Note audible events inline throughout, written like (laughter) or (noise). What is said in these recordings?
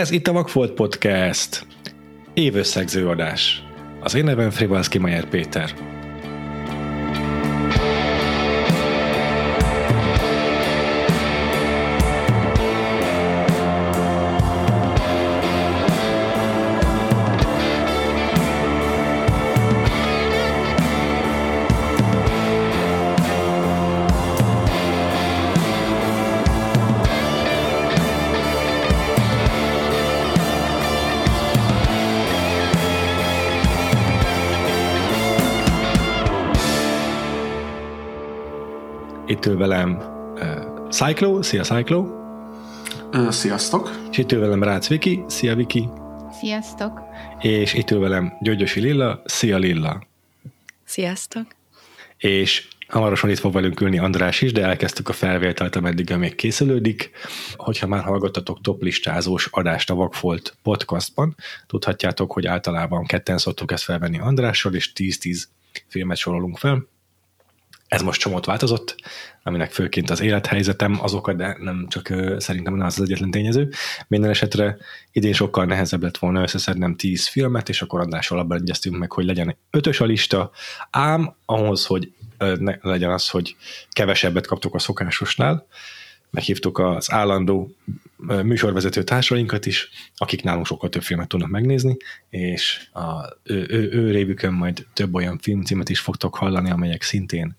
Ez itt a Vagfolt Podcast. Évösszegző adás. Az én nevem Frivalszki Mayer Péter. Itt ül velem uh, Cyclo, szia Cyclo. Ö, sziasztok. És itt ül velem Rácz Viki, szia Viki. Sziasztok! És itt ül velem Györgyösi Lilla, szia Lilla. Sziasztok! És hamarosan itt fog velünk ülni András is, de elkezdtük a felvételt, ameddig még készülődik. Hogyha már hallgattatok toplistázós adást a Vagfolt podcastban, tudhatjátok, hogy általában ketten szoktuk ezt felvenni Andrással, és 10-10 filmet sorolunk fel. Ez most csomót változott, aminek főként az élethelyzetem az oka, de nem csak szerintem nem az az egyetlen tényező. Minden esetre idén sokkal nehezebb lett volna összeszednem 10 filmet, és akkor Andrással abban egyeztünk meg, hogy legyen ötös a lista, ám ahhoz, hogy ne legyen az, hogy kevesebbet kaptok a szokásosnál, meghívtuk az állandó műsorvezető társainkat is, akik nálunk sokkal több filmet tudnak megnézni, és a, ő, ő, ő révükön majd több olyan filmcímet is fogtok hallani, amelyek szintén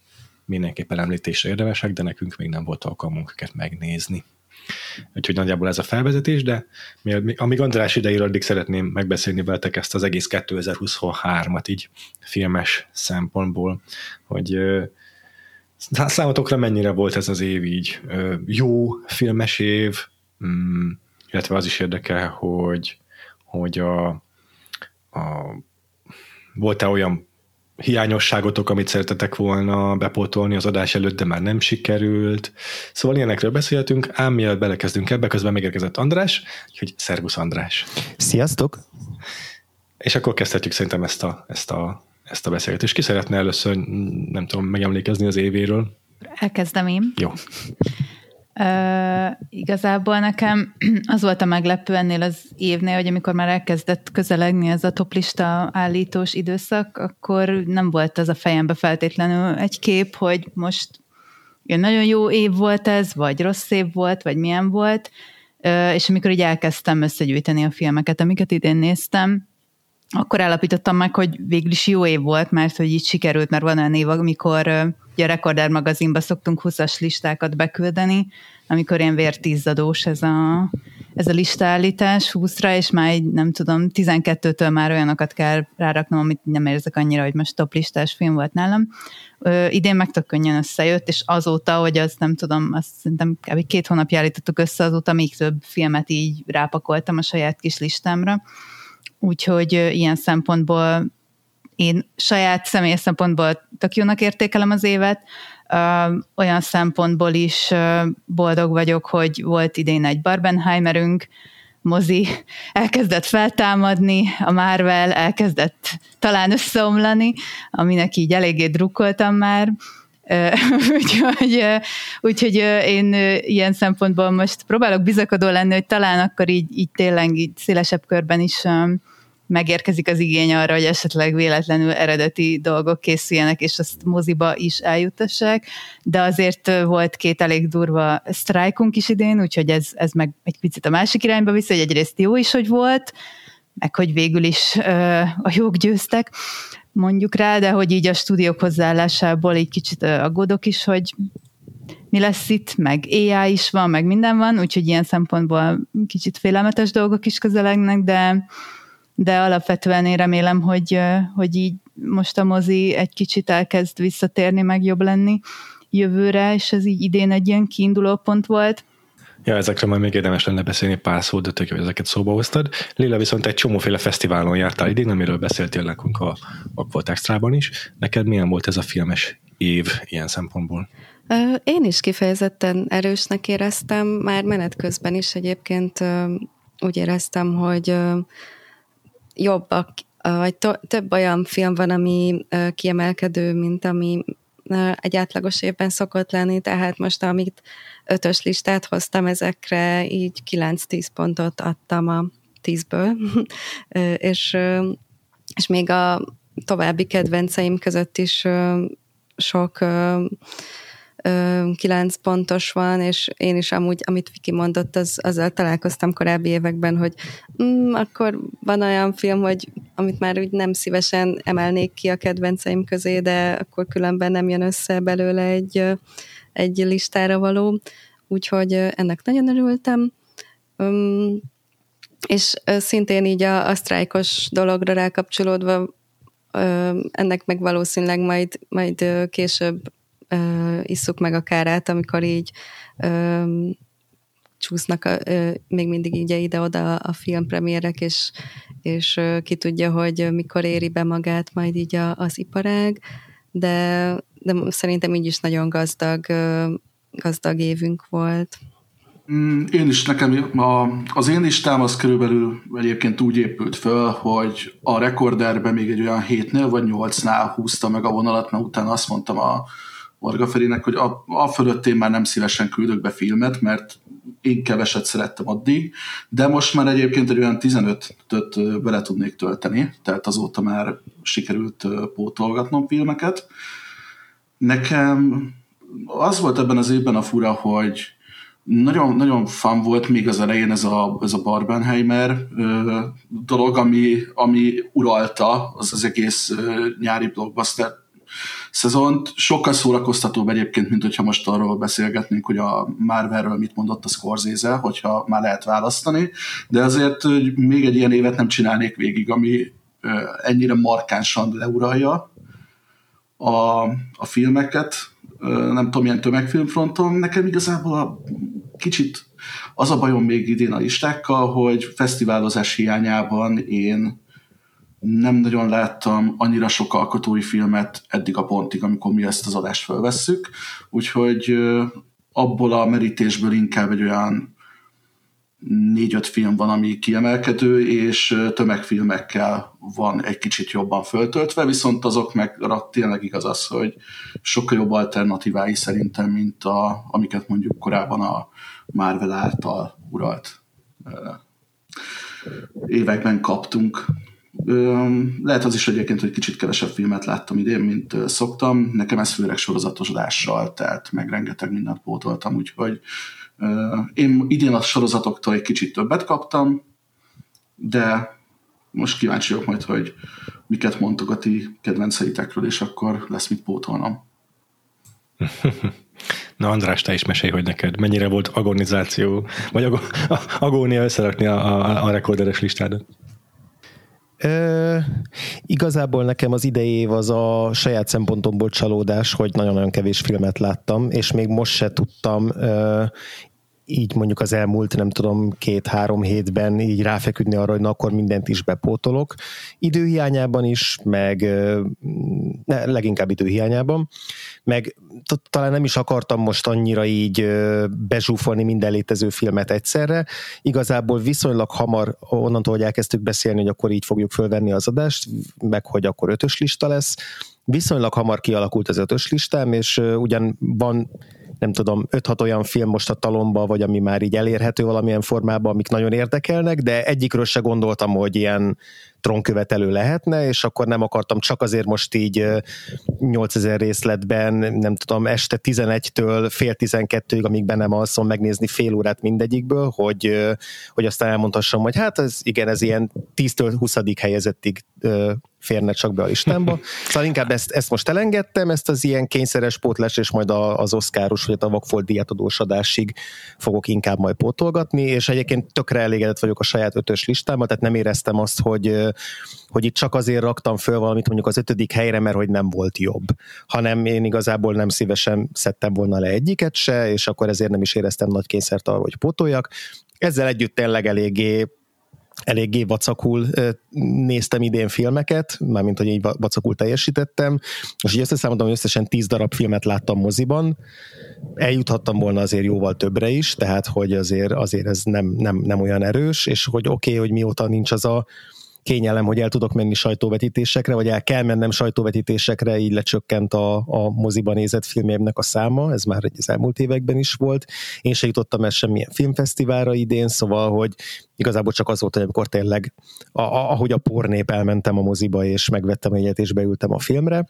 mindenképpen említésre érdemesek, de nekünk még nem volt alkalmunk őket megnézni. Úgyhogy nagyjából ez a felvezetés, de amíg András ideír, addig szeretném megbeszélni veletek ezt az egész 2023-at így filmes szempontból, hogy számotokra mennyire volt ez az év így jó filmes év, mm, illetve az is érdekel, hogy, hogy a, a volt-e olyan hiányosságotok, amit szeretetek volna bepótolni az adás előtt, de már nem sikerült. Szóval ilyenekről beszéltünk, ám mielőtt belekezdünk ebbe, közben megérkezett András, úgyhogy szervusz András. Sziasztok! És akkor kezdhetjük szerintem ezt a, ezt a, ezt a beszélgetést. Ki szeretne először, nem tudom, megemlékezni az évéről? Elkezdem én. Jó. Uh, igazából nekem (clears throat) az volt a meglepő ennél az évnél, hogy amikor már elkezdett közelegni ez a toplista állítós időszak, akkor nem volt az a fejembe feltétlenül egy kép, hogy most nagyon jó év volt ez, vagy rossz év volt, vagy milyen volt, uh, és amikor így elkezdtem összegyűjteni a filmeket, amiket idén néztem, akkor állapítottam meg, hogy végül is jó év volt, mert hogy így sikerült, mert van olyan év, amikor ugye a Recorder magazinba szoktunk 20-as listákat beküldeni, amikor ilyen vértizzadós ez a, ez a listaállítás 20-ra, és már így, nem tudom, 12-től már olyanokat kell ráraknom, amit nem érzek annyira, hogy most top listás film volt nálam. Ö, idén meg tök könnyen összejött, és azóta, hogy az nem tudom, azt szerintem kb. két hónapja állítottuk össze, azóta még több filmet így rápakoltam a saját kis listámra Úgyhogy ilyen szempontból én saját személyes szempontból tök jónak értékelem az évet, olyan szempontból is boldog vagyok, hogy volt idén egy Barbenheimerünk, mozi (laughs) elkezdett feltámadni, a Marvel elkezdett talán összeomlani, aminek így eléggé drukkoltam már, (laughs) úgyhogy, úgyhogy én ilyen szempontból most próbálok bizakodó lenni, hogy talán akkor így, így tényleg így szélesebb körben is megérkezik az igény arra, hogy esetleg véletlenül eredeti dolgok készüljenek, és azt moziba is eljutassák, de azért volt két elég durva sztrájkunk is idén, úgyhogy ez, ez meg egy picit a másik irányba vissza, hogy egyrészt jó is, hogy volt, meg hogy végül is a jók győztek, mondjuk rá, de hogy így a stúdiók hozzáállásából egy kicsit aggódok is, hogy mi lesz itt, meg AI is van, meg minden van, úgyhogy ilyen szempontból kicsit félelmetes dolgok is közelegnek, de, de alapvetően én remélem, hogy, hogy így most a mozi egy kicsit elkezd visszatérni, meg jobb lenni jövőre, és ez így idén egy ilyen kiinduló pont volt. Ja, ezekre majd még érdemes lenne beszélni pár szót, de tök hogy ezeket szóba hoztad. Lila viszont egy csomóféle fesztiválon jártál idén, amiről beszéltél nekünk a Akvolt Extrában is. Neked milyen volt ez a filmes év ilyen szempontból? Én is kifejezetten erősnek éreztem, már menet közben is egyébként úgy éreztem, hogy jobbak, vagy to- több olyan film van, ami kiemelkedő, mint ami egy átlagos évben szokott lenni, tehát most amit ötös listát hoztam, ezekre így 9-10 pontot adtam a 10-ből, (laughs) és, és még a további kedvenceim között is sok kilenc pontos van, és én is amúgy, amit Viki mondott, az, azzal találkoztam korábbi években, hogy mm, akkor van olyan film, hogy amit már úgy nem szívesen emelnék ki a kedvenceim közé, de akkor különben nem jön össze belőle egy, egy listára való, úgyhogy ennek nagyon örültem. Um, és szintén így a, a sztrájkos dologra rákapcsolódva ennek meg valószínűleg majd, majd később ö, isszuk meg a kárát, amikor így ö, csúsznak a, ö, még mindig így ide-oda a filmpremierek, és, és ö, ki tudja, hogy mikor éri be magát majd így a, az iparág, de, de szerintem így is nagyon gazdag, ö, gazdag évünk volt. Mm, én is nekem, a, az én listám az körülbelül egyébként úgy épült föl, hogy a rekorderben még egy olyan 7-nél vagy 8-nál húzta meg a vonalat, mert utána azt mondtam a, Varga Ferinek, hogy a, a fölött én már nem szívesen küldök be filmet, mert én keveset szerettem addig, de most már egyébként egy olyan 15-öt bele tudnék tölteni, tehát azóta már sikerült pótolgatnom filmeket. Nekem az volt ebben az évben a fura, hogy nagyon, nagyon fan volt még az elején ez a, ez a Barbenheimer ö, dolog, ami, ami uralta az, az egész ö, nyári blockbuster szezont. Sokkal szórakoztatóbb egyébként, mint hogyha most arról beszélgetnénk, hogy a Marvelről mit mondott a Scorsese, hogyha már lehet választani, de azért hogy még egy ilyen évet nem csinálnék végig, ami ennyire markánsan leuralja a, a filmeket, nem tudom, milyen tömegfilmfronton. Nekem igazából a kicsit az a bajom még idén a listákkal, hogy fesztiválozás hiányában én nem nagyon láttam annyira sok alkotói filmet eddig a pontig, amikor mi ezt az adást felvesszük, úgyhogy abból a merítésből inkább egy olyan négy-öt film van, ami kiemelkedő, és tömegfilmekkel van egy kicsit jobban föltöltve, viszont azok meg tényleg igaz az, hogy sokkal jobb alternatívái szerintem, mint a, amiket mondjuk korábban a Marvel által uralt években kaptunk. Lehet az is egyébként, hogy kicsit kevesebb filmet láttam idén, mint szoktam. Nekem ez főleg sorozatosodással, tehát meg rengeteg mindent pótoltam, úgyhogy én idén a sorozatoktól egy kicsit többet kaptam, de most kíváncsi vagyok majd, hogy miket mondtok a ti kedvenceitekről, és akkor lesz mit pótolnom. (laughs) Na András, te is mesélj, hogy neked mennyire volt agonizáció, vagy ag- (laughs) agónia összerakni a, a, a rekorderes listádat? Ö, igazából nekem az idei év az a saját szempontomból csalódás, hogy nagyon-nagyon kevés filmet láttam, és még most se tudtam ö, így mondjuk az elmúlt, nem tudom, két-három hétben így ráfeküdni arra, hogy na akkor mindent is bepótolok. Időhiányában is, meg ne, leginkább időhiányában, meg talán nem is akartam most annyira így bezsúfolni minden létező filmet egyszerre. Igazából viszonylag hamar, onnantól, hogy elkezdtük beszélni, hogy akkor így fogjuk fölvenni az adást, meg hogy akkor ötös lista lesz, viszonylag hamar kialakult az ötös listám, és ugyan van nem tudom, 5-6 olyan film most a talomba, vagy ami már így elérhető valamilyen formában, amik nagyon érdekelnek, de egyikről se gondoltam, hogy ilyen trónkövetelő lehetne, és akkor nem akartam csak azért most így 8000 részletben, nem tudom, este 11-től fél 12-ig, amíg bennem alszom, megnézni fél órát mindegyikből, hogy, hogy aztán elmondhassam, hogy hát ez igen, ez ilyen 10-től 20 helyezettig férne csak be a listámba. (laughs) Szóval inkább ezt, ezt most elengedtem, ezt az ilyen kényszeres pótlás, és majd az oszkáros, vagy a Vagfolt díjatadós adásig fogok inkább majd pótolgatni, és egyébként tökre elégedett vagyok a saját ötös listámmal, tehát nem éreztem azt, hogy, hogy itt csak azért raktam föl valamit mondjuk az ötödik helyre, mert hogy nem volt jobb, hanem én igazából nem szívesen szedtem volna le egyiket se, és akkor ezért nem is éreztem nagy kényszert arra, hogy pótoljak. Ezzel együtt tényleg eléggé eléggé vacakul néztem idén filmeket, mármint, hogy így vacakul teljesítettem, és így összeszámoltam, hogy összesen tíz darab filmet láttam moziban, eljuthattam volna azért jóval többre is, tehát hogy azért, azért ez nem, nem, nem olyan erős, és hogy oké, okay, hogy mióta nincs az a kényelem, hogy el tudok menni sajtóvetítésekre, vagy el kell mennem sajtóvetítésekre, így lecsökkent a, a moziban nézett filmjeimnek a száma, ez már az elmúlt években is volt. Én se jutottam el semmilyen filmfesztiválra idén, szóval, hogy igazából csak az volt, hogy amikor tényleg, a, a, ahogy a pornép elmentem a moziba, és megvettem egyet, és beültem a filmre.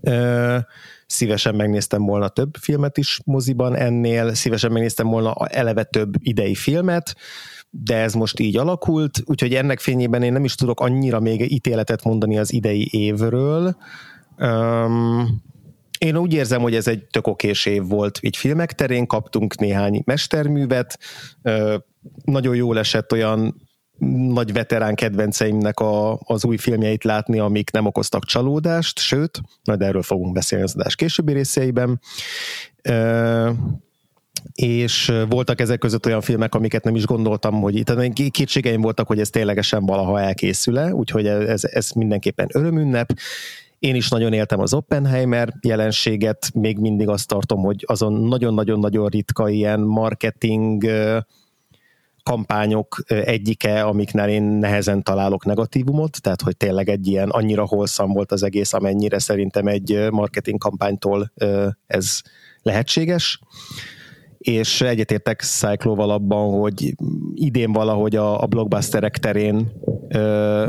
Ö, szívesen megnéztem volna több filmet is moziban ennél, szívesen megnéztem volna eleve több idei filmet, de ez most így alakult, úgyhogy ennek fényében én nem is tudok annyira még ítéletet mondani az idei évről. Um, én úgy érzem, hogy ez egy tök okés év volt így filmek terén, kaptunk néhány mesterművet, nagyon jól esett olyan nagy veterán kedvenceimnek a, az új filmjeit látni, amik nem okoztak csalódást, sőt, majd erről fogunk beszélni az adás későbbi részeiben és voltak ezek között olyan filmek, amiket nem is gondoltam, hogy itt kétségeim voltak, hogy ez ténylegesen valaha elkészül-e, úgyhogy ez, ez mindenképpen örömünnep. Én is nagyon éltem az Oppenheimer jelenséget, még mindig azt tartom, hogy azon nagyon-nagyon-nagyon ritka ilyen marketing kampányok egyike, amiknél én nehezen találok negatívumot, tehát hogy tényleg egy ilyen annyira holszam volt az egész, amennyire szerintem egy marketing kampánytól ez lehetséges és egyetértek Cyclóval abban, hogy idén valahogy a, a blockbusterek terén ö,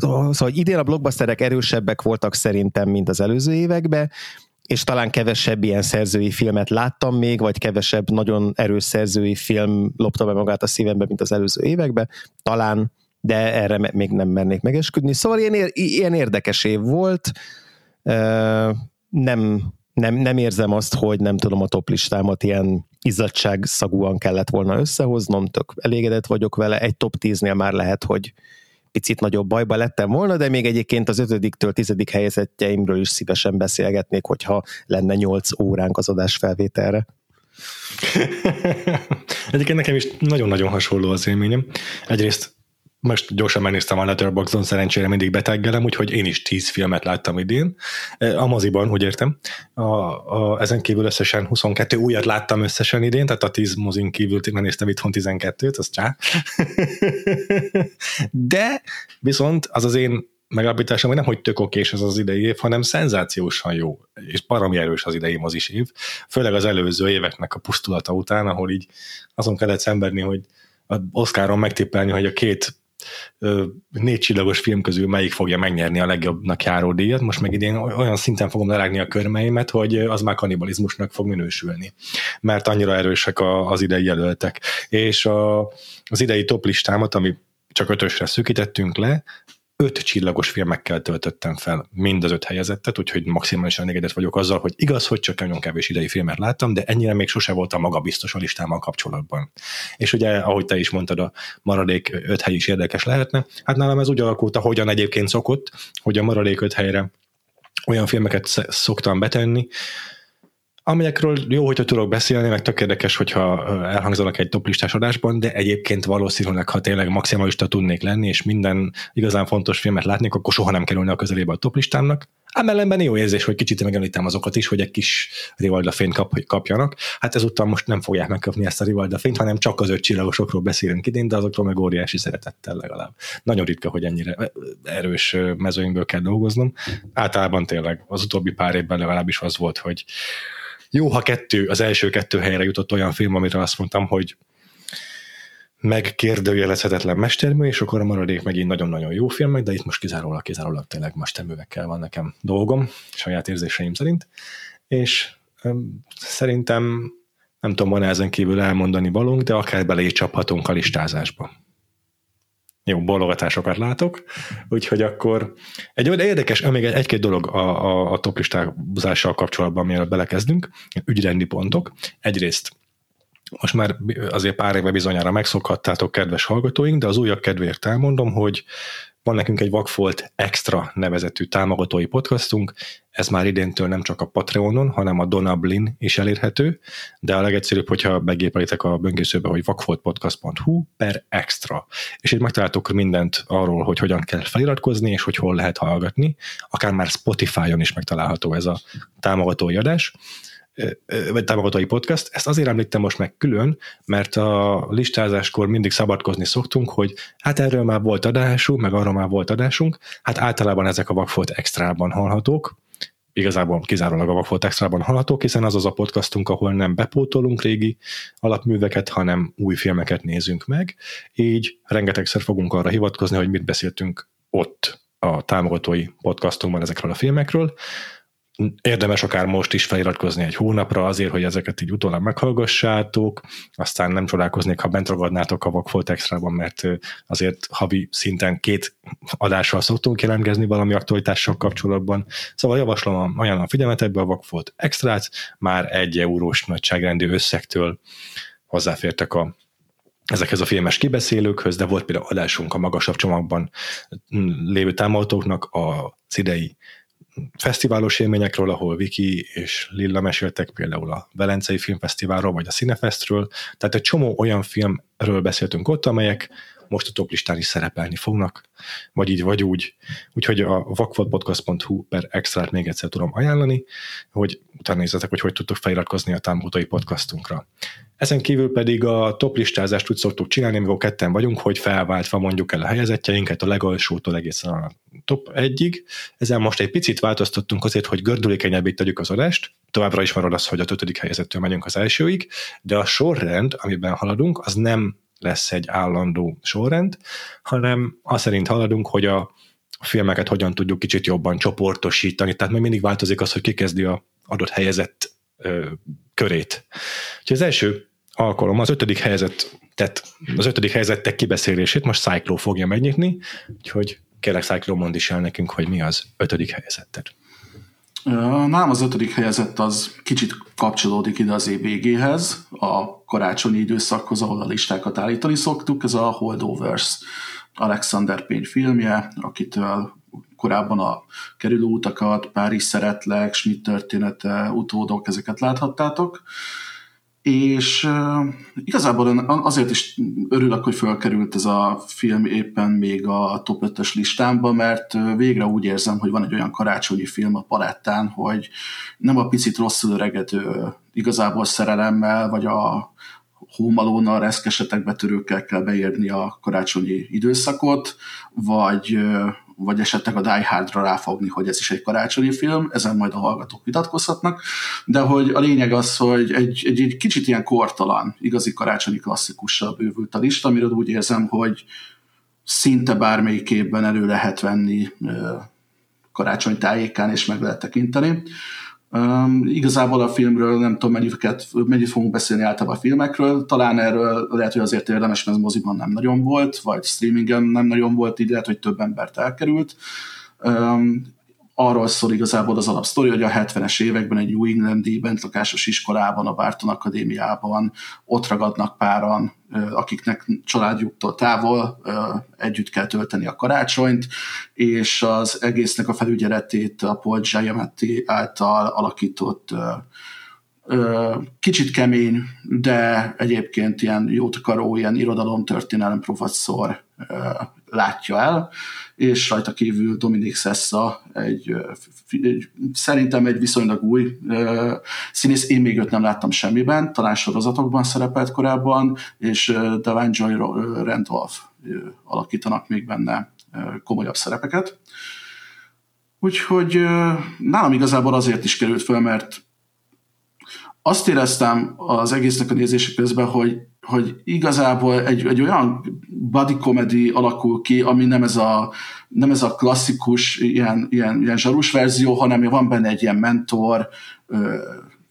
szóval idén a blockbusterek erősebbek voltak szerintem, mint az előző években, és talán kevesebb ilyen szerzői filmet láttam még, vagy kevesebb nagyon erős szerzői film lopta be magát a szívembe, mint az előző években, talán, de erre még nem mernék megesküdni. Szóval ilyen, ilyen érdekes év volt, nem, nem, nem érzem azt, hogy nem tudom a top listámat ilyen izzadság szagúan kellett volna összehoznom, tök elégedett vagyok vele, egy top 10-nél már lehet, hogy picit nagyobb bajba lettem volna, de még egyébként az ötödiktől tizedik helyezettjeimről is szívesen beszélgetnék, hogyha lenne nyolc óránk az adás felvételre. (laughs) Egyébként nekem is nagyon-nagyon hasonló az élményem. Egyrészt most gyorsan megnéztem a Letterboxdon, szerencsére mindig beteggelem, úgyhogy én is 10 filmet láttam idén. A moziban, hogy értem. A, a, ezen kívül összesen 22 újat láttam összesen idén, tehát a 10 mozin kívül néztem itthon 12-t, az csá. (laughs) De viszont az az én megállapításom, hogy nem, hogy tök okés ez az idei év, hanem szenzációsan jó, és baromi erős az idei mozis év, főleg az előző éveknek a pusztulata után, ahol így azon kellett szenvedni, hogy a Oscaron megtippelni, hogy a két négy csillagos film közül melyik fogja megnyerni a legjobbnak járó díjat, most meg idén olyan szinten fogom lerágni a körmeimet, hogy az már kanibalizmusnak fog minősülni, mert annyira erősek a, az idei jelöltek. És a, az idei top listámat, ami csak ötösre szűkítettünk le, öt csillagos filmekkel töltöttem fel mind az öt helyezettet, úgyhogy maximálisan elégedett vagyok azzal, hogy igaz, hogy csak nagyon kevés idei filmet láttam, de ennyire még sose voltam magabiztos a listámmal kapcsolatban. És ugye, ahogy te is mondtad, a maradék öt hely is érdekes lehetne. Hát nálam ez úgy alakult, ahogyan egyébként szokott, hogy a maradék öt helyre olyan filmeket szoktam betenni, amelyekről jó, hogyha tudok beszélni, meg tök érdekes, hogyha elhangzanak egy toplistás adásban, de egyébként valószínűleg, ha tényleg maximalista tudnék lenni, és minden igazán fontos filmet látnék, akkor soha nem kerülne a közelébe a toplistámnak. Ám ellenben jó érzés, hogy kicsit megemlítem azokat is, hogy egy kis Rivalda fényt kap, kapjanak. Hát ezúttal most nem fogják megkapni ezt a Rivalda fényt, hanem csak az öt csillagosokról beszélünk idén, de azokról meg óriási szeretettel legalább. Nagyon ritka, hogy ennyire erős mezőinkből kell dolgoznom. Általában tényleg az utóbbi pár évben legalábbis az volt, hogy jó, ha kettő, az első kettő helyre jutott olyan film, amire azt mondtam, hogy megkérdőjelezhetetlen mestermű, és akkor a maradék megint nagyon-nagyon jó filmek, de itt most kizárólag, kizárólag tényleg mesterművekkel van nekem dolgom, saját érzéseim szerint, és um, szerintem nem tudom, van ezen kívül elmondani valunk, de akár bele is csaphatunk a listázásba jó bologatásokat látok, úgyhogy akkor egy olyan érdekes, még egy-két dolog a, a, a toplistázással kapcsolatban, mielőtt belekezdünk, ügyrendi pontok. Egyrészt most már azért pár éve bizonyára megszokhattátok, kedves hallgatóink, de az újabb kedvéért elmondom, hogy van nekünk egy Vakfolt Extra nevezetű támogatói podcastunk, ez már idéntől nem csak a Patreonon, hanem a Donablin is elérhető, de a legegyszerűbb, hogyha begépelitek a böngészőbe, hogy vakfoltpodcast.hu per extra, és itt megtaláltok mindent arról, hogy hogyan kell feliratkozni, és hogy hol lehet hallgatni, akár már Spotify-on is megtalálható ez a támogatói adás. Vagy támogatói podcast. Ezt azért említem most meg külön, mert a listázáskor mindig szabadkozni szoktunk, hogy hát erről már volt adásunk, meg arról már volt adásunk, hát általában ezek a Vagfolt extrában hallhatók, igazából kizárólag a Vagfolt extrában hallhatók, hiszen az az a podcastunk, ahol nem bepótolunk régi alapműveket, hanem új filmeket nézünk meg, így rengetegszer fogunk arra hivatkozni, hogy mit beszéltünk ott a támogatói podcastunkban ezekről a filmekről, érdemes akár most is feliratkozni egy hónapra azért, hogy ezeket így utólag meghallgassátok, aztán nem csodálkoznék, ha bent ragadnátok a Vagfolt Extra-ban, mert azért havi szinten két adással szoktunk jelentkezni valami aktualitással kapcsolatban. Szóval javaslom, ajánlom a figyelmet ebbe a Vagfolt Extrát, már egy eurós nagyságrendű összegtől hozzáfértek a ezekhez a filmes kibeszélőkhöz, de volt például adásunk a magasabb csomagban lévő támogatóknak az idei fesztiválos élményekről, ahol Viki és Lilla meséltek például a Velencei Filmfesztiválról, vagy a Cinefestről, tehát egy csomó olyan filmről beszéltünk ott, amelyek most a toplistán is szerepelni fognak, vagy így, vagy úgy. Úgyhogy a vakfoltpodcast.hu per extrát még egyszer tudom ajánlani, hogy utána nézzetek, hogy hogy tudtok feliratkozni a támogatói podcastunkra. Ezen kívül pedig a toplistázást úgy szoktuk csinálni, amikor ketten vagyunk, hogy felváltva mondjuk el a helyezettjeinket a legalsótól egészen a top egyig. Ezzel most egy picit változtattunk azért, hogy gördülékenyebbé tegyük az adást. Továbbra is marad az, hogy a ötödik helyezettől megyünk az elsőig, de a sorrend, amiben haladunk, az nem lesz egy állandó sorrend, hanem azt szerint haladunk, hogy a filmeket hogyan tudjuk kicsit jobban csoportosítani, tehát még mindig változik az, hogy ki kezdi a adott helyezett ö, körét. Úgyhogy az első alkalom, az ötödik helyzet, tehát az ötödik helyzetek kibeszélését most Cyclo fogja megnyitni, úgyhogy kérlek Cyclo mondd is el nekünk, hogy mi az ötödik helyezetted. Nálam az ötödik helyezett az kicsit kapcsolódik ide az év végéhez, a karácsonyi időszakhoz, ahol a listákat állítani szoktuk. Ez a Holdovers Alexander Payne filmje, akitől korábban a kerülő utakat, Párizs szeretlek, Schmidt története, utódok, ezeket láthattátok és uh, igazából azért is örülök, hogy felkerült ez a film éppen még a top 5-ös listámba, mert végre úgy érzem, hogy van egy olyan karácsonyi film a palettán, hogy nem a picit rosszul öregedő igazából szerelemmel, vagy a hómalónnal, reszkesetek betörőkkel kell beérni a karácsonyi időszakot, vagy vagy esetleg a Die Hardra ráfogni, hogy ez is egy karácsonyi film, ezen majd a hallgatók vitatkozhatnak, de hogy a lényeg az, hogy egy, egy, egy kicsit ilyen kortalan, igazi karácsonyi klasszikussal bővült a lista, amiről úgy érzem, hogy szinte bármelyik évben elő lehet venni karácsony tájékán, és meg lehet tekinteni. Um, igazából a filmről nem tudom, mennyit, mennyit fogunk beszélni általában a filmekről, talán erről lehet, hogy azért érdemes, mert moziban nem nagyon volt, vagy streamingen nem nagyon volt, így lehet, hogy több embert elkerült. Um, arról szól igazából az alapsztori, hogy a 70-es években egy New Englandi bentlakásos iskolában, a Barton Akadémiában ott ragadnak páran, akiknek családjuktól távol együtt kell tölteni a karácsonyt, és az egésznek a felügyeletét a Paul Giamatti által alakított kicsit kemény, de egyébként ilyen jótakaró, ilyen irodalomtörténelem professzor látja el, és rajta kívül Dominik Sessa egy, egy szerintem egy viszonylag új uh, színész, én még őt nem láttam semmiben, talán sorozatokban szerepelt korábban, és uh, Davine Joy Randolph alakítanak még benne komolyabb szerepeket. Úgyhogy nálam igazából azért is került fel, mert azt éreztem az egésznek a nézése közben, hogy, hogy igazából egy, egy olyan body comedy alakul ki, ami nem ez a, nem ez a klasszikus ilyen, ilyen, ilyen zsarus verzió, hanem van benne egy ilyen mentor,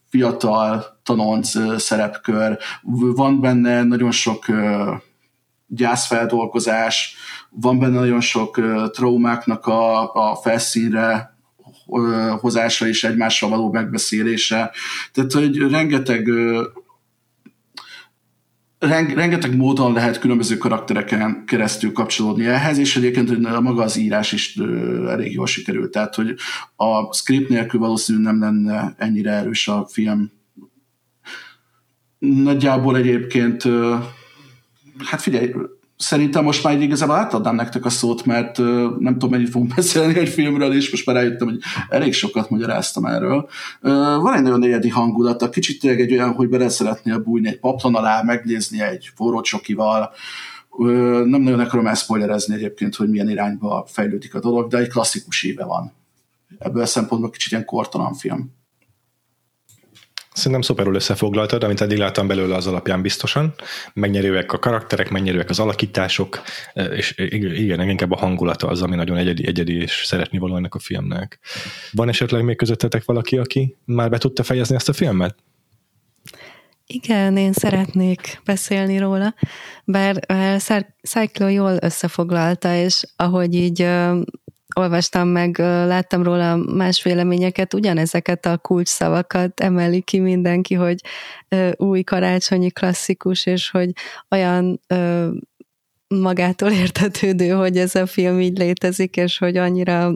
fiatal tanonc szerepkör, van benne nagyon sok gyászfeldolgozás, van benne nagyon sok traumáknak a, a felszínre hozása és egymással való megbeszélése. Tehát, hogy rengeteg rengeteg módon lehet különböző karaktereken keresztül kapcsolódni ehhez, és egyébként maga az írás is elég jól sikerült. Tehát, hogy a script nélkül valószínűleg nem lenne ennyire erős a film. Nagyjából egyébként, hát figyelj, szerintem most már igazából átadnám nektek a szót, mert nem tudom, mennyit fogunk (laughs) beszélni egy filmről, és most már rájöttem, hogy elég sokat magyaráztam erről. Van egy nagyon egyedi hangulata, kicsit tényleg egy olyan, hogy bele szeretnél bújni egy paplon alá, megnézni egy forró csokival, nem nagyon akarom elszpoilerezni egyébként, hogy milyen irányba fejlődik a dolog, de egy klasszikus éve van. Ebből a szempontból kicsit ilyen kortalan film. Szerintem szuperül összefoglaltad, amit eddig láttam belőle az alapján biztosan. Megnyerőek a karakterek, megnyerőek az alakítások, és igen, inkább a hangulata az, ami nagyon egyedi, egyedi és szeretni való ennek a filmnek. Van esetleg még közöttetek valaki, aki már be tudta fejezni ezt a filmet? Igen, én szeretnék beszélni róla, bár Cyclo jól összefoglalta, és ahogy így olvastam meg, láttam róla más véleményeket, ugyanezeket a kulcsszavakat emeli ki mindenki, hogy új karácsonyi klasszikus, és hogy olyan magától értetődő, hogy ez a film így létezik, és hogy annyira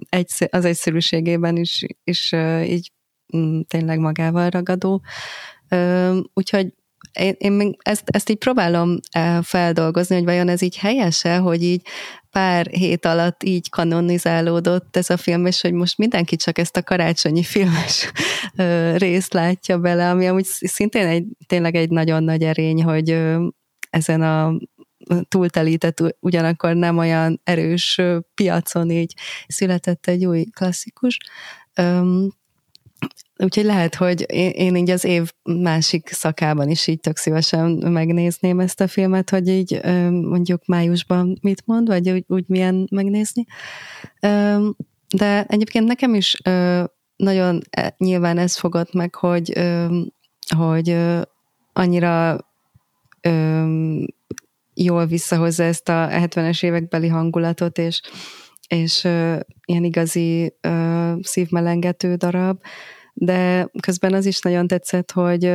az egyszerűségében is, is így mm, tényleg magával ragadó. Úgyhogy én, én még ezt, ezt így próbálom feldolgozni, hogy vajon ez így helyese, hogy így pár hét alatt így kanonizálódott ez a film, és hogy most mindenki csak ezt a karácsonyi filmes részt látja bele, ami amúgy szintén egy, tényleg egy nagyon nagy erény, hogy ezen a túltelített, ugyanakkor nem olyan erős piacon így született egy új klasszikus. Úgyhogy lehet, hogy én, én így az év másik szakában is így tök szívesen megnézném ezt a filmet, hogy így mondjuk májusban mit mond, vagy úgy, úgy milyen megnézni. De egyébként nekem is nagyon e, nyilván ez fogott meg, hogy, hogy annyira jól visszahozza ezt a 70-es évekbeli hangulatot, és, és ilyen igazi szívmelengető darab, de közben az is nagyon tetszett, hogy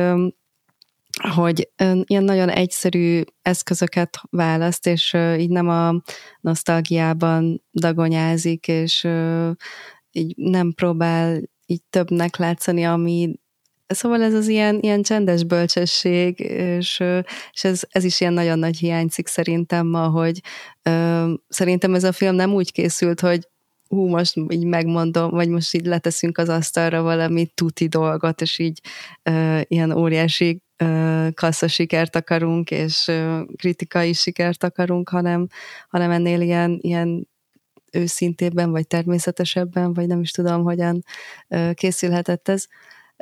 hogy ilyen nagyon egyszerű eszközöket választ, és így nem a nosztalgiában dagonyázik, és így nem próbál így többnek látszani, ami Szóval ez az ilyen, ilyen csendes bölcsesség, és, és ez, ez is ilyen nagyon nagy hiányzik szerintem ma, hogy ö, szerintem ez a film nem úgy készült, hogy hú, most így megmondom, vagy most így leteszünk az asztalra valami tuti dolgot, és így uh, ilyen óriási uh, kassza sikert akarunk, és uh, kritikai sikert akarunk, hanem, hanem ennél ilyen, ilyen őszintébben, vagy természetesebben, vagy nem is tudom, hogyan uh, készülhetett ez.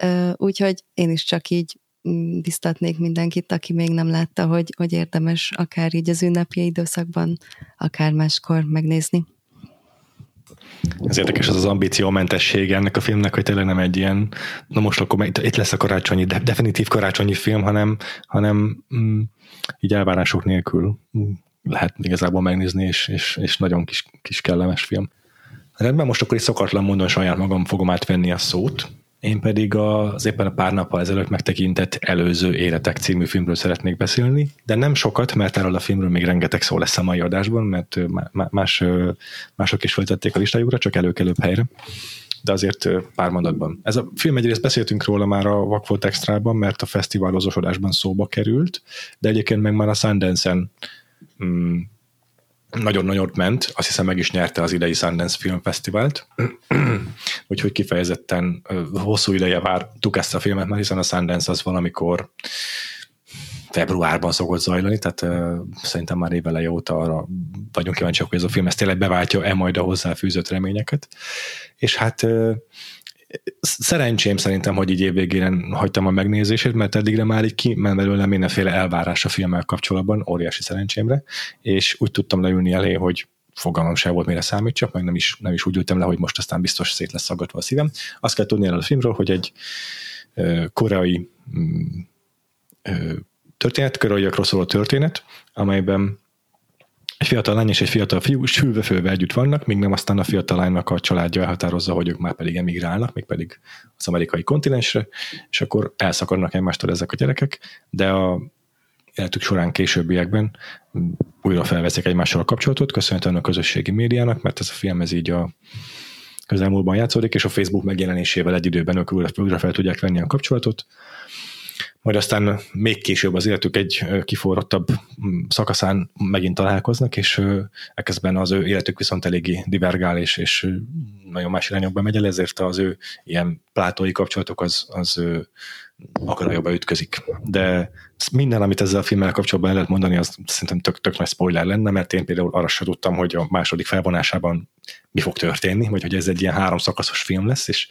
Uh, úgyhogy én is csak így mm, biztatnék mindenkit, aki még nem látta, hogy, hogy érdemes akár így az ünnepi időszakban, akár máskor megnézni. Ez érdekes az az ambíciómentesség ennek a filmnek, hogy tényleg nem egy ilyen, na most akkor itt lesz a karácsonyi, de definitív karácsonyi film, hanem, hanem mm, így elvárások nélkül mm, lehet igazából megnézni, és, és, és nagyon kis, kis kellemes film. Rendben, most akkor is szokatlan mondom, saját magam fogom átvenni a szót, én pedig az éppen a pár nappal ezelőtt megtekintett Előző Életek című filmről szeretnék beszélni, de nem sokat, mert erről a filmről még rengeteg szó lesz a mai adásban, mert más, mások is folytatték a listájukra, csak előkelőbb helyre de azért pár mondatban. Ez a film egyrészt beszéltünk róla már a Vakfolt Extrában, mert a fesztiválozósodásban szóba került, de egyébként meg már a Sundance-en mm, nagyon nagyot ment, azt hiszem meg is nyerte az idei Sundance Film Fesztivált, (clears throat) úgyhogy kifejezetten hosszú ideje vártuk ezt a filmet, mert hiszen a Sundance az valamikor februárban szokott zajlani, tehát uh, szerintem már évele óta arra vagyunk kíváncsiak, hogy ez a film ezt tényleg beváltja-e majd a hozzáfűzött reményeket. És hát uh, szerencsém szerintem, hogy így évvégén hagytam a megnézését, mert eddigre már így kiment belőlem mindenféle elvárás a filmmel kapcsolatban, óriási szerencsémre, és úgy tudtam leülni elé, hogy fogalmam sem volt, mire számítsak, meg nem is, nem is úgy ültem le, hogy most aztán biztos szét lesz szaggatva a szívem. Azt kell tudni erről a filmről, hogy egy koreai ö, történet, koreaiakról szóló történet, amelyben egy fiatal lány és egy fiatal fiú sülve együtt vannak, míg nem aztán a fiatal lánynak a családja elhatározza, hogy ők már pedig emigrálnak, még pedig az amerikai kontinensre, és akkor elszakadnak egymástól ezek a gyerekek, de a életük során későbbiekben újra felveszik egymással a kapcsolatot, köszönhetően a közösségi médiának, mert ez a film ez így a közelmúltban játszódik, és a Facebook megjelenésével egy időben ők újra fel tudják venni a kapcsolatot. Majd aztán még később az életük egy kiforrottabb mm, szakaszán megint találkoznak, és ekközben az ő életük viszont eléggé divergál, és, és nagyon más irányokba megy el, ezért az ő ilyen plátói kapcsolatok az, az akadályokba ütközik. De minden, amit ezzel a filmmel kapcsolatban el lehet mondani, az szerintem tök, tök nagy spoiler lenne, mert én például arra sem tudtam, hogy a második felvonásában mi fog történni, vagy hogy ez egy ilyen három szakaszos film lesz, és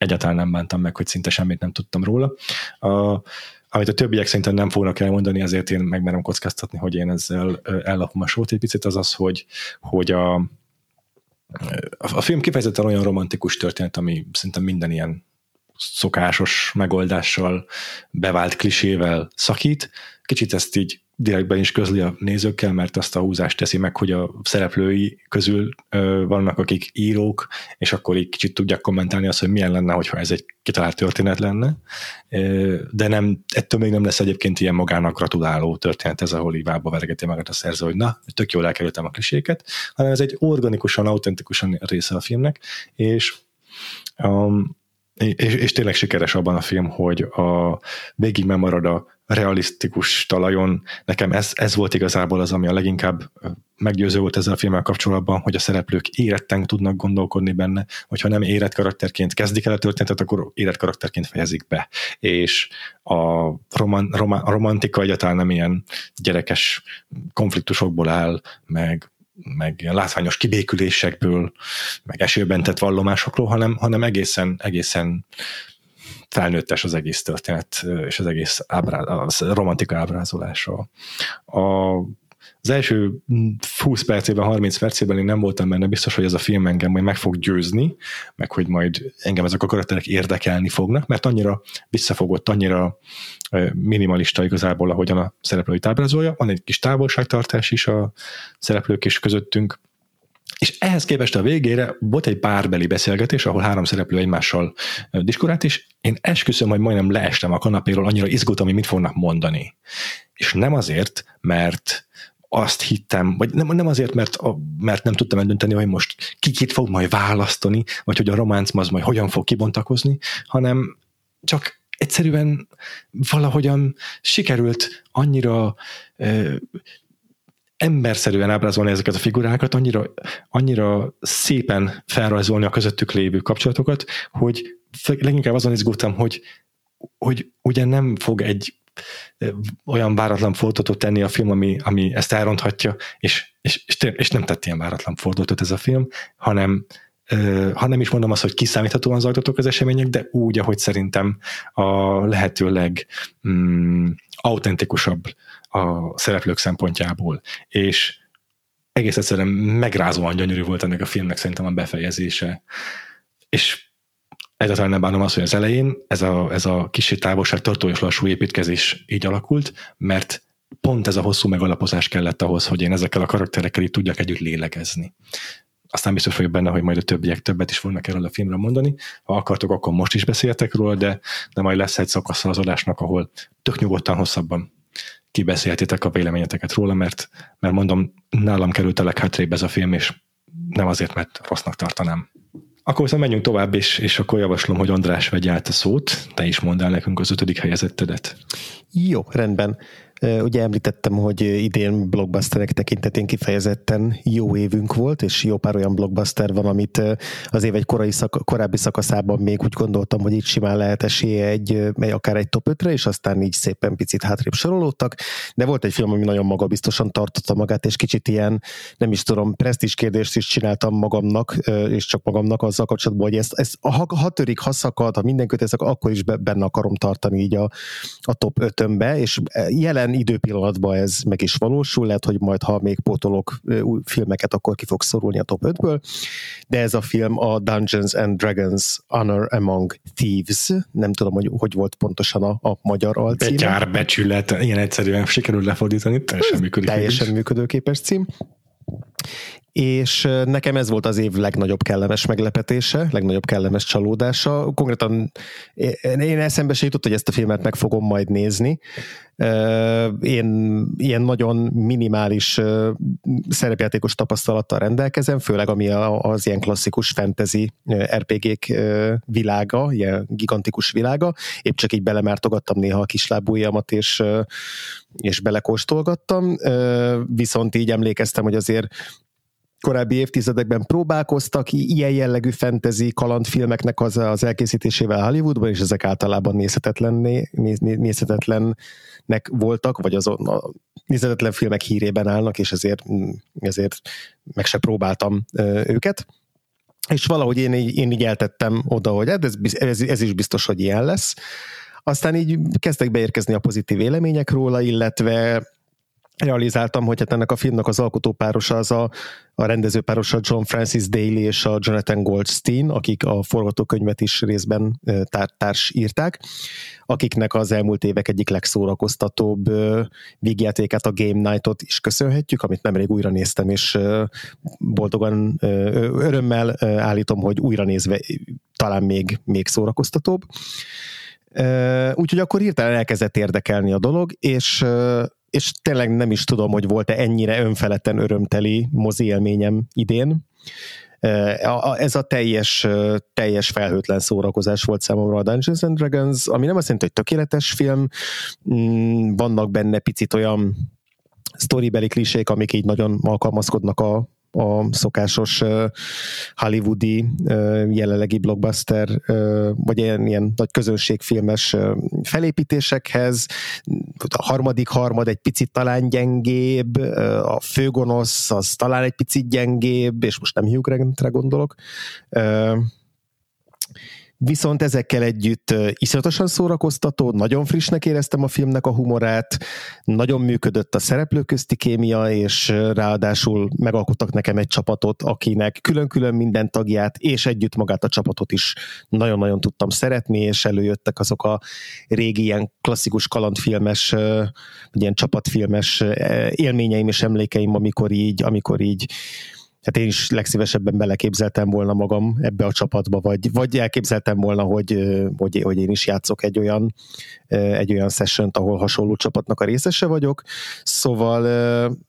egyáltalán nem bántam meg, hogy szinte semmit nem tudtam róla. A, amit a többiek szerintem nem fognak elmondani, ezért én megmerem kockáztatni, hogy én ezzel ellapom a sót egy picit, az az, hogy, hogy a, a film kifejezetten olyan romantikus történet, ami szerintem minden ilyen szokásos megoldással, bevált klisével szakít. Kicsit ezt így direktben is közli a nézőkkel, mert azt a húzást teszi meg, hogy a szereplői közül ö, vannak, akik írók, és akkor így kicsit tudják kommentálni azt, hogy milyen lenne, hogyha ez egy kitalált történet lenne. Ö, de nem, ettől még nem lesz egyébként ilyen magának gratuláló történet ez, ahol ivába vergeti magát a szerző, hogy na, tök jól elkerültem a kliséket, hanem ez egy organikusan, autentikusan része a filmnek, és um, és, és tényleg sikeres abban a film, hogy a végig megmarad a realisztikus talajon. Nekem ez, ez volt igazából az, ami a leginkább meggyőző volt ezzel a filmmel kapcsolatban, hogy a szereplők éretten tudnak gondolkodni benne, hogyha nem érett karakterként kezdik el a történetet, akkor érett karakterként fejezik be. És a, roman, roman, a romantika egyáltalán nem ilyen gyerekes konfliktusokból áll, meg meg látványos kibékülésekből, meg esőben tett vallomásokról, hanem, hanem egészen, egészen felnőttes az egész történet, és az egész ábrá, a romantika ábrázolása. A, az első 20 percében, 30 percében én nem voltam benne biztos, hogy ez a film engem majd meg fog győzni, meg hogy majd engem ezek a karakterek érdekelni fognak, mert annyira visszafogott, annyira minimalista igazából, ahogyan a szereplőit ábrázolja. Van egy kis távolságtartás is a szereplők és közöttünk, és ehhez képest a végére volt egy párbeli beszélgetés, ahol három szereplő egymással diskurált, és én esküszöm, hogy majdnem leestem a kanapéról, annyira izgultam, hogy mit fognak mondani. És nem azért, mert azt hittem, vagy nem, nem azért, mert, a, mert nem tudtam eldönteni, hogy most ki kit fog majd választani, vagy hogy a románc az majd hogyan fog kibontakozni, hanem csak egyszerűen valahogyan sikerült annyira ö, emberszerűen ábrázolni ezeket a figurákat, annyira, annyira szépen felrajzolni a közöttük lévő kapcsolatokat, hogy leginkább azon izgultam, hogy, hogy ugye nem fog egy olyan váratlan fordulatot tenni a film, ami, ami ezt elronthatja, és, és, és, és nem tett ilyen váratlan fordulatot ez a film, hanem ha nem is mondom azt, hogy kiszámíthatóan zajlottak az események, de úgy, ahogy szerintem a lehető leg mm, a szereplők szempontjából. És egész egyszerűen megrázóan gyönyörű volt ennek a filmnek szerintem a befejezése. És egyáltalán nem bánom azt, hogy az elején ez a, ez a kicsi távolság tartó és lassú építkezés így alakult, mert pont ez a hosszú megalapozás kellett ahhoz, hogy én ezekkel a karakterekkel így tudjak együtt lélegezni. Aztán biztos vagyok benne, hogy majd a többiek többet is fognak erről a filmről mondani. Ha akartok, akkor most is beszéltek róla, de, de majd lesz egy szakasz az adásnak, ahol tök nyugodtan hosszabban kibeszéltétek a véleményeteket róla, mert, mert mondom, nálam került a leghátrébb ez a film, és nem azért, mert rossznak tartanám. Akkor viszont menjünk tovább, és, és akkor javaslom, hogy András vegye át a szót, te is mondd el nekünk az ötödik helyezettedet. Jó, rendben. Ugye említettem, hogy idén blockbusterek tekintetén kifejezetten jó évünk volt, és jó pár olyan blockbuster van, amit az év egy korai szak, korábbi szakaszában még úgy gondoltam, hogy itt simán lehet esélye egy, akár egy top 5-re, és aztán így szépen picit hátrébb sorolódtak, de volt egy film, ami nagyon magabiztosan tartotta magát, és kicsit ilyen, nem is tudom, presztis kérdést is csináltam magamnak, és csak magamnak azzal kapcsolatban, hogy ezt, ezt ha, ha törik, ha szakad, ha minden kötesz, akkor is benne akarom tartani így a, a top 5-önbe, és jelen jelen időpillanatban ez meg is valósul, lehet, hogy majd ha még pótolok új filmeket, akkor ki fog szorulni a top 5-ből, de ez a film a Dungeons and Dragons Honor Among Thieves, nem tudom, hogy hogy volt pontosan a, a magyar alcím. Betyár, becsület, ilyen egyszerűen sikerül lefordítani, teljesen működőképes. Teljesen működőképes cím és nekem ez volt az év legnagyobb kellemes meglepetése, legnagyobb kellemes csalódása. Konkrétan én eszembe se jutott, hogy ezt a filmet meg fogom majd nézni. Én ilyen nagyon minimális szerepjátékos tapasztalattal rendelkezem, főleg ami az ilyen klasszikus fantasy RPG-k világa, ilyen gigantikus világa. Épp csak így belemártogattam néha a kislábújamat, és, és belekóstolgattam. Viszont így emlékeztem, hogy azért korábbi évtizedekben próbálkoztak ilyen jellegű fantasy kalandfilmeknek az, az elkészítésével Hollywoodban, és ezek általában nézhetetlenné, nézhetetlennek voltak, vagy azon a nézhetetlen filmek hírében állnak, és ezért, ezért meg se próbáltam őket. És valahogy én, én így eltettem oda, hogy hát ez, ez, ez is biztos, hogy ilyen lesz. Aztán így kezdtek beérkezni a pozitív vélemények róla, illetve realizáltam, hogy hát ennek a filmnek az alkotópárosa az a, a rendezőpárosa John Francis Daly és a Jonathan Goldstein, akik a forgatókönyvet is részben tár- társ írták, akiknek az elmúlt évek egyik legszórakoztatóbb vígjátékát, a Game Night-ot is köszönhetjük, amit nemrég újra néztem, és boldogan, örömmel állítom, hogy újra nézve talán még, még szórakoztatóbb. Úgyhogy akkor hirtelen elkezdett érdekelni a dolog, és és tényleg nem is tudom, hogy volt-e ennyire önfeledten örömteli mozi élményem idén. Ez a teljes, teljes felhőtlen szórakozás volt számomra a Dungeons and Dragons, ami nem azt jelenti, hogy tökéletes film, mm, vannak benne picit olyan sztoribeli klisék, amik így nagyon alkalmazkodnak a, a szokásos hollywoodi jelenlegi blockbuster, vagy ilyen, ilyen nagy közönségfilmes felépítésekhez. A harmadik harmad egy picit talán gyengébb, a főgonosz az talán egy picit gyengébb, és most nem Hugh Grantre gondolok Viszont ezekkel együtt iszonyatosan szórakoztató, nagyon frissnek éreztem a filmnek a humorát, nagyon működött a szereplők közti kémia, és ráadásul megalkottak nekem egy csapatot, akinek külön-külön minden tagját, és együtt magát a csapatot is nagyon-nagyon tudtam szeretni, és előjöttek azok a régi ilyen klasszikus kalandfilmes, vagy ilyen csapatfilmes élményeim és emlékeim, amikor így, amikor így hát én is legszívesebben beleképzeltem volna magam ebbe a csapatba, vagy, vagy elképzeltem volna, hogy, hogy, hogy én is játszok egy olyan, egy olyan session ahol hasonló csapatnak a részese vagyok. Szóval,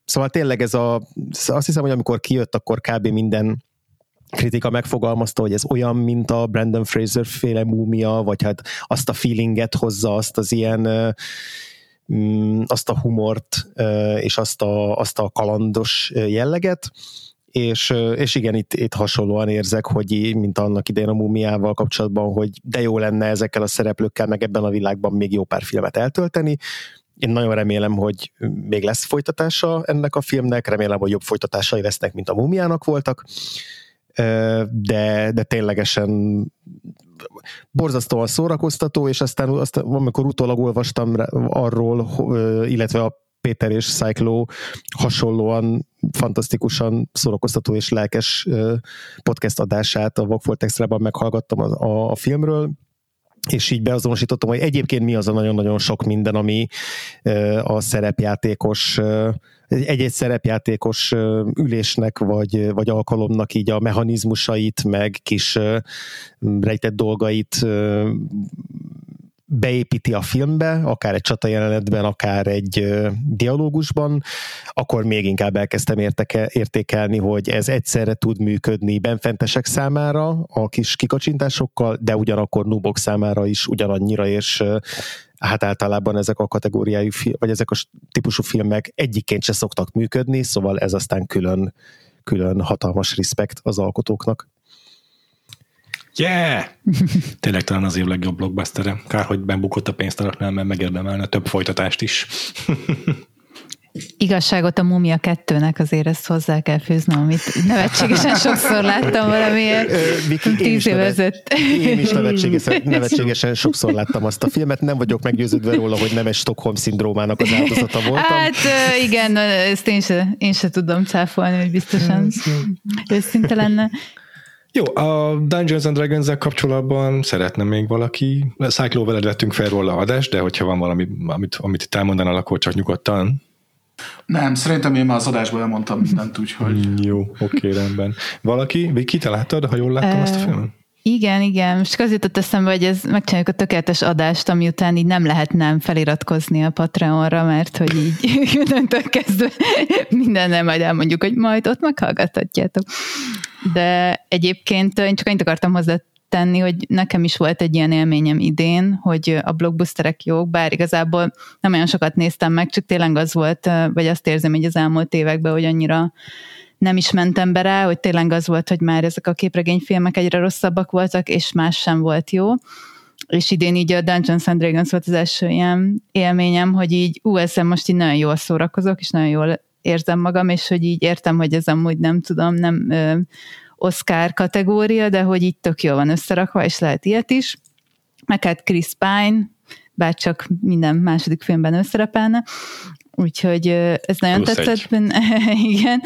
szóval tényleg ez a, azt hiszem, hogy amikor kijött, akkor kb. minden kritika megfogalmazta, hogy ez olyan, mint a Brandon Fraser féle múmia, vagy hát azt a feelinget hozza, azt az ilyen mm, azt a humort és azt a, azt a kalandos jelleget, és, és igen, itt, itt hasonlóan érzek, hogy mint annak idején a mumiával kapcsolatban, hogy de jó lenne ezekkel a szereplőkkel, meg ebben a világban még jó pár filmet eltölteni. Én nagyon remélem, hogy még lesz folytatása ennek a filmnek, remélem, hogy jobb folytatásai lesznek, mint a mumiának voltak, de, de ténylegesen borzasztóan szórakoztató, és aztán, aztán amikor utólag olvastam arról, illetve a Péter és Cyclo hasonlóan fantasztikusan szórakoztató és lelkes podcast adását a Vagfolt Extra-ban meghallgattam a, a, a filmről, és így beazonosítottam, hogy egyébként mi az a nagyon-nagyon sok minden, ami a szerepjátékos egy-egy szerepjátékos ülésnek vagy, vagy alkalomnak így a mechanizmusait, meg kis rejtett dolgait beépíti a filmbe, akár egy csata jelenetben, akár egy dialógusban, akkor még inkább elkezdtem érteke, értékelni, hogy ez egyszerre tud működni benfentesek számára a kis kikacsintásokkal, de ugyanakkor nubok számára is ugyanannyira, és hát általában ezek a kategóriájú, vagy ezek a típusú filmek egyikként se szoktak működni, szóval ez aztán külön, külön hatalmas respekt az alkotóknak. Yeah! (laughs) Tényleg talán az év legjobb blockbuster Kár, hogy bebukott a pénztaraknál, mert megérdemelne több folytatást is. (laughs) Igazságot a Mumia kettőnek azért ezt hozzá kell fűznöm, amit nevetségesen (laughs) sokszor láttam valamiért Viki, tíz év ezelőtt. Én is nevetségesen, nevetségesen sokszor láttam azt a filmet, nem vagyok meggyőződve róla, hogy nem egy Stockholm szindrómának az áldozata voltam. Hát igen, ezt én se, én se tudom cáfolni, hogy biztosan őszinte lenne. Jó, a Dungeons and dragons kapcsolatban szeretne még valaki, Cyclo veled vettünk fel róla adást, de hogyha van valami, amit, amit itt elmondanál, akkor csak nyugodtan Nem, szerintem én már az adásban elmondtam mindent, úgyhogy... Jó, oké, rendben. Valaki, Viki, te láttad, ha jól láttam azt a filmet? Igen, igen. Most azért jutott eszembe, hogy ez megcsináljuk a tökéletes adást, ami után így nem lehet nem feliratkozni a Patreonra, mert hogy így (laughs) mindentől kezdve mindennel majd elmondjuk, hogy majd ott meghallgathatjátok. De egyébként én csak annyit akartam hozzá tenni, hogy nekem is volt egy ilyen élményem idén, hogy a blockbusterek jók, bár igazából nem olyan sokat néztem meg, csak tényleg az volt, vagy azt érzem, hogy az elmúlt években, hogy annyira nem is mentem be rá, hogy tényleg az volt, hogy már ezek a képregényfilmek egyre rosszabbak voltak, és más sem volt jó. És idén így a Dungeons and Dragons volt az első ilyen élményem, hogy így, ú, ezzel most így nagyon jól szórakozok, és nagyon jól érzem magam, és hogy így értem, hogy ez amúgy nem tudom, nem ö, Oscar kategória, de hogy így tök jól van összerakva, és lehet ilyet is. Meg hát Chris Pine, bár csak minden második filmben összerepelne, Úgyhogy ez nagyon Plusz tetszett benne. (laughs) Igen.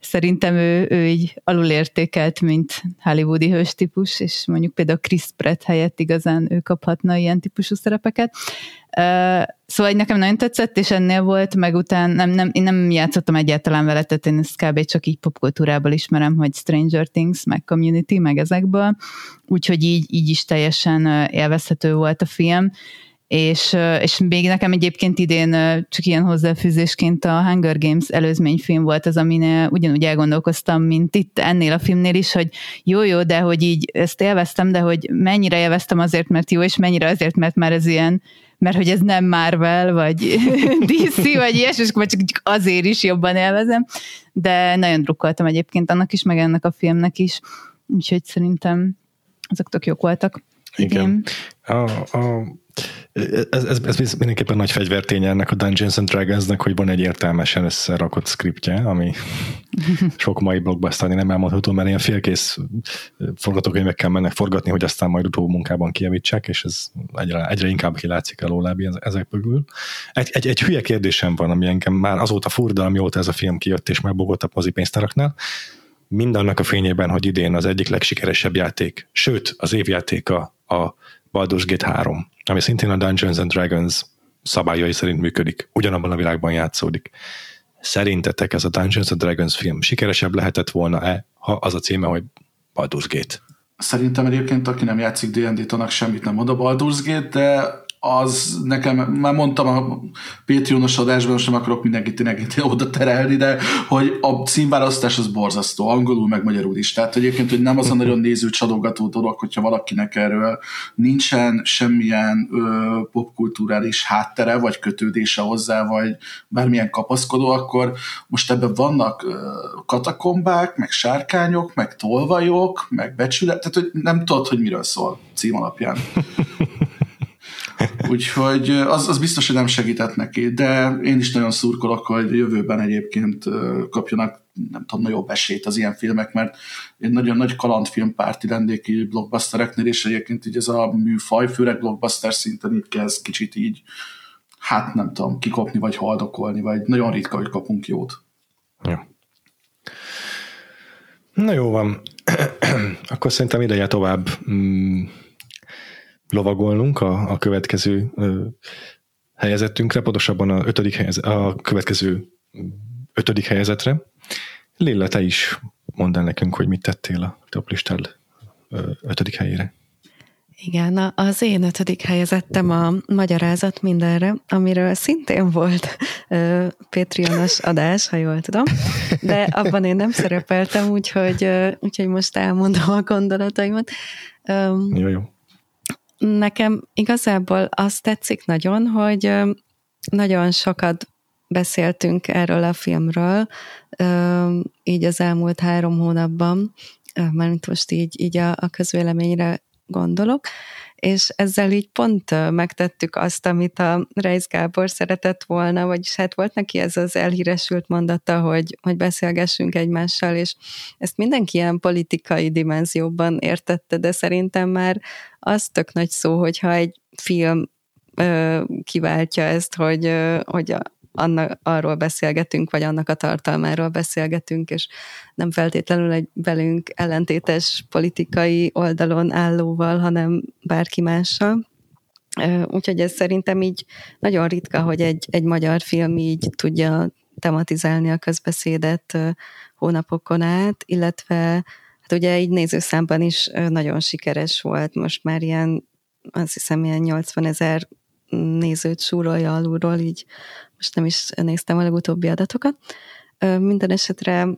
Szerintem ő, ő így alulértékelt, mint hollywoodi hős típus, és mondjuk például Chris Pratt helyett igazán ő kaphatna ilyen típusú szerepeket. Szóval nekem nagyon tetszett, és ennél volt, meg után nem, nem, én nem játszottam egyáltalán vele, tehát én ezt kb. csak így popkultúrából ismerem, hogy Stranger Things, meg Community, meg ezekből, úgyhogy így, így is teljesen élvezhető volt a film és, és még nekem egyébként idén csak ilyen hozzáfűzésként a Hunger Games előzményfilm volt az, amin ugyanúgy elgondolkoztam, mint itt ennél a filmnél is, hogy jó-jó, de hogy így ezt élveztem, de hogy mennyire élveztem azért, mert jó, és mennyire azért, mert már ez ilyen mert hogy ez nem Marvel, vagy (laughs) DC, vagy ilyesmi, és csak, azért is jobban élvezem, de nagyon drukkoltam egyébként annak is, meg ennek a filmnek is, úgyhogy szerintem azok tök jók voltak. Igen. A, a, ez, ez, ez mindenképpen nagy fegyverténye ennek a Dungeons and Dragonsnek, hogy van egy értelmesen összerakott skriptje, ami (laughs) sok mai blockbusterni nem elmondható, mert ilyen félkész forgatókönyvekkel mennek forgatni, hogy aztán majd utó munkában kijavítsák, és ez egyre, egyre inkább kilátszik a lólábi ezek mögül. Egy, egy, egy hülye kérdésem van, ami engem már azóta furda, amióta ez a film kijött, és már bogott a mozipénztáraknál, mindannak a fényében, hogy idén az egyik legsikeresebb játék, sőt, az évjátéka a Baldur's Gate 3, ami szintén a Dungeons and Dragons szabályai szerint működik, ugyanabban a világban játszódik. Szerintetek ez a Dungeons and Dragons film sikeresebb lehetett volna-e, ha az a címe, hogy Baldur's Gate? Szerintem egyébként, aki nem játszik D&D-t, annak semmit nem mond a Baldur's Gate, de az nekem, már mondtam a Patreonos adásban, most nem akarok mindenkit tényleg oda terelni, de hogy a címválasztás az borzasztó, angolul meg magyarul is. Tehát egyébként, hogy nem az a nagyon néző csadogató dolog, hogyha valakinek erről nincsen semmilyen ö, popkulturális háttere, vagy kötődése hozzá, vagy bármilyen kapaszkodó, akkor most ebben vannak ö, katakombák, meg sárkányok, meg tolvajok, meg becsület, tehát hogy nem tudod, hogy miről szól cím alapján. (laughs) Úgyhogy az, az biztos, hogy nem segített neki, de én is nagyon szurkolok, hogy jövőben egyébként kapjanak nem tudom, nagyobb esélyt az ilyen filmek, mert én nagyon nagy kalandfilmpárti lennék így blockbustereknél, és egyébként így ez a műfaj, főleg blockbuster szinten így kezd kicsit így, hát nem tudom, kikopni, vagy haldokolni, vagy nagyon ritka, hogy kapunk jót. Ja. Na jó van. (clears throat) Akkor szerintem ideje tovább mm, lovagolnunk a, a következő ö, helyezettünkre, pontosabban a, ötödik helyezet, a következő ötödik helyezetre. Lilla, te is mondd el nekünk, hogy mit tettél a top listád ötödik helyére. Igen, az én ötödik helyezettem a magyarázat mindenre, amiről szintén volt Patreonos adás, ha jól tudom, de abban én nem szerepeltem, úgyhogy, úgyhogy most elmondom a gondolataimat. Jó, jó. Nekem igazából az tetszik nagyon, hogy nagyon sokat beszéltünk erről a filmről, így az elmúlt három hónapban, mert most így, így a, a közvéleményre gondolok, és ezzel így pont megtettük azt, amit a Reis Gábor szeretett volna, vagyis hát volt neki ez az elhíresült mondata, hogy, hogy beszélgessünk egymással, és ezt mindenki ilyen politikai dimenzióban értette, de szerintem már az tök nagy szó, hogyha egy film kiváltja ezt, hogy, hogy a, annak, arról beszélgetünk, vagy annak a tartalmáról beszélgetünk, és nem feltétlenül egy velünk ellentétes politikai oldalon állóval, hanem bárki mással. Úgyhogy ez szerintem így nagyon ritka, hogy egy, egy magyar film így tudja tematizálni a közbeszédet hónapokon át, illetve hát ugye így nézőszámban is nagyon sikeres volt, most már ilyen azt hiszem ilyen 80 ezer nézőt súrolja alulról, így most nem is néztem a legutóbbi adatokat. Minden esetre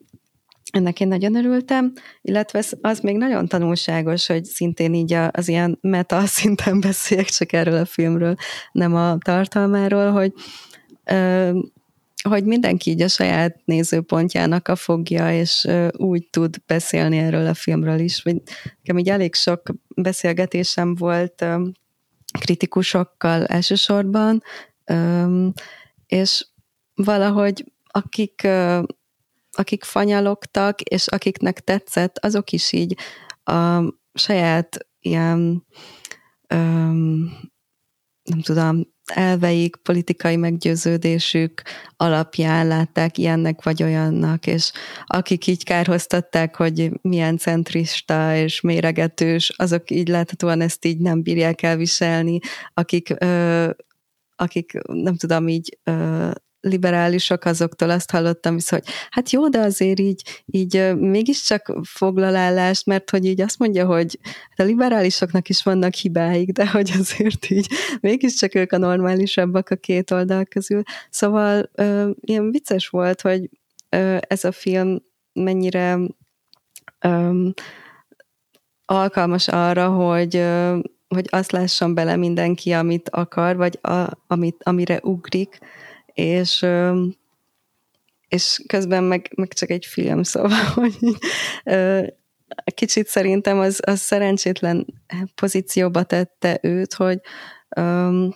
ennek én nagyon örültem, illetve az még nagyon tanulságos, hogy szintén így az ilyen meta szinten (laughs) beszéljek csak erről a filmről, nem a tartalmáról, hogy hogy mindenki így a saját nézőpontjának a fogja, és úgy tud beszélni erről a filmről is. Nekem így elég sok beszélgetésem volt kritikusokkal elsősorban, és valahogy akik, akik fanyalogtak, és akiknek tetszett, azok is így a saját ilyen nem tudom, elveik, politikai meggyőződésük alapján látták ilyennek vagy olyannak, és akik így kárhoztatták, hogy milyen centrista és méregetős, azok így láthatóan ezt így nem bírják elviselni, akik, ö, akik nem tudom, így liberálisok, azoktól azt hallottam vissza, hogy hát jó, de azért így, így mégiscsak foglalállást, mert hogy így azt mondja, hogy hát a liberálisoknak is vannak hibáik, de hogy azért így mégiscsak ők a normálisabbak a két oldal közül. Szóval ö, ilyen vicces volt, hogy ö, ez a film mennyire ö, alkalmas arra, hogy ö, hogy azt lásson bele mindenki, amit akar, vagy a, amit, amire ugrik, és és közben meg, meg csak egy film, (laughs) szóval, hogy kicsit szerintem az, az szerencsétlen pozícióba tette őt, hogy um,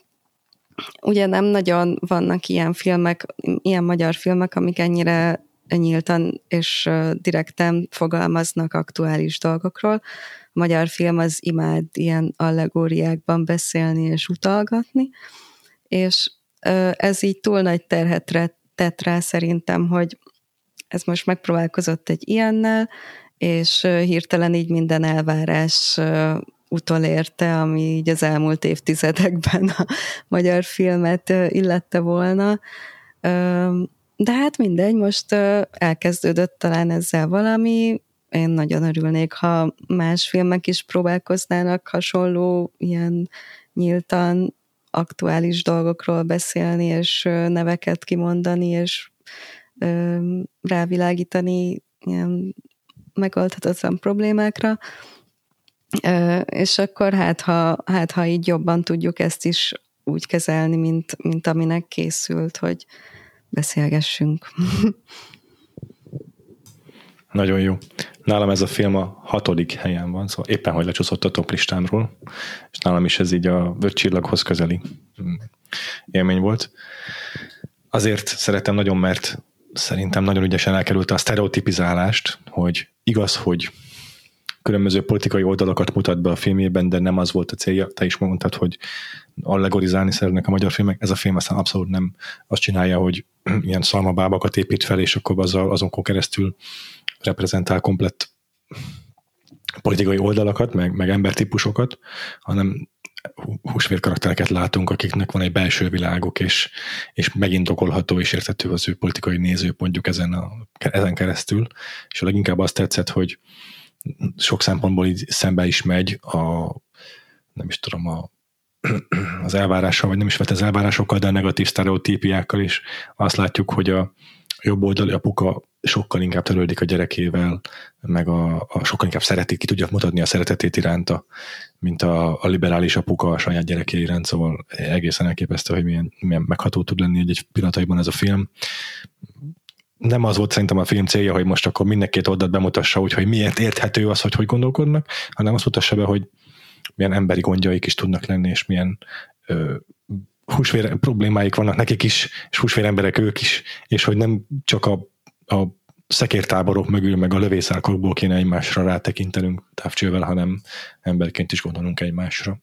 ugye nem nagyon vannak ilyen filmek, ilyen magyar filmek, amik ennyire nyíltan és direkten fogalmaznak aktuális dolgokról. Magyar film az imád ilyen allegóriákban beszélni és utalgatni, és ez így túl nagy terhet tett rá szerintem, hogy ez most megpróbálkozott egy ilyennel, és hirtelen így minden elvárás utolérte, ami így az elmúlt évtizedekben a magyar filmet illette volna. De hát mindegy, most elkezdődött talán ezzel valami, én nagyon örülnék, ha más filmek is próbálkoznának hasonló, ilyen nyíltan aktuális dolgokról beszélni, és neveket kimondani, és rávilágítani ilyen megoldhatatlan problémákra, és akkor hát ha, hát, ha így jobban tudjuk ezt is úgy kezelni, mint, mint aminek készült, hogy beszélgessünk. (laughs) Nagyon jó. Nálam ez a film a hatodik helyen van, szóval éppen hogy lecsúszott a top listámról, és nálam is ez így a öt csillaghoz közeli mm, élmény volt. Azért szeretem nagyon, mert szerintem nagyon ügyesen elkerülte a sztereotipizálást, hogy igaz, hogy különböző politikai oldalakat mutat be a filmjében, de nem az volt a célja. Te is mondtad, hogy allegorizálni szeretnek a magyar filmek. Ez a film aztán abszolút nem azt csinálja, hogy (clears throat) ilyen szalmabábakat épít fel, és akkor azzal, azonkon keresztül reprezentál komplett politikai oldalakat, meg, meg embertípusokat, hanem húsvér karaktereket látunk, akiknek van egy belső világuk, és, és megindokolható és érthető az ő politikai nézőpontjuk ezen, a, ezen keresztül. És a leginkább azt tetszett, hogy sok szempontból így szembe is megy a, nem is tudom, a, az elvárással, vagy nem is vett az elvárásokkal, de a negatív sztereotípiákkal is. Azt látjuk, hogy a jobb oldali apuka sokkal inkább törődik a gyerekével, meg a, a sokkal inkább szereti, ki tudja mutatni a szeretetét iránta, mint a, a liberális apuka a saját gyereké iránt, szóval egészen elképesztő, hogy milyen, milyen megható tud lenni egy, egy pillanataiban ez a film. Nem az volt szerintem a film célja, hogy most akkor mindenkét oldalt bemutassa, úgyhogy miért érthető az, hogy hogy gondolkodnak, hanem azt mutassa be, hogy milyen emberi gondjaik is tudnak lenni, és milyen ö, húsvér problémáik vannak nekik is, és húsvér emberek ők is, és hogy nem csak a a szekértáborok mögül, meg a lövészárkokból kéne egymásra rátekintenünk távcsővel, hanem emberként is gondolunk egymásra.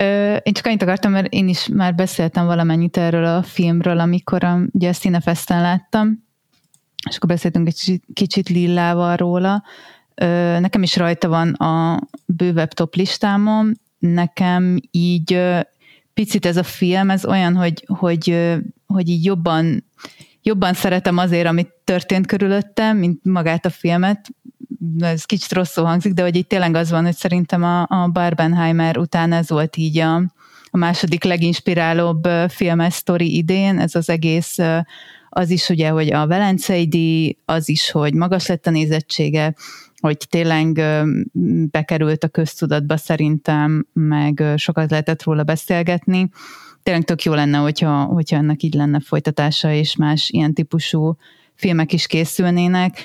Ö, én csak annyit akartam, mert én is már beszéltem valamennyit erről a filmről, amikor a, ugye a Cinefesten láttam, és akkor beszéltünk egy kicsit, kicsit Lillával róla. Ö, nekem is rajta van a bővebb top listámon, nekem így picit ez a film, ez olyan, hogy, hogy, hogy így jobban jobban szeretem azért, amit történt körülöttem, mint magát a filmet. Ez kicsit rosszul hangzik, de hogy itt tényleg az van, hogy szerintem a, a Barbenheimer után ez volt így a, a második leginspirálóbb filmes sztori idén, ez az egész az is ugye, hogy a Velencei díj, az is, hogy magas lett a nézettsége, hogy tényleg bekerült a köztudatba szerintem, meg sokat lehetett róla beszélgetni. Tényleg tök jó lenne, hogyha, hogyha ennek így lenne folytatása, és más ilyen típusú filmek is készülnének.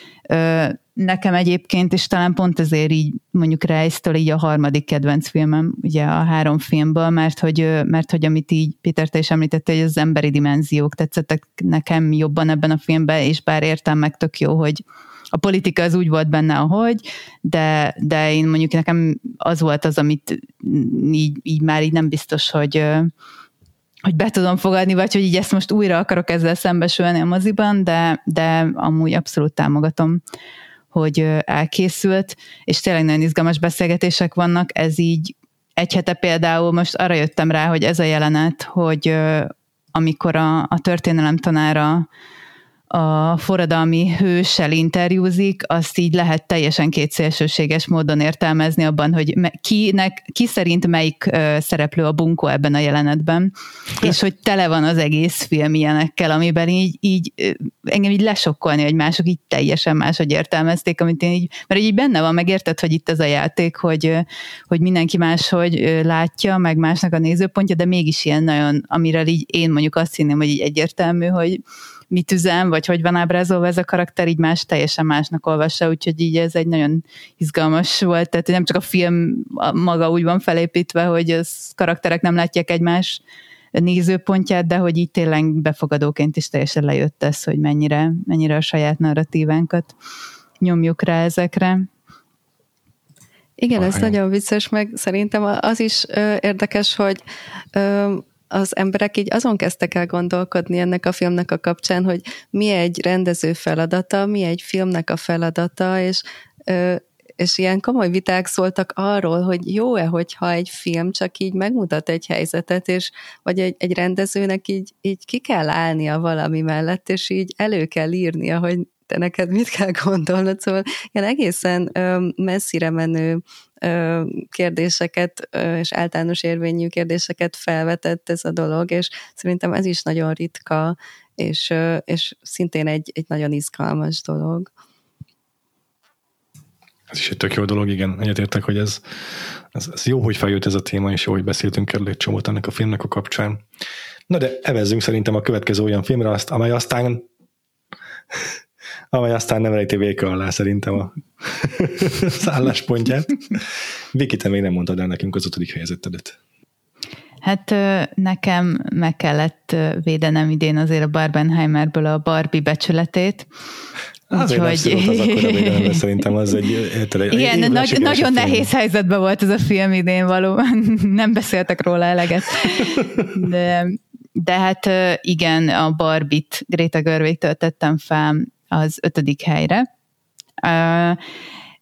Nekem egyébként, és talán pont ezért így mondjuk Reis-től így a harmadik kedvenc filmem, ugye a három filmből, mert hogy, mert hogy amit így Péter, te is említette, hogy az emberi dimenziók tetszettek nekem jobban ebben a filmben, és bár értem meg tök jó, hogy a politika az úgy volt benne, ahogy, de, de én mondjuk nekem az volt az, amit így, így már így nem biztos, hogy, hogy be tudom fogadni, vagy hogy így ezt most újra akarok ezzel szembesülni a moziban, de, de amúgy abszolút támogatom, hogy elkészült, és tényleg nagyon izgalmas beszélgetések vannak, ez így egy hete például most arra jöttem rá, hogy ez a jelenet, hogy amikor a, a történelem tanára a forradalmi hőssel interjúzik, azt így lehet teljesen kétszélsőséges módon értelmezni abban, hogy kinek, ki szerint melyik szereplő a bunkó ebben a jelenetben, és hogy tele van az egész film ilyenekkel, amiben így, így engem így lesokkolni, hogy mások így teljesen máshogy értelmezték, amit én így, mert így benne van, megérted, hogy itt ez a játék, hogy, hogy mindenki máshogy látja, meg másnak a nézőpontja, de mégis ilyen nagyon, amiről így én mondjuk azt hinném, hogy így egyértelmű, hogy mit üzem, vagy hogy van ábrázolva ez a karakter, így más teljesen másnak olvassa, úgyhogy így ez egy nagyon izgalmas volt, tehát nem csak a film maga úgy van felépítve, hogy az karakterek nem látják egymás nézőpontját, de hogy így tényleg befogadóként is teljesen lejött ez, hogy mennyire, mennyire a saját narratívánkat nyomjuk rá ezekre. Igen, ez nagyon vicces, meg szerintem az is ö, érdekes, hogy ö, az emberek így azon kezdtek el gondolkodni ennek a filmnek a kapcsán, hogy mi egy rendező feladata, mi egy filmnek a feladata, és és ilyen komoly viták szóltak arról, hogy jó-e, hogyha egy film csak így megmutat egy helyzetet, és vagy egy, egy rendezőnek így, így ki kell állnia valami mellett, és így elő kell írnia, hogy te neked mit kell gondolnod, szóval ilyen egészen messzire menő kérdéseket és általános érvényű kérdéseket felvetett ez a dolog, és szerintem ez is nagyon ritka, és, és szintén egy, egy nagyon izgalmas dolog. Ez is egy tök jó dolog, igen. Egyetértek, hogy ez, ez, ez jó, hogy feljött ez a téma, és jó, hogy beszéltünk erről egy csomót ennek a filmnek a kapcsán. Na de evezzünk szerintem a következő olyan filmre, azt, amely aztán amely aztán nem rejti véke alá szerintem a (laughs) szálláspontját. Viki, te még nem mondtad el nekünk az ötödik helyezettedet. Hát nekem meg kellett védenem idén azért a Barbenheimerből a Barbie becsületét. Azért Úgyhogy... az akkor szerintem az egy... egy Igen, nagy, nagyon nehéz helyzetben volt ez a film idén való. (laughs) Nem beszéltek róla eleget. De, de hát igen, a Barbit Greta Görvég tettem fel az ötödik helyre.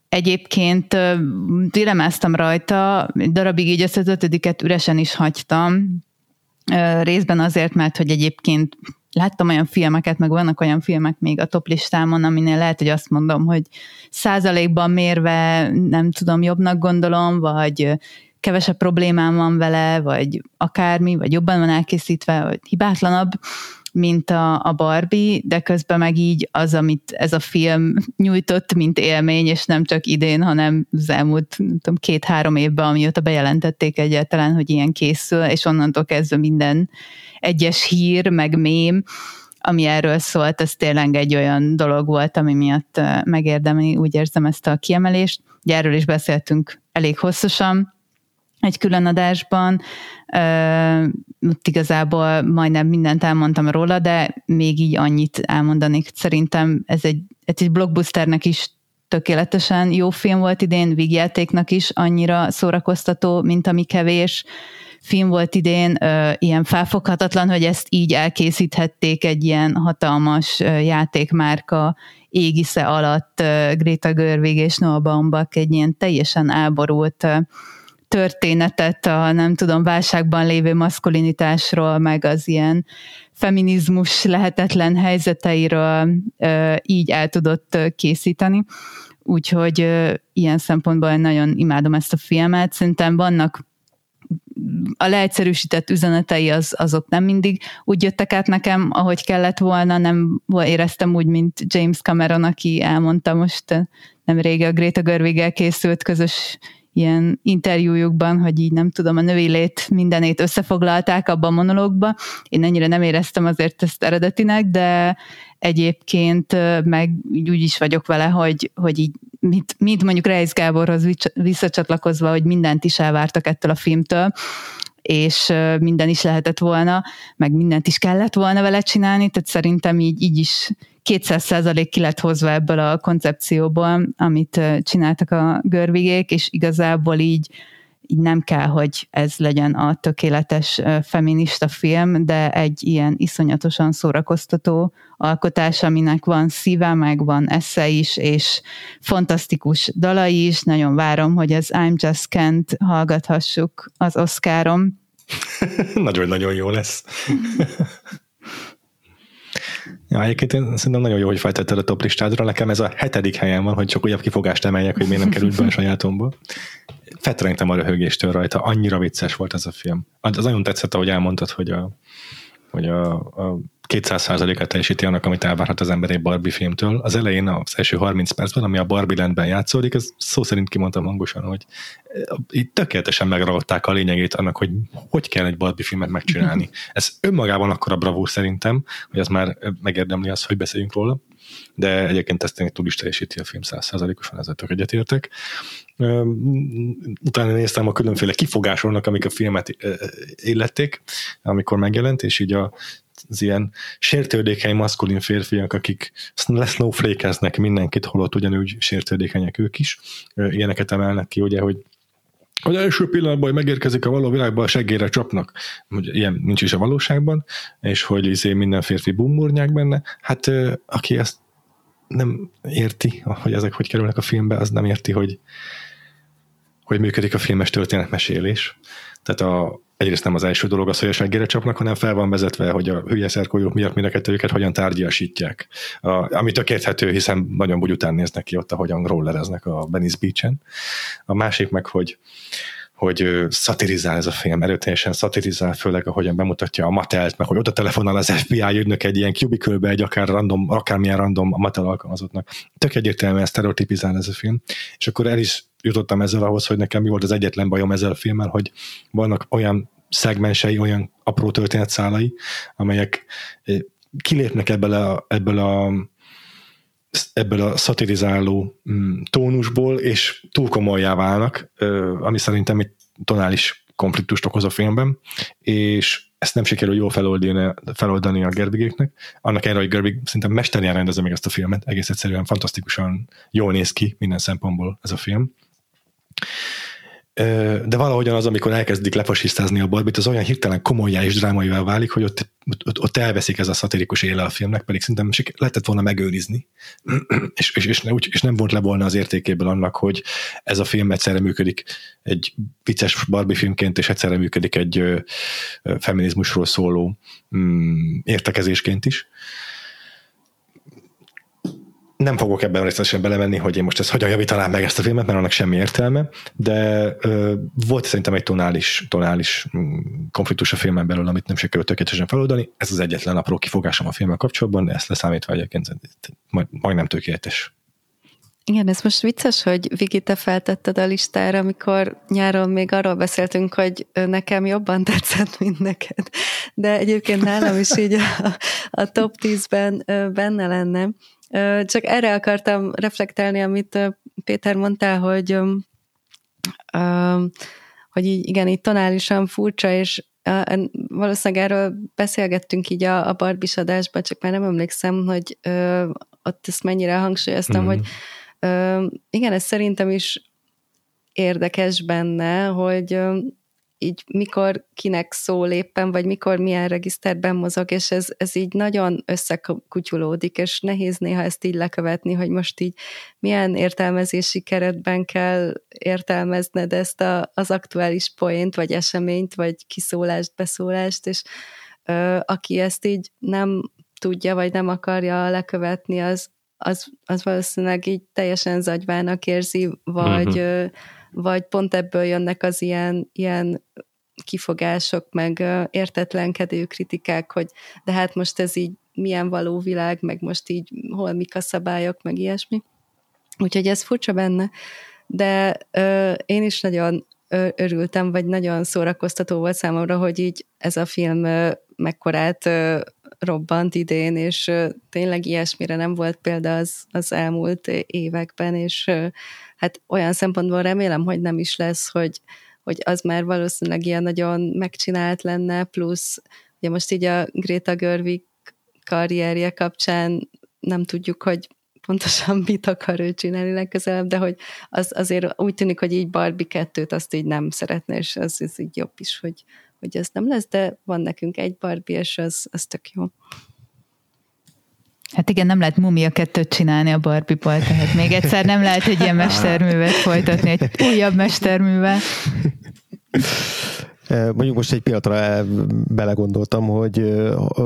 Egyébként dilemáztam rajta, darabig így ezt az ötödiket üresen is hagytam, részben azért, mert hogy egyébként láttam olyan filmeket, meg vannak olyan filmek még a top listámon, aminél lehet, hogy azt mondom, hogy százalékban mérve nem tudom, jobbnak gondolom, vagy kevesebb problémám van vele, vagy akármi, vagy jobban van elkészítve, vagy hibátlanabb, mint a, a Barbie, de közben meg így az, amit ez a film nyújtott, mint élmény, és nem csak idén, hanem az elmúlt tudom, két-három évben, amióta bejelentették egyáltalán, hogy ilyen készül, és onnantól kezdve minden egyes hír, meg mém, ami erről szólt, ez tényleg egy olyan dolog volt, ami miatt megérdemli, úgy érzem ezt a kiemelést. Ugye erről is beszéltünk elég hosszasan, egy külön adásban. Ott igazából majdnem mindent elmondtam róla, de még így annyit elmondanék. Szerintem ez egy, ez egy blockbusternek is tökéletesen jó film volt idén, vígjátéknak is annyira szórakoztató, mint ami kevés film volt idén, ilyen felfoghatatlan, hogy ezt így elkészíthették egy ilyen hatalmas játékmárka égisze alatt Greta Görvig és Noah Baumbach egy ilyen teljesen áborult történetet a nem tudom, válságban lévő maszkulinitásról, meg az ilyen feminizmus lehetetlen helyzeteiről így el tudott készíteni. Úgyhogy ilyen szempontból én nagyon imádom ezt a filmet. Szerintem vannak a leegyszerűsített üzenetei az, azok nem mindig úgy jöttek át nekem, ahogy kellett volna, nem éreztem úgy, mint James Cameron, aki elmondta most nem rége a Greta gerwig készült közös ilyen interjújukban, hogy így nem tudom, a növélét mindenét összefoglalták abban a monológba. Én ennyire nem éreztem azért ezt eredetinek, de egyébként meg úgy is vagyok vele, hogy, hogy így mint, mint mondjuk Reis Gáborhoz visszacsatlakozva, hogy mindent is elvártak ettől a filmtől, és minden is lehetett volna, meg mindent is kellett volna vele csinálni, tehát szerintem így, így is 200% ki lett hozva ebből a koncepcióból, amit csináltak a görvigék, és igazából így így nem kell, hogy ez legyen a tökéletes feminista film, de egy ilyen iszonyatosan szórakoztató alkotás, aminek van szíve, meg van esze is, és fantasztikus dalai is. Nagyon várom, hogy az I'm Just Kent hallgathassuk az Oscarom. (laughs) Nagyon-nagyon jó lesz. (laughs) Ja, egyébként én szerintem nagyon jó, hogy feltetted a top listádra. Nekem ez a hetedik helyen van, hogy csak újabb kifogást emeljek, hogy miért nem került be a sajátomból. Fetrengtem a röhögéstől rajta, annyira vicces volt ez a film. Az nagyon tetszett, ahogy elmondtad, hogy a, hogy a, a 200%-át teljesíti annak, amit elvárhat az ember egy Barbie filmtől. Az elején, az első 30 percben, ami a Barbie Landben játszódik, ez szó szerint kimondtam hangosan, hogy itt tökéletesen megragadták a lényegét annak, hogy hogy kell egy Barbie filmet megcsinálni. (laughs) Ez önmagában akkor a bravúr szerintem, hogy az már megérdemli azt, hogy beszéljünk róla, de egyébként ezt tényleg túl is teljesíti a film 100%-osan, ezzel tök egyetértek. Utána néztem a különféle kifogásolnak, amik a filmet illették, amikor megjelent, és így a az ilyen sértődékeny maszkulin férfiak, akik leszlóflékeznek mindenkit, holott ugyanúgy sértődékenyek ők is. Ilyeneket emelnek ki, ugye, hogy hogy első pillanatban, hogy megérkezik a való világba, a seggére csapnak, hogy ilyen nincs is a valóságban, és hogy izé minden férfi bummurnyák benne. Hát aki ezt nem érti, hogy ezek hogy kerülnek a filmbe, az nem érti, hogy, hogy működik a filmes történetmesélés. Tehát a, egyrészt nem az első dolog az, hogy a seggére csapnak, hanem fel van vezetve, hogy a hülye szerkolyók miatt mind őket hogyan tárgyasítják. A, ami tök érthető, hiszen nagyon bugyután néznek ki ott, ahogyan rollereznek a Venice Beach-en. A másik meg, hogy hogy szatirizál ez a film, erőteljesen szatirizál, főleg ahogyan bemutatja a Matelt, meg hogy oda telefonál az FBI ügynök egy ilyen cubicule egy akár random, akármilyen random a Mattel alkalmazottnak. Tök egyértelműen sztereotipizál ez a film, és akkor el is jutottam ezzel ahhoz, hogy nekem mi volt az egyetlen bajom ezzel a filmmel, hogy vannak olyan szegmensei, olyan apró történetszálai, amelyek kilépnek ebből a, ebből a ebből a szatirizáló mm, tónusból, és túl komolyá válnak, ami szerintem egy tonális konfliktust okoz a filmben, és ezt nem sikerül jól feloldani, feloldani a Gerbigéknek. Annak ellenére, hogy Gerbig szerintem mesterien rendezze meg ezt a filmet, egész egyszerűen fantasztikusan jól néz ki minden szempontból ez a film de valahogyan az, amikor elkezdik lefasisztázni a Barbit, az olyan hirtelen komolyá és drámaival válik, hogy ott, ott, ott elveszik ez a szatirikus éle a filmnek, pedig szerintem lehetett volna megőrizni, (clears throat) és, és, és, úgy, és nem volt le volna az értékéből annak, hogy ez a film egyszerre működik egy vicces Barbie filmként, és egyszerre működik egy feminizmusról szóló mm, értekezésként is nem fogok ebben részletesen belemenni, hogy én most ezt hogyan javítanám meg ezt a filmet, mert annak semmi értelme, de ö, volt szerintem egy tonális, tonális mm, konfliktus a filmen belül, amit nem sikerült tökéletesen feloldani. Ez az egyetlen apró kifogásom a filmmel kapcsolatban, de ezt leszámítva egyébként majd, majdnem tökéletes. Igen, ez most vicces, hogy Vigi, te feltetted a listára, amikor nyáron még arról beszéltünk, hogy nekem jobban tetszett, mint neked. De egyébként nálam is így a, a top 10-ben benne lenne. Csak erre akartam reflektálni, amit Péter mondtál, hogy, hogy így, igen, így tonálisan furcsa, és valószínűleg erről beszélgettünk így a, a barbis adásban, csak már nem emlékszem, hogy ott ezt mennyire hangsúlyoztam, mm. hogy igen, ez szerintem is érdekes benne, hogy így mikor kinek szól éppen, vagy mikor milyen regiszterben mozog, és ez, ez így nagyon összekutyulódik, és nehéz néha ezt így lekövetni, hogy most így milyen értelmezési keretben kell értelmezned ezt a, az aktuális poént, vagy eseményt, vagy kiszólást, beszólást, és ö, aki ezt így nem tudja, vagy nem akarja lekövetni, az, az, az valószínűleg így teljesen zagyvának érzi, vagy, uh-huh. Vagy pont ebből jönnek az ilyen, ilyen kifogások, meg értetlenkedő kritikák, hogy de hát most ez így milyen való világ, meg most így hol mik a szabályok, meg ilyesmi. Úgyhogy ez furcsa benne, de ö, én is nagyon örültem, vagy nagyon szórakoztató volt számomra, hogy így ez a film ö, mekkorát ö, robbant idén, és ö, tényleg ilyesmire nem volt példa az, az elmúlt években, és ö, hát olyan szempontból remélem, hogy nem is lesz, hogy hogy az már valószínűleg ilyen nagyon megcsinált lenne, plusz ugye most így a Greta Gerwig karrierje kapcsán nem tudjuk, hogy pontosan (laughs) mit akar ő csinálni legközelebb, de hogy az azért úgy tűnik, hogy így Barbie kettőt azt így nem szeretne, és az, az így jobb is, hogy, hogy ez nem lesz, de van nekünk egy Barbie, és az, az tök jó. Hát igen, nem lehet mumia kettőt csinálni a Barbie-ból, tehát még egyszer nem lehet egy ilyen mesterművet folytatni, egy újabb mesterművel. (laughs) Mondjuk most egy pillanatra belegondoltam, hogy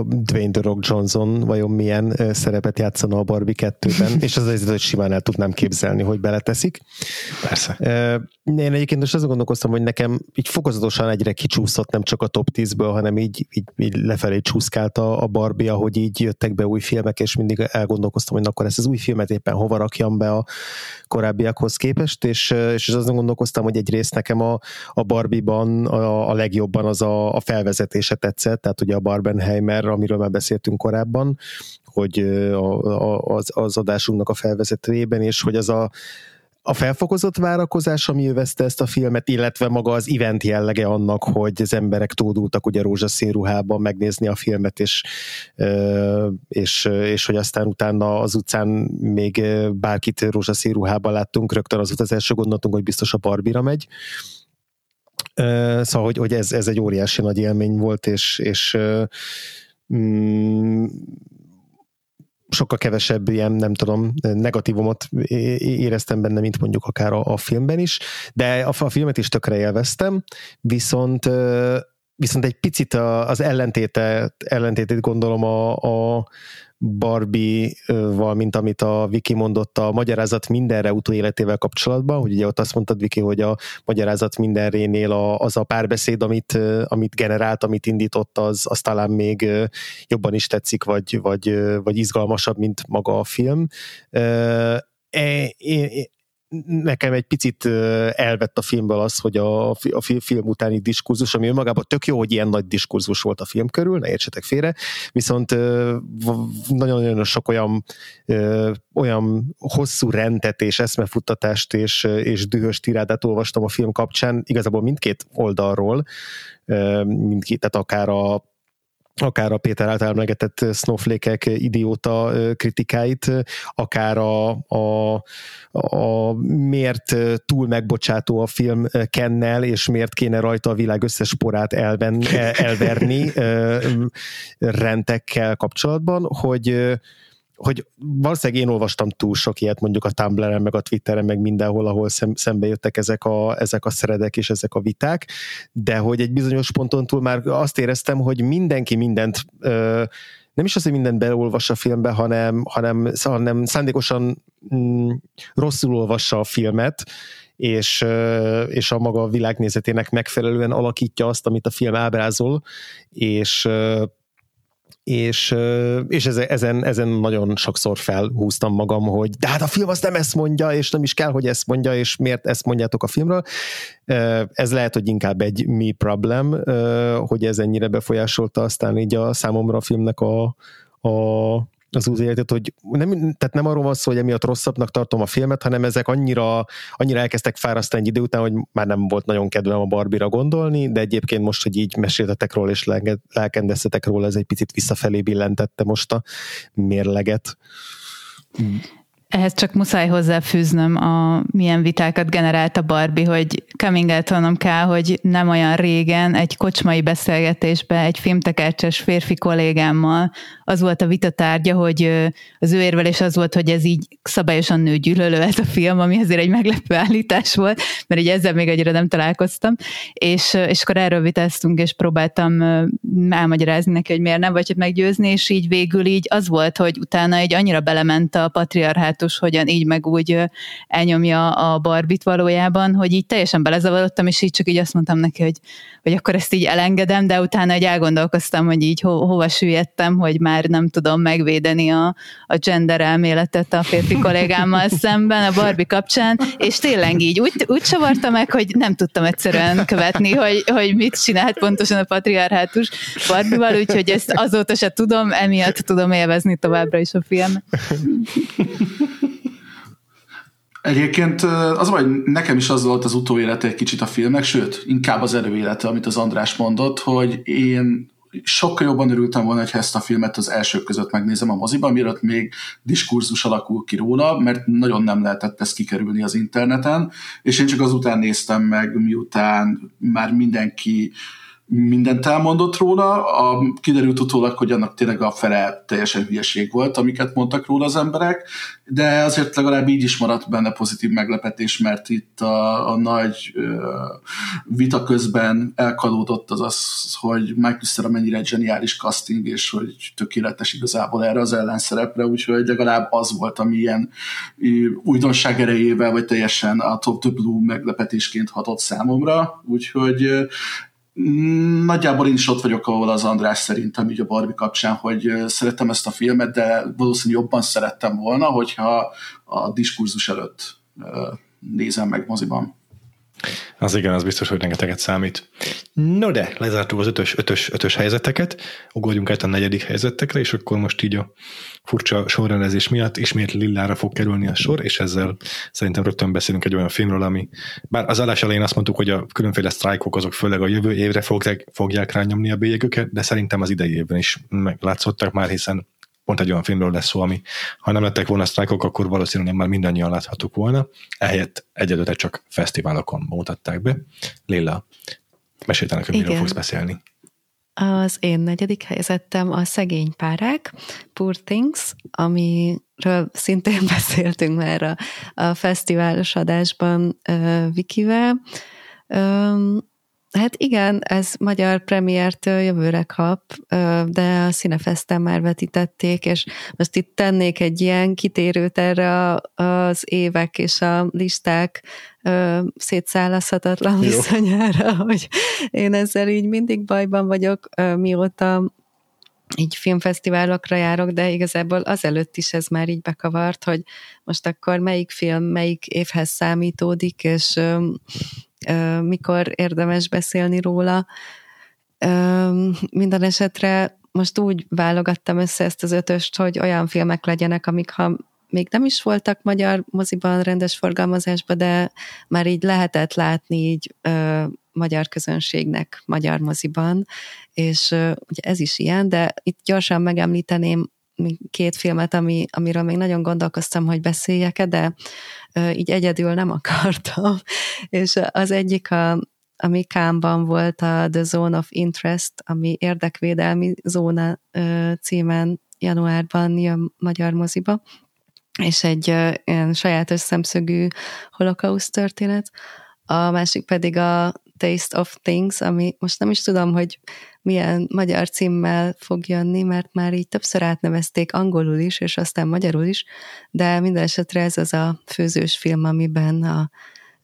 Dwayne The Rock Johnson vajon milyen szerepet játszana a Barbie 2-ben, és az az, hogy simán el tudnám képzelni, hogy beleteszik. Persze. Én egyébként most azon gondolkoztam, hogy nekem így fokozatosan egyre kicsúszott nem csak a top 10-ből, hanem így, így, így lefelé csúszkált a, a Barbie, ahogy így jöttek be új filmek, és mindig elgondolkoztam, hogy akkor ezt az új filmet éppen hova rakjam be a korábbiakhoz képest, és, és azon gondolkoztam, hogy egyrészt nekem a, a Barbie-ban a, a legjobban az a, a felvezetése tetszett, tehát ugye a Barbenheimer, amiről már beszéltünk korábban, hogy a, a, az, az adásunknak a felvezetőjében, és hogy az a, a felfokozott várakozás, ami övezte ezt a filmet, illetve maga az event jellege annak, hogy az emberek tódultak ugye rózsaszín ruhában megnézni a filmet, és, és, és hogy aztán utána az utcán még bárkit rózsaszín ruhában láttunk, rögtön az volt az első gondolatunk, hogy biztos a Barbira megy. Szóval, hogy, hogy ez, ez egy óriási nagy élmény volt, és, és mm, sokkal kevesebb ilyen, nem tudom, negatívumot éreztem benne, mint mondjuk akár a, a filmben is, de a, a filmet is tökre élveztem, viszont viszont egy picit az ellentéte, ellentétét gondolom a, a Barbie-val, mint amit a Viki mondott a magyarázat mindenre utóéletével kapcsolatban, hogy ugye ott azt mondtad, Viki, hogy a magyarázat mindenrénél a, az a párbeszéd, amit, amit generált, amit indított, az, az talán még jobban is tetszik, vagy, vagy, vagy izgalmasabb, mint maga a film. E, nekem egy picit elvett a filmből az, hogy a, a film utáni diskurzus, ami önmagában tök jó, hogy ilyen nagy diskurzus volt a film körül, ne értsetek félre, viszont nagyon-nagyon sok olyan, olyan hosszú rendet és eszmefuttatást és, és dühös tirádát olvastam a film kapcsán, igazából mindkét oldalról, mindkét, tehát akár a akár a Péter által emlegetett snowflake idióta kritikáit, akár a, a, a miért túl megbocsátó a film Kennel, és miért kéne rajta a világ összes porát elven, elverni rentekkel kapcsolatban, hogy hogy valószínűleg én olvastam túl sok ilyet mondjuk a Tumblr-en, meg a Twitteren, meg mindenhol, ahol szem, szembe jöttek ezek a, ezek a szeredek és ezek a viták, de hogy egy bizonyos ponton túl már azt éreztem, hogy mindenki mindent ö, nem is az, hogy mindent beolvas a filmbe, hanem, hanem, hanem szándékosan mm, rosszul olvassa a filmet, és, és a maga világnézetének megfelelően alakítja azt, amit a film ábrázol, és és, és ezen, ezen nagyon sokszor felhúztam magam, hogy de hát a film azt nem ezt mondja, és nem is kell, hogy ezt mondja, és miért ezt mondjátok a filmről. Ez lehet, hogy inkább egy mi problem, hogy ez ennyire befolyásolta aztán így a számomra a filmnek a, a, az új életet, hogy nem, tehát nem arról van szó, hogy emiatt rosszabbnak tartom a filmet, hanem ezek annyira, annyira elkezdtek fárasztani egy idő után, hogy már nem volt nagyon kedvem a Barbie-ra gondolni, de egyébként most, hogy így meséltetek róla és lelkendeztetek róla, ez egy picit visszafelé billentette most a mérleget. Ehhez csak muszáj hozzáfűznöm a milyen vitákat generált a Barbie, hogy coming out kell, hogy nem olyan régen egy kocsmai beszélgetésbe egy filmtekercses férfi kollégámmal az volt a vita tárgya, hogy az ő érvelés az volt, hogy ez így szabályosan nőgyűlölő ez a film, ami azért egy meglepő állítás volt, mert így ezzel még egyre nem találkoztam, és, és akkor erről vitáztunk, és próbáltam elmagyarázni neki, hogy miért nem vagy meggyőzni, és így végül így az volt, hogy utána egy annyira belement a patriarhátus, hogyan így meg úgy elnyomja a barbit valójában, hogy így teljesen belezavarodtam, és így csak így azt mondtam neki, hogy, hogy akkor ezt így elengedem, de utána egy elgondolkoztam, hogy így ho, hova süllyedtem, hogy már nem tudom megvédeni a, a gender elméletet a férfi (laughs) kollégámmal szemben a Barbie kapcsán, és tényleg így úgy, úgy csavarta meg, hogy nem tudtam egyszerűen követni, hogy, hogy mit csinált pontosan a patriarhátus Barbie-val, úgyhogy ezt azóta se tudom, emiatt tudom élvezni továbbra is a film. Egyébként az hogy nekem is az volt az utóélete egy kicsit a filmnek, sőt, inkább az előélete, amit az András mondott, hogy én sokkal jobban örültem volna, hogy ezt a filmet az elsők között megnézem a moziban, mielőtt még diskurzus alakul ki róla, mert nagyon nem lehetett ezt kikerülni az interneten, és én csak azután néztem meg, miután már mindenki mindent elmondott róla, a, kiderült utólag, hogy annak tényleg a fele teljesen hülyeség volt, amiket mondtak róla az emberek, de azért legalább így is maradt benne pozitív meglepetés, mert itt a, a nagy ö, vita közben elkalódott az az, hogy Michael Cera mennyire zseniális casting, és hogy tökéletes igazából erre az ellenszerepre, úgyhogy legalább az volt, ami ilyen újdonság erejével, vagy teljesen a top the blue meglepetésként hatott számomra, úgyhogy Nagyjából én is ott vagyok, ahol az András szerintem így a Barbie kapcsán, hogy szerettem ezt a filmet, de valószínűleg jobban szerettem volna, hogyha a diskurzus előtt nézem meg moziban. Az igen, az biztos, hogy rengeteget számít. No de, lezártuk az ötös, ötös, ötös helyzeteket, ugorjunk át a negyedik helyzetekre, és akkor most így a furcsa sorrendezés miatt ismét Lillára fog kerülni a sor, és ezzel szerintem rögtön beszélünk egy olyan filmről, ami, bár az állás elején azt mondtuk, hogy a különféle sztrájkok azok főleg a jövő évre fogják, fogják rányomni a bélyegüket, de szerintem az idei évben is meglátszottak már, hiszen pont egy olyan filmről lesz szó, ami ha nem lettek volna sztrájkok, akkor valószínűleg már mindannyian láthatók volna. Ehelyett egyedülre csak fesztiválokon mutatták be. Lilla, mesélj hogy miről fogsz beszélni. Az én negyedik helyzetem a Szegény párák, Poor Things, amiről szintén (laughs) beszéltünk már a, a fesztiválos adásban uh, Vikivel. Um, Hát igen, ez magyar premiért jövőre kap, de a Cinefesten már vetítették, és most itt tennék egy ilyen kitérőt erre az évek és a listák szétszállazhatatlan viszonyára, (laughs) hogy én ezzel így mindig bajban vagyok, mióta így filmfesztiválokra járok, de igazából azelőtt is ez már így bekavart, hogy most akkor melyik film melyik évhez számítódik, és mikor érdemes beszélni róla. Minden esetre most úgy válogattam össze ezt az ötöst, hogy olyan filmek legyenek, amik ha még nem is voltak magyar moziban, rendes forgalmazásban, de már így lehetett látni így ö, magyar közönségnek magyar moziban, és ö, ugye ez is ilyen, de itt gyorsan megemlíteném két filmet, ami, amiről még nagyon gondolkoztam, hogy beszéljek de ö, így egyedül nem akartam. (laughs) És az egyik a, ami Kámban volt a The Zone of Interest, ami érdekvédelmi zóna címen januárban jön magyar moziba, és egy ilyen sajátos szemszögű holokauszt történet. A másik pedig a Taste of Things, ami most nem is tudom, hogy milyen magyar címmel fog jönni, mert már így többször átnevezték angolul is, és aztán magyarul is, de minden esetre ez az a főzős film, amiben a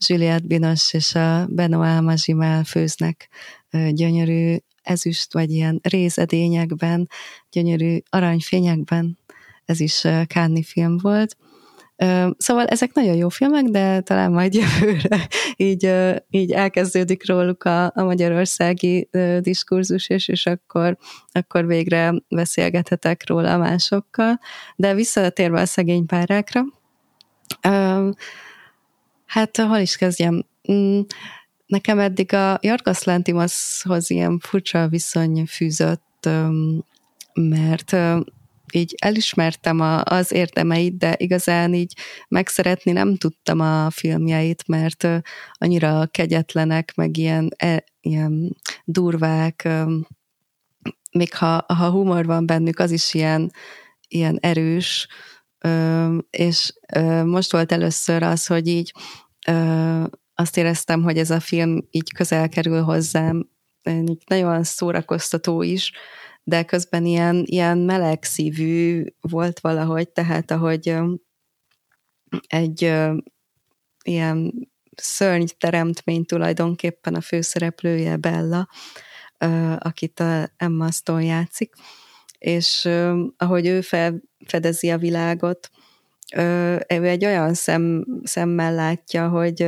Juliette Binoche és a Benoît Magimel főznek gyönyörű ezüst, vagy ilyen rézedényekben, gyönyörű aranyfényekben. Ez is Kánni film volt. Szóval ezek nagyon jó filmek, de talán majd (laughs) jövőre így, így elkezdődik róluk a, a magyarországi diskurzus, és, és akkor, akkor végre beszélgethetek róla másokkal. De visszatérve a szegény párákra, hát hol is kezdjem? Mm, nekem eddig a Jorgos Lantimoshoz ilyen furcsa viszony fűzött, mert így elismertem a, az érdemeit, de igazán így megszeretni nem tudtam a filmjeit, mert annyira kegyetlenek, meg ilyen, e, ilyen durvák, még ha, ha humor van bennük, az is ilyen, ilyen erős, és most volt először az, hogy így azt éreztem, hogy ez a film így közel kerül hozzám, nagyon szórakoztató is, de közben ilyen, ilyen meleg szívű volt valahogy, tehát ahogy egy ilyen szörny teremtmény tulajdonképpen a főszereplője Bella, akit a Emma Stone játszik, és ahogy ő felfedezi a világot, ő egy olyan szem, szemmel látja, hogy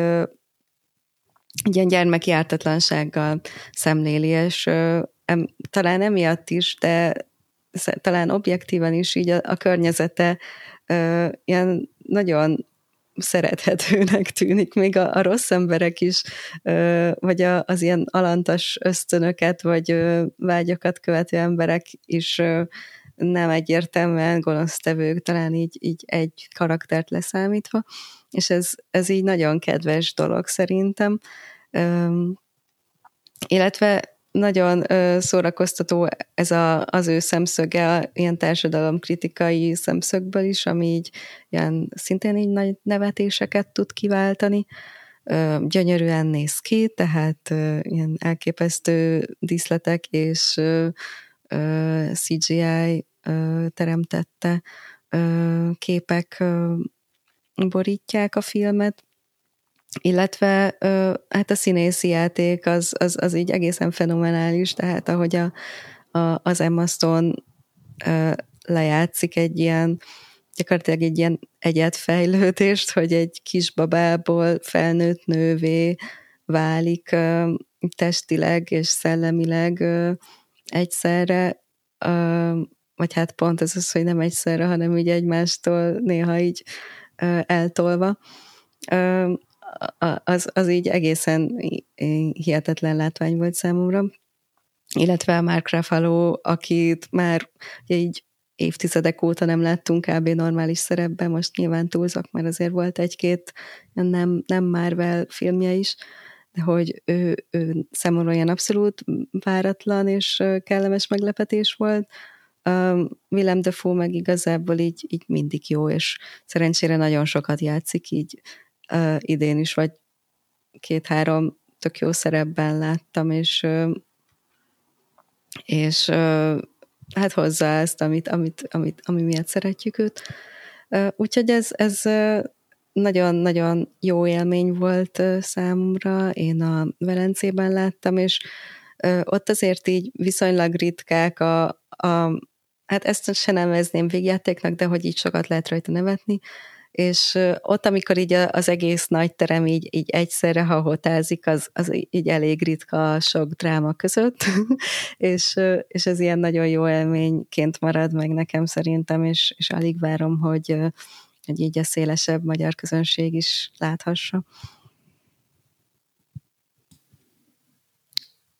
ilyen gyermeki ártatlansággal szemléli, és em, talán emiatt is, de talán objektíven is így a, a környezete ö, ilyen nagyon szerethetőnek tűnik, még a, a rossz emberek is, ö, vagy a, az ilyen alantas ösztönöket, vagy ö, vágyakat követő emberek is ö, nem egyértelműen gonosztevők, talán így, így egy karaktert leszámítva, és ez, ez így nagyon kedves dolog szerintem. Ö, illetve nagyon szórakoztató ez a, az ő szemszöge, ilyen társadalomkritikai szemszögből is, ami így ilyen, szintén így nagy nevetéseket tud kiváltani. Gyönyörűen néz ki, tehát ilyen elképesztő díszletek és CGI teremtette képek borítják a filmet, illetve hát a színészi játék az, az, az így egészen fenomenális, tehát ahogy a, a, az Emma Stone lejátszik egy ilyen gyakorlatilag egy ilyen egyetfejlődést, hogy egy kisbabából felnőtt nővé válik testileg és szellemileg egyszerre, vagy hát pont ez az, hogy nem egyszerre, hanem így egymástól néha így eltolva az, az így egészen hihetetlen látvány volt számomra. Illetve Mark Ruffalo, akit már így évtizedek óta nem láttunk kb. normális szerepben, most nyilván túlzok, mert azért volt egy-két nem, nem Marvel filmje is, de hogy ő, ő számomra ilyen abszolút váratlan és kellemes meglepetés volt. Um, Willem Dafoe meg igazából így, így mindig jó, és szerencsére nagyon sokat játszik, így uh, idén is, vagy két-három tök jó szerepben láttam, és uh, és uh, hát hozzá ezt, amit, amit, amit, ami miatt szeretjük őt. Úgyhogy ez, ez nagyon-nagyon jó élmény volt számomra. Én a Velencében láttam, és ott azért így viszonylag ritkák a, a hát ezt se nevezném végjátéknak, de hogy így sokat lehet rajta nevetni, és ott, amikor így az egész nagy terem így, így egyszerre hahotázik, az, az így elég ritka a sok dráma között, (laughs) és, és ez ilyen nagyon jó élményként marad meg nekem szerintem, és, és alig várom, hogy, hogy így a szélesebb magyar közönség is láthassa.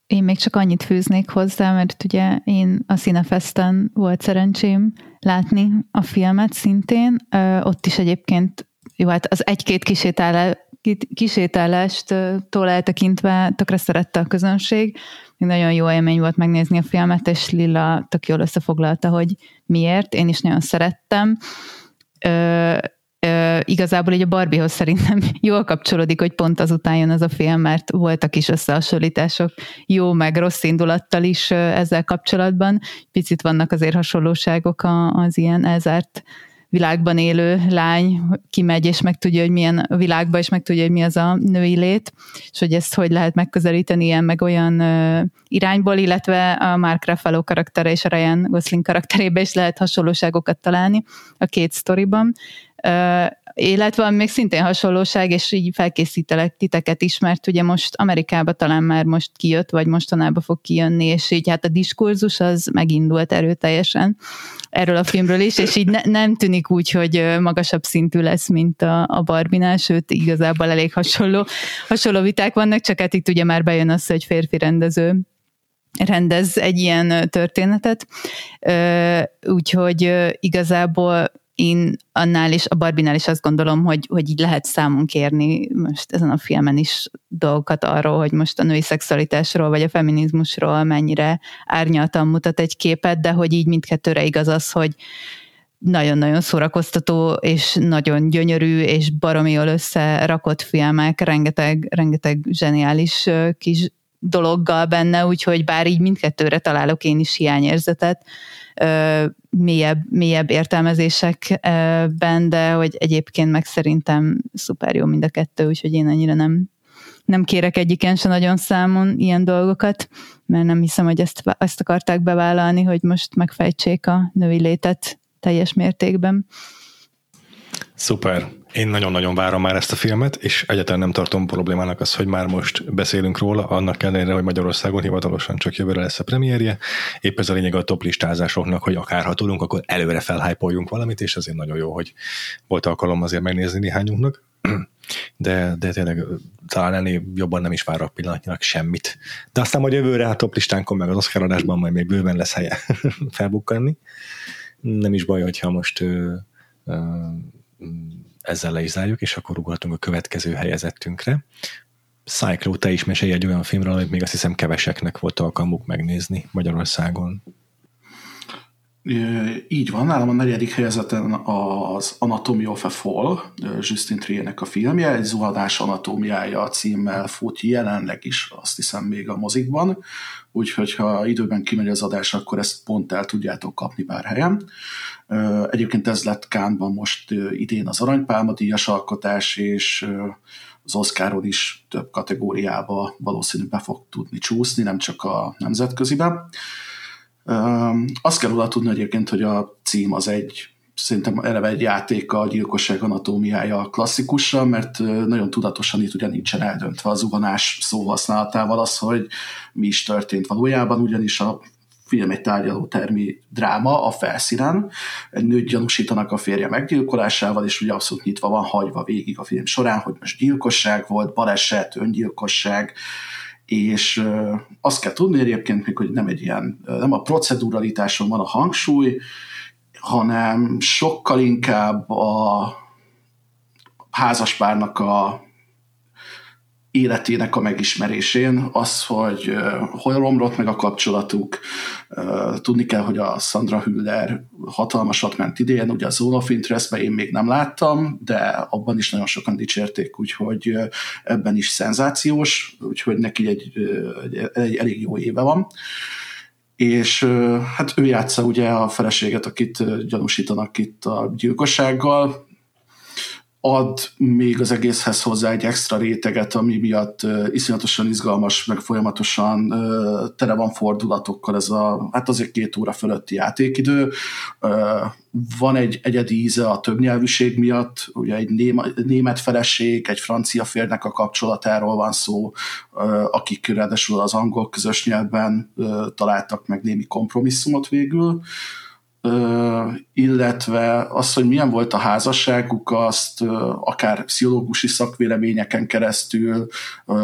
Én még csak annyit fűznék hozzá, mert ugye én a Cinefesten volt szerencsém látni a filmet szintén. Ott is egyébként, jó, hát az egy-két kisétálás, kisétálást eltekintve tökre szerette a közönség. Nagyon jó élmény volt megnézni a filmet, és Lilla tök jól összefoglalta, hogy miért. Én is nagyon szerettem igazából így a Barbiehoz szerintem (laughs) jól kapcsolódik, hogy pont azután jön ez a film, mert voltak is összehasonlítások jó meg rossz indulattal is ezzel kapcsolatban. Picit vannak azért hasonlóságok az ilyen elzárt világban élő lány kimegy, és meg tudja, hogy milyen a világban, és meg tudja, hogy mi az a női lét, és hogy ezt hogy lehet megközelíteni ilyen meg olyan uh, irányból, illetve a Mark Ruffalo karaktere és a Ryan Gosling karakterébe is lehet hasonlóságokat találni a két sztoriban illetve még szintén hasonlóság, és így felkészítelek titeket is, mert ugye most Amerikában talán már most kijött, vagy mostanában fog kijönni, és így hát a diskurzus az megindult erőteljesen erről a filmről is, és így ne, nem tűnik úgy, hogy magasabb szintű lesz, mint a, a Barbinál, sőt igazából elég hasonló, hasonló viták vannak, csak hát itt ugye már bejön az, hogy férfi rendező rendez egy ilyen történetet. Úgyhogy igazából én annál is, a Barbinál is azt gondolom, hogy, hogy így lehet számon kérni most ezen a filmen is dolgokat arról, hogy most a női szexualitásról vagy a feminizmusról mennyire árnyaltan mutat egy képet, de hogy így mindkettőre igaz az, hogy nagyon-nagyon szórakoztató, és nagyon gyönyörű, és baromi jól összerakott filmek, rengeteg, rengeteg zseniális kis dologgal benne, úgyhogy bár így mindkettőre találok én is hiányérzetet, mélyebb, mélyebb értelmezésekben, de hogy egyébként meg szerintem szuper jó mind a kettő, úgyhogy én annyira nem, nem kérek egyiken se nagyon számon ilyen dolgokat, mert nem hiszem, hogy ezt, ezt akarták bevállalni, hogy most megfejtsék a női létet teljes mértékben. Szuper. Én nagyon-nagyon várom már ezt a filmet, és egyáltalán nem tartom problémának az, hogy már most beszélünk róla, annak ellenére, hogy Magyarországon hivatalosan csak jövőre lesz a premierje. Épp ez a lényeg a top listázásoknak, hogy akár ha tudunk, akkor előre felhájpoljunk valamit, és azért nagyon jó, hogy volt alkalom azért megnézni néhányunknak. De, de tényleg talán ennél jobban nem is várok pillanatnyilag semmit. De aztán majd jövőre a top listánkon, meg az Oscar adásban majd még bőven lesz helye (laughs) felbukkanni. Nem is baj, hogyha most ö, ö, ezzel le is zárjuk, és akkor ugorhatunk a következő helyezettünkre. Cyclo, te is mesélj egy olyan filmről, amit még azt hiszem keveseknek volt alkalmuk megnézni Magyarországon. Így van, nálam a negyedik helyezeten az Anatomy of a Fall, Justin Triernek a filmje, egy zuhadás anatómiája címmel fut jelenleg is, azt hiszem még a mozikban, úgyhogy ha időben kimegy az adás, akkor ezt pont el tudjátok kapni pár helyen. Egyébként ez lett Kánban most idén az Aranypálma díjas alkotás, és az Oscaron is több kategóriába valószínűleg be fog tudni csúszni, nem csak a nemzetközibe. Azt kell róla tudni egyébként, hogy a cím az egy szerintem eleve egy játék a gyilkosság anatómiája klasszikusra, mert nagyon tudatosan itt ugye nincsen eldöntve az zuhanás szóhasználatával az, hogy mi is történt valójában, ugyanis a film egy tárgyaló termi dráma a felszínen. Egy nőt gyanúsítanak a férje meggyilkolásával, és ugye abszolút nyitva van hagyva végig a film során, hogy most gyilkosság volt, baleset, öngyilkosság, és azt kell tudni egyébként még, hogy nem egy ilyen, nem a proceduralitáson van a hangsúly, hanem sokkal inkább a házaspárnak a életének a megismerésén, az, hogy hol romlott meg a kapcsolatuk. Tudni kell, hogy a Sandra Hüller hatalmasat ment idén, ugye a Zone of interest én még nem láttam, de abban is nagyon sokan dicsérték, úgyhogy ebben is szenzációs, úgyhogy neki egy, egy, egy elég jó éve van és hát ő játsza ugye a feleséget, akit gyanúsítanak itt a gyilkossággal, ad még az egészhez hozzá egy extra réteget, ami miatt uh, iszonyatosan izgalmas, meg folyamatosan uh, van fordulatokkal ez a, hát azért két óra fölötti játékidő. Uh, van egy egyedi íze a többnyelvűség miatt, ugye egy néma, német feleség, egy francia férnek a kapcsolatáról van szó, uh, akik ráadásul az angol közös nyelvben találtak meg némi kompromisszumot végül. Illetve az, hogy milyen volt a házasságuk, azt akár pszichológusi szakvéleményeken keresztül,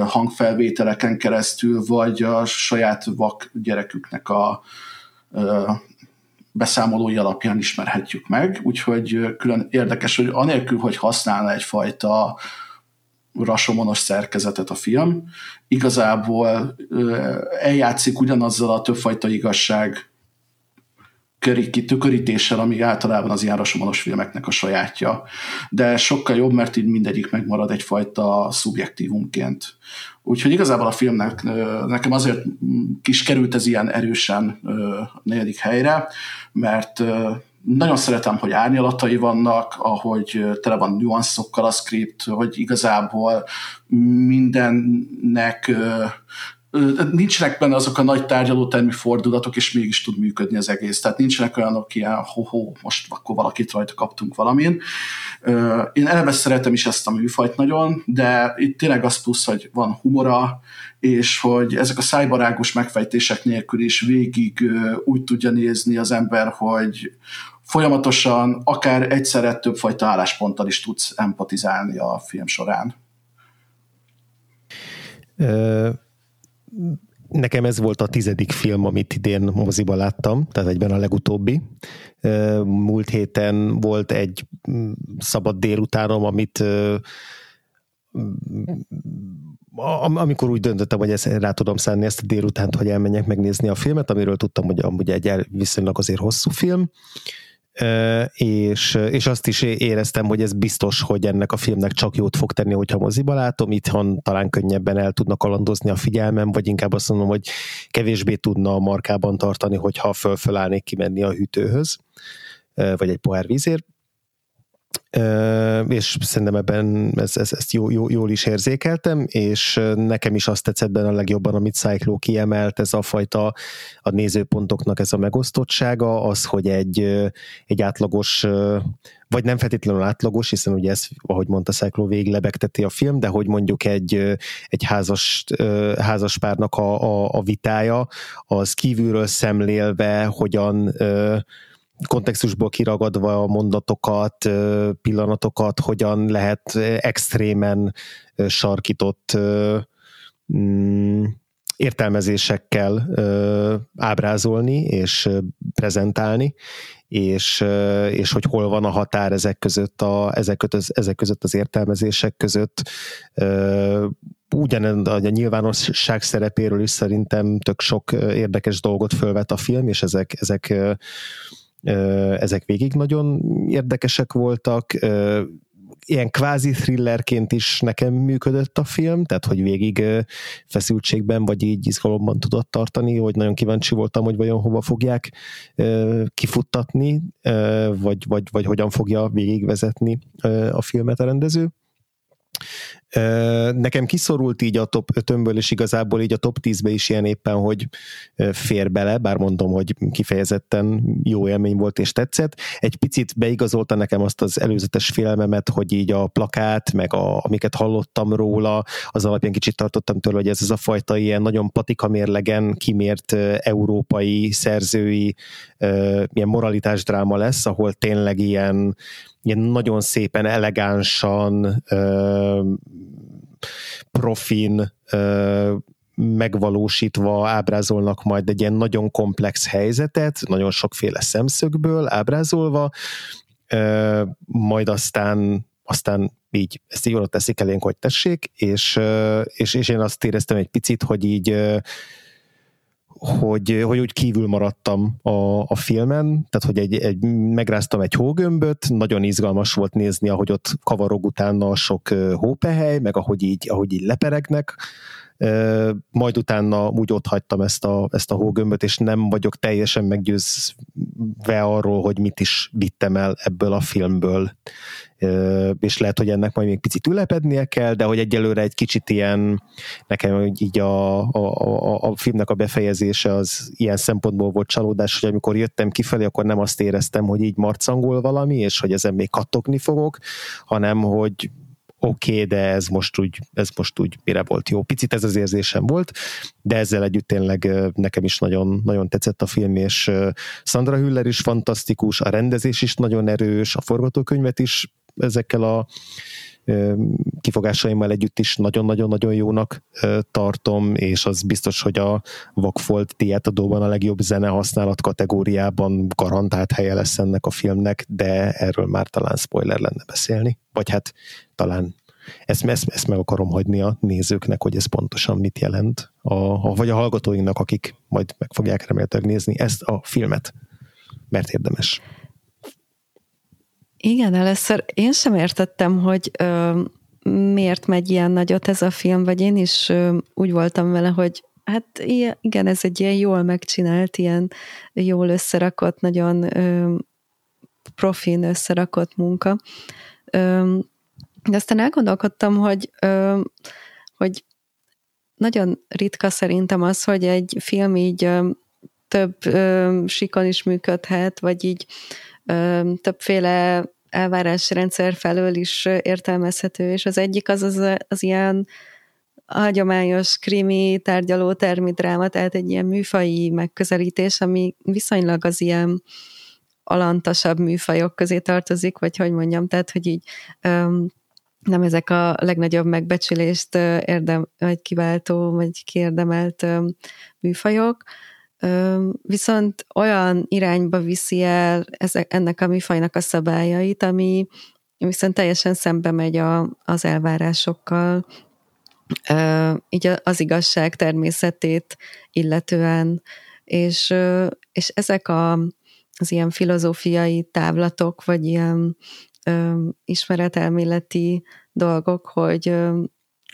hangfelvételeken keresztül, vagy a saját vak gyereküknek a beszámolói alapján ismerhetjük meg, úgyhogy külön érdekes, hogy anélkül, hogy használna egyfajta rasomonos szerkezetet a film, igazából eljátszik ugyanazzal a többfajta igazság kitökörítéssel, ami általában az ilyen rasomalonos filmeknek a sajátja. De sokkal jobb, mert így mindegyik megmarad egyfajta szubjektívumként. Úgyhogy igazából a filmnek nekem azért kis került ez ilyen erősen negyedik helyre, mert nagyon szeretem, hogy árnyalatai vannak, ahogy tele van nüanszokkal a script, hogy igazából mindennek nincsenek benne azok a nagy tárgyalótermi fordulatok, és mégis tud működni az egész. Tehát nincsenek olyanok ilyen, ho-ho, most akkor valakit rajta kaptunk valamin. Én eleve szeretem is ezt a műfajt nagyon, de itt tényleg az plusz, hogy van humora, és hogy ezek a szájbarágos megfejtések nélkül is végig úgy tudja nézni az ember, hogy folyamatosan akár egyszerre többfajta állásponttal is tudsz empatizálni a film során nekem ez volt a tizedik film, amit idén moziba láttam, tehát egyben a legutóbbi. Múlt héten volt egy mm, szabad délutánom, amit amikor úgy döntöttem, hogy ezt, rá tudom szánni ezt a délutánt, hogy elmenjek megnézni a filmet, amiről tudtam, hogy amúgy egy viszonylag azért hosszú film, és, és azt is éreztem, hogy ez biztos, hogy ennek a filmnek csak jót fog tenni, hogyha moziba látom, itthon talán könnyebben el tudnak kalandozni a figyelmem, vagy inkább azt mondom, hogy kevésbé tudna a markában tartani, hogyha fölfölállnék kimenni a hűtőhöz, vagy egy pohár vízért és szerintem ebben ezt, ezt, ezt jó, jó, jól is érzékeltem, és nekem is azt tetszett benne a legjobban, amit Cyclo kiemelt, ez a fajta a nézőpontoknak ez a megosztottsága, az, hogy egy, egy átlagos vagy nem feltétlenül átlagos, hiszen ugye ez, ahogy mondta Cyclo, végig lebegteti a film, de hogy mondjuk egy, egy házas, házas párnak a, a, a vitája, az kívülről szemlélve hogyan kontextusból kiragadva a mondatokat, pillanatokat, hogyan lehet extrémen sarkított mm, értelmezésekkel ábrázolni és prezentálni, és, és hogy hol van a határ ezek között, a, ezek, között, ezek között az értelmezések között. Ugyan a nyilvánosság szerepéről is szerintem tök sok érdekes dolgot fölvet a film, és ezek, ezek ezek végig nagyon érdekesek voltak, ilyen kvázi thrillerként is nekem működött a film, tehát hogy végig feszültségben vagy így izgalomban tudott tartani, hogy nagyon kíváncsi voltam, hogy vajon hova fogják kifuttatni, vagy, vagy, vagy hogyan fogja végigvezetni a filmet a rendező. Nekem kiszorult így a top 5-ből, és igazából így a top 10-be is ilyen éppen, hogy fér bele, bár mondom, hogy kifejezetten jó élmény volt és tetszett. Egy picit beigazolta nekem azt az előzetes félelmemet, hogy így a plakát, meg a, amiket hallottam róla, az alapján kicsit tartottam tőle, hogy ez az a fajta ilyen nagyon patika mérlegen kimért európai szerzői ilyen moralitás dráma lesz, ahol tényleg ilyen ilyen nagyon szépen, elegánsan, profin megvalósítva ábrázolnak majd egy ilyen nagyon komplex helyzetet, nagyon sokféle szemszögből ábrázolva, majd aztán, aztán így ezt így oda teszik elénk, hogy tessék, és, és, és én azt éreztem egy picit, hogy így hogy, hogy úgy kívül maradtam a, a filmen, tehát hogy egy, egy, megráztam egy hógömböt, nagyon izgalmas volt nézni, ahogy ott kavarog utána sok hópehely, meg ahogy így, ahogy így leperegnek, majd utána úgy ott hagytam ezt a, ezt a hógömböt, és nem vagyok teljesen meggyőzve arról, hogy mit is vittem el ebből a filmből. És lehet, hogy ennek majd még picit ülepednie kell, de hogy egyelőre egy kicsit ilyen, nekem így a, a, a, a filmnek a befejezése az ilyen szempontból volt csalódás, hogy amikor jöttem kifelé, akkor nem azt éreztem, hogy így marcangol valami, és hogy ezen még kattogni fogok, hanem hogy oké, okay, de ez most, úgy, ez most úgy mire volt jó. Picit ez az érzésem volt, de ezzel együtt tényleg nekem is nagyon, nagyon tetszett a film, és Sandra Hüller is fantasztikus, a rendezés is nagyon erős, a forgatókönyvet is ezekkel a kifogásaimmal együtt is nagyon-nagyon-nagyon jónak tartom, és az biztos, hogy a Vagfolt diátadóban a legjobb zene használat kategóriában garantált helye lesz ennek a filmnek, de erről már talán spoiler lenne beszélni. Vagy hát talán ezt, ezt, ezt meg akarom hagyni a nézőknek, hogy ez pontosan mit jelent, a, a, vagy a hallgatóinknak, akik majd meg fogják remélhetőleg nézni ezt a filmet, mert érdemes. Igen, először én sem értettem, hogy ö, miért megy ilyen nagyot ez a film, vagy én is ö, úgy voltam vele, hogy hát igen, ez egy ilyen jól megcsinált, ilyen jól összerakott, nagyon ö, profin összerakott munka. Ö, de aztán elgondolkodtam, hogy, ö, hogy nagyon ritka szerintem az, hogy egy film így ö, több ö, sikon is működhet, vagy így ö, többféle elvárásrendszer felől is értelmezhető, és az egyik az az, az ilyen hagyományos krimi, tárgyaló, termidráma, tehát egy ilyen műfai megközelítés, ami viszonylag az ilyen alantasabb műfajok közé tartozik, vagy hogy mondjam, tehát hogy így um, nem ezek a legnagyobb megbecsülést érdem, vagy kiváltó, vagy kiérdemelt műfajok, viszont olyan irányba viszi el ezek, ennek a műfajnak a szabályait, ami viszont teljesen szembe megy a, az elvárásokkal, így az igazság természetét illetően, és, és ezek a, az ilyen filozófiai távlatok, vagy ilyen ö, ismeretelméleti dolgok, hogy,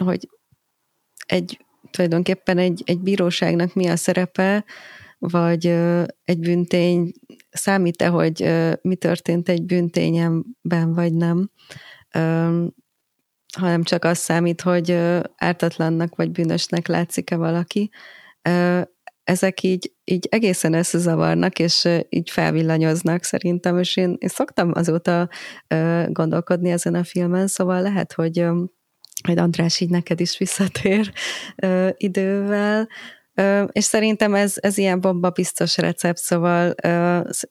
hogy egy tulajdonképpen egy, egy bíróságnak mi a szerepe, vagy ö, egy büntény, számít-e, hogy ö, mi történt egy büntényemben, vagy nem, ö, hanem csak az számít, hogy ö, ártatlannak vagy bűnösnek látszik-e valaki. Ö, ezek így, így egészen összezavarnak, és így felvillanyoznak szerintem, és én, én szoktam azóta gondolkodni ezen a filmen, szóval lehet, hogy hogy András így neked is visszatér idővel, és szerintem ez, ez ilyen bomba biztos recept, szóval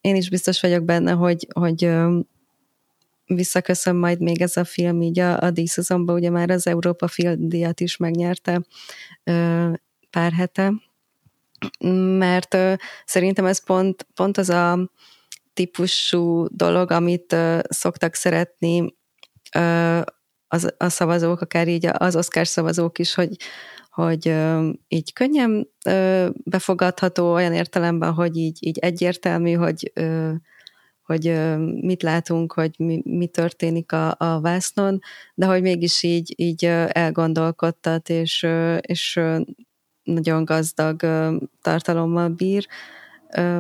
én is biztos vagyok benne, hogy, hogy visszaköszön majd még ez a film így a, a díszozomba, ugye már az Európa Filmdíjat is megnyerte pár hete, mert szerintem ez pont, pont az a típusú dolog, amit szoktak szeretni az, a szavazók, akár így az Oscar szavazók is, hogy, hogy így könnyen uh, befogadható olyan értelemben, hogy így, így egyértelmű, hogy hogy mit látunk, hogy mi, mi történik a, a vásznon, de hogy mégis így, így elgondolkodtat, és, és nagyon gazdag tartalommal bír,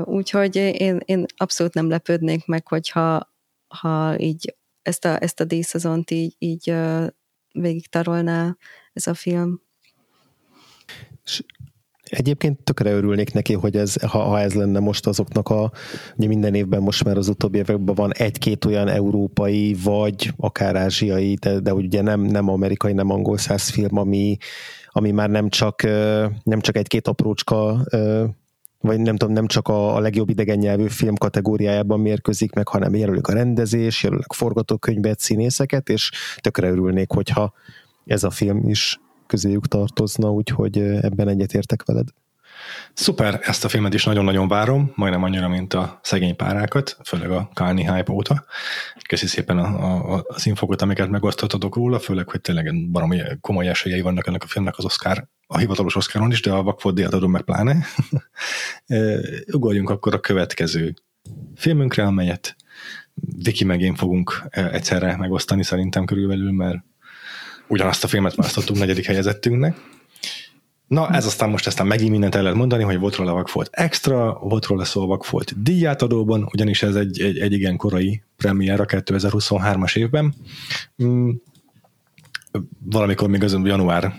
úgyhogy én, én abszolút nem lepődnék meg, hogyha ha így ezt a, ezt a díszazont így, így végig tarolná ez a film. Egyébként tökre örülnék neki, hogy ez, ha, ha ez lenne most azoknak a, ugye minden évben most már az utóbbi években van egy-két olyan európai, vagy akár ázsiai, de, de ugye nem, nem amerikai, nem angol száz film, ami, ami már nem csak, nem csak egy-két aprócska vagy nem tudom, nem csak a, a legjobb idegen nyelvű film kategóriájában mérközik meg, hanem jelölik a rendezés, jelölik forgatókönyvet, színészeket, és tökre örülnék, hogyha ez a film is közéjük tartozna, úgyhogy ebben egyetértek veled. Szuper, ezt a filmet is nagyon-nagyon várom, majdnem annyira, mint a szegény párákat, főleg a Kálni hype óta. Köszi szépen a, a, az infokat, amiket megosztottatok róla, főleg, hogy tényleg baromi komoly esélyei vannak ennek a filmnek az Oscar, a hivatalos Oscaron is, de a Vakford díjat meg pláne. (laughs) Ugorjunk akkor a következő filmünkre, amelyet Viki meg én fogunk egyszerre megosztani szerintem körülbelül, mert ugyanazt a filmet választottunk negyedik helyezettünknek. Na, ez aztán most aztán megint mindent el lehet mondani, hogy volt róla Vagfolt extra, volt róla szó Vagfolt díjátadóban, ugyanis ez egy, egy, egy igen korai premiér a 2023-as évben. Mm, valamikor még az január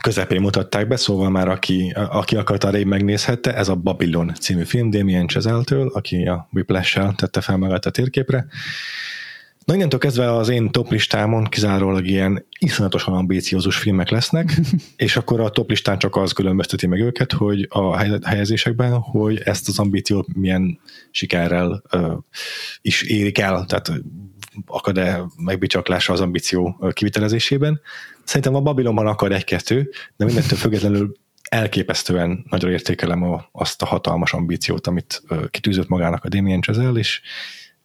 közepén mutatták be, szóval már aki, aki akarta, rég megnézhette, ez a Babylon című film Damien Chazelle-től, aki a whiplash tette fel magát a térképre. Na innentől kezdve az én top listámon kizárólag ilyen iszonyatosan ambíciózus filmek lesznek, (laughs) és akkor a top listán csak az különbözteti meg őket, hogy a helyezésekben, hogy ezt az ambíciót milyen sikerrel uh, is érik el, tehát akad-e megbicsaklásra az ambíció kivitelezésében. Szerintem a Babylonban akar egy-kettő, de mindentől függetlenül elképesztően nagyra értékelem a, azt a hatalmas ambíciót, amit kitűzött magának a Damien Chazelle, és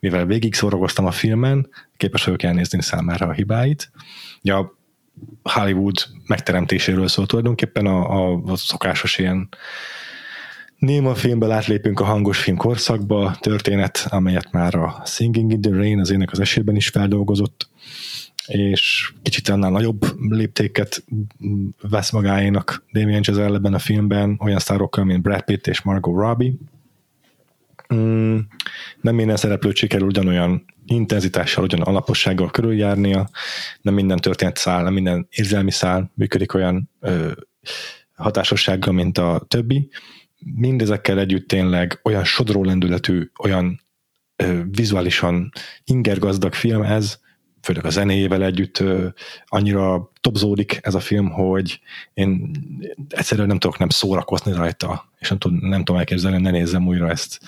mivel végig szorogoztam a filmen, képes vagyok elnézni számára a hibáit. Ja, Hollywood megteremtéséről szól tulajdonképpen a, a, a szokásos ilyen Néma filmből átlépünk a hangos film korszakba, történet, amelyet már a Singing in the Rain az ének az esében is feldolgozott, és kicsit annál nagyobb léptéket vesz magáénak Damien Chazelle ebben a filmben, olyan sztárokkal, mint Brad Pitt és Margot Robbie, Mm, nem minden szereplőt sikerül ugyanolyan intenzitással, ugyan alapossággal körüljárnia, nem minden történet szál, nem minden érzelmi szál működik olyan ö, hatásossággal, mint a többi. Mindezekkel együtt tényleg olyan sodró lendületű, olyan ö, vizuálisan ingergazdag film ez, főleg a zenéjével együtt annyira topzódik ez a film, hogy én egyszerűen nem tudok nem szórakozni rajta, és nem, tud, nem tudom elképzelni, ne nézzem újra ezt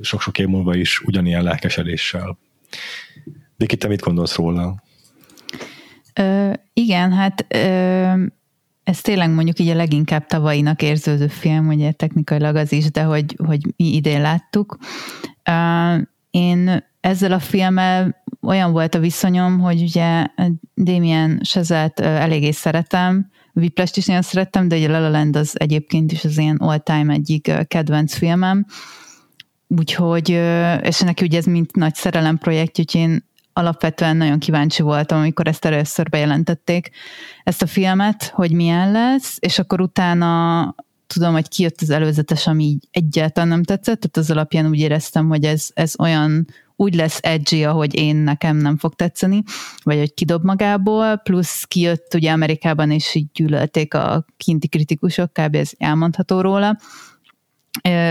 sok-sok év múlva is ugyanilyen lelkesedéssel. Viki, te mit gondolsz róla? Ö, igen, hát ö, ez tényleg mondjuk így a leginkább tavalyinak érződő film, ugye technikailag az is, de hogy, hogy mi idén láttuk. Ö, én ezzel a filmmel olyan volt a viszonyom, hogy ugye Damien Chazelle-t eléggé szeretem, Whiplash is nagyon szerettem, de ugye La La Land az egyébként is az ilyen all-time egyik kedvenc filmem, úgyhogy, és neki ugye ez mint nagy szerelem projekt, úgyhogy én alapvetően nagyon kíváncsi voltam, amikor ezt először bejelentették, ezt a filmet, hogy milyen lesz, és akkor utána tudom, hogy kijött az előzetes, ami így egyáltalán nem tetszett, tehát az alapján úgy éreztem, hogy ez, ez olyan úgy lesz edgy, ahogy én nekem nem fog tetszeni, vagy hogy kidob magából, plusz kijött ugye Amerikában, és így gyűlölték a kinti kritikusok, kb. ez elmondható róla,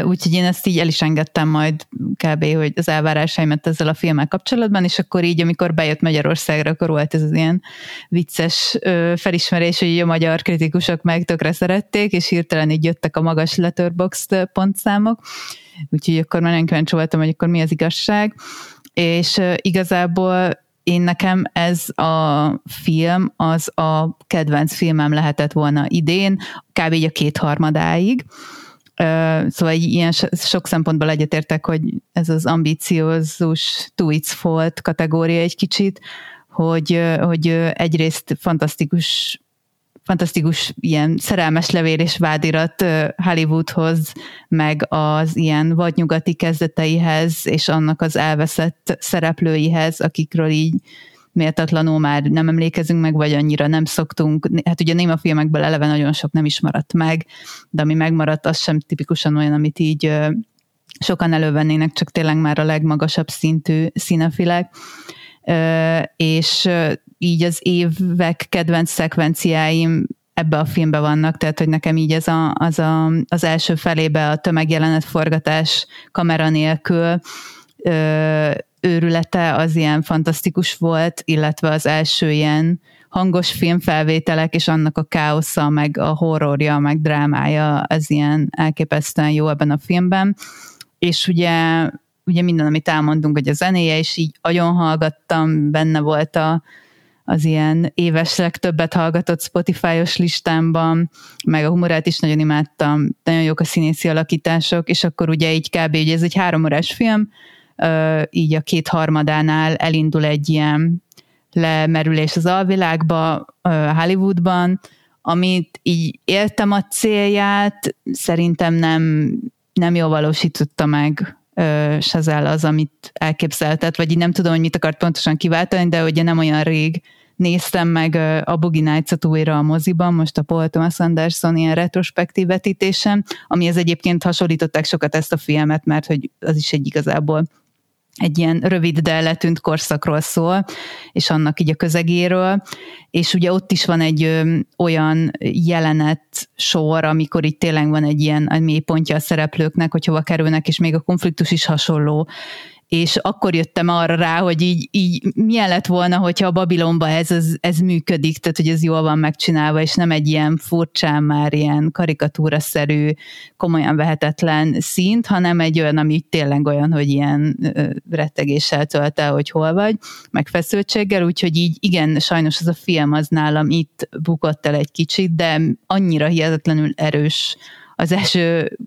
Úgyhogy én ezt így el is engedtem majd kb. hogy az elvárásaimat ezzel a filmmel kapcsolatban, és akkor így, amikor bejött Magyarországra, akkor volt ez az ilyen vicces felismerés, hogy a magyar kritikusok meg tökre szerették, és hirtelen így jöttek a magas letterboxd pontszámok, úgyhogy akkor már kíváncsi voltam, hogy akkor mi az igazság, és igazából én nekem ez a film, az a kedvenc filmem lehetett volna idén, kb. így a kétharmadáig, Szóval ilyen sok szempontból egyetértek, hogy ez az ambiciózus to its fault kategória egy kicsit, hogy, hogy egyrészt fantasztikus fantasztikus ilyen szerelmes levél és vádirat Hollywoodhoz, meg az ilyen vadnyugati kezdeteihez, és annak az elveszett szereplőihez, akikről így méltatlanul már nem emlékezünk meg, vagy annyira nem szoktunk. Hát ugye néma filmekből eleve nagyon sok nem is maradt meg, de ami megmaradt, az sem tipikusan olyan, amit így sokan elővennének, csak tényleg már a legmagasabb szintű színefilek. És így az évek kedvenc szekvenciáim ebbe a filmbe vannak, tehát hogy nekem így ez a, az, a, az első felébe a tömegjelenet forgatás kamera nélkül őrülete az ilyen fantasztikus volt, illetve az első ilyen hangos filmfelvételek, és annak a káosza, meg a horrorja, meg drámája, az ilyen elképesztően jó ebben a filmben. És ugye, ugye minden, amit elmondunk, hogy a zenéje, és így nagyon hallgattam, benne volt a, az ilyen éves legtöbbet hallgatott Spotify-os listámban, meg a humorát is nagyon imádtam, nagyon jók a színészi alakítások, és akkor ugye így kb. Ugye ez egy három órás film, így a két harmadánál elindul egy ilyen lemerülés az alvilágba, Hollywoodban, amit így éltem a célját, szerintem nem, nem jól valósította meg Sazel az, amit elképzeltet, vagy így nem tudom, hogy mit akart pontosan kiváltani, de ugye nem olyan rég néztem meg a Boogie Nights-ot újra a moziban, most a Paul Thomas Anderson ilyen retrospektív vetítésen, ez egyébként hasonlították sokat ezt a filmet, mert hogy az is egy igazából egy ilyen rövid, de letűnt korszakról szól, és annak így a közegéről, és ugye ott is van egy olyan jelenet sor, amikor itt tényleg van egy ilyen mélypontja a szereplőknek, hogy hova kerülnek, és még a konfliktus is hasonló, és akkor jöttem arra rá, hogy így, így milyen lett volna, hogyha a Babilonba ez, ez, ez működik, tehát hogy ez jól van megcsinálva, és nem egy ilyen furcsán már ilyen karikatúraszerű, komolyan vehetetlen szint, hanem egy olyan, ami tényleg olyan, hogy ilyen rettegéssel tölt el, hogy hol vagy, meg feszültséggel, úgyhogy így igen, sajnos az a film az nálam itt bukott el egy kicsit, de annyira hihetetlenül erős az első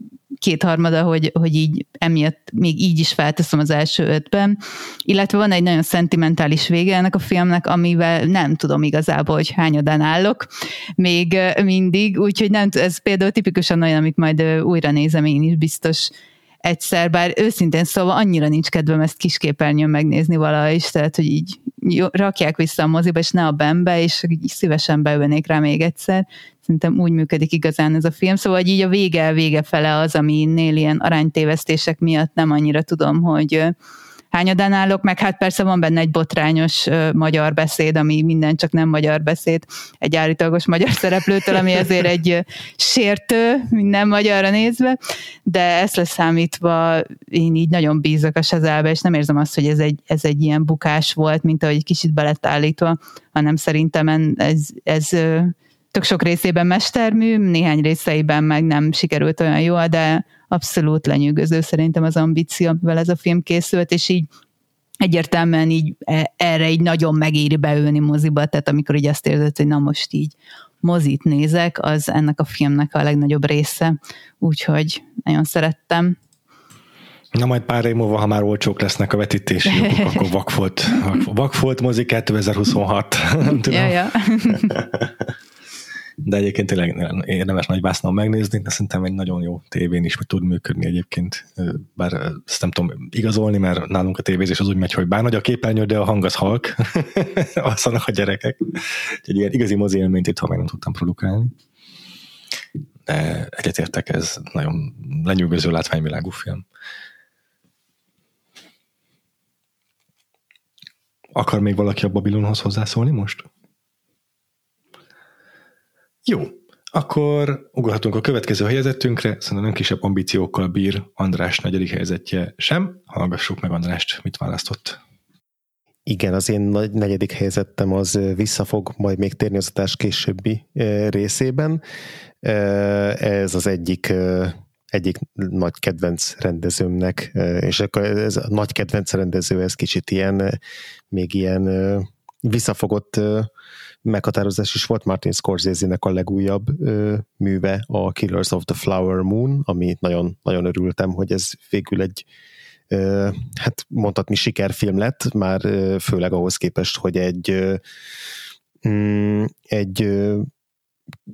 kétharmada, hogy, hogy így emiatt még így is felteszem az első ötben. Illetve van egy nagyon szentimentális vége ennek a filmnek, amivel nem tudom igazából, hogy hányadán állok még mindig, úgyhogy nem, ez például tipikusan olyan, amit majd újra nézem én is biztos egyszer, bár őszintén szóval annyira nincs kedvem ezt kisképernyőn megnézni valaha is, tehát hogy így rakják vissza a moziba, és ne a benbe, és így szívesen beülnék rá még egyszer. Szerintem úgy működik igazán ez a film, szóval hogy így a vége, vége fele az, aminél ilyen aránytévesztések miatt nem annyira tudom, hogy hányadán állok, meg? Hát persze van benne egy botrányos magyar beszéd, ami minden csak nem magyar beszéd, egy állítólagos magyar szereplőtől, ami azért egy sértő, minden magyarra nézve, de ezt leszámítva én így nagyon bízok a Sezelbe, és nem érzem azt, hogy ez egy, ez egy ilyen bukás volt, mint ahogy kicsit belett állítva, hanem szerintem ez, ez tök sok részében mestermű, néhány részeiben meg nem sikerült olyan jól, de abszolút lenyűgöző szerintem az ambíció, amivel ez a film készült, és így egyértelműen így e, erre így nagyon megéri beülni moziba, tehát amikor így azt érzed, hogy na most így mozit nézek, az ennek a filmnek a legnagyobb része, úgyhogy nagyon szerettem. Na majd pár év múlva, ha már olcsók lesznek a vetítési jogok, (laughs) akkor Vakfolt, Vakfolt mozi (laughs) 2026. (laughs) Nem tudom. Ja, ja. De egyébként tényleg érdemes nagy vásznom megnézni, de szerintem egy nagyon jó tévén is tud működni egyébként. Bár ezt nem tudom igazolni, mert nálunk a tévézés az úgy megy, hogy bár nagy a képernyő, de a hang az halk. (laughs) Azt a gyerekek. Egy ilyen igazi mozi élményt itt, ha meg nem tudtam produkálni. De egyetértek, ez nagyon lenyűgöző látványvilágú film. Akar még valaki a Babilonhoz hozzászólni most? Jó, akkor ugorhatunk a következő helyezettünkre, szerintem nem kisebb ambíciókkal bír András negyedik helyzetje sem. Hallgassuk meg Andrást, mit választott. Igen, az én negyedik helyzetem az visszafog majd még térni az adás későbbi részében. Ez az egyik egyik nagy kedvenc rendezőmnek, és akkor ez a nagy kedvenc rendező, ez kicsit ilyen, még ilyen visszafogott meghatározás is volt Martin Scorsese-nek a legújabb ö, műve, a Killers of the Flower Moon, ami nagyon, nagyon örültem, hogy ez végül egy ö, hát mondhatni sikerfilm lett, már ö, főleg ahhoz képest, hogy egy ö, mm, egy ö,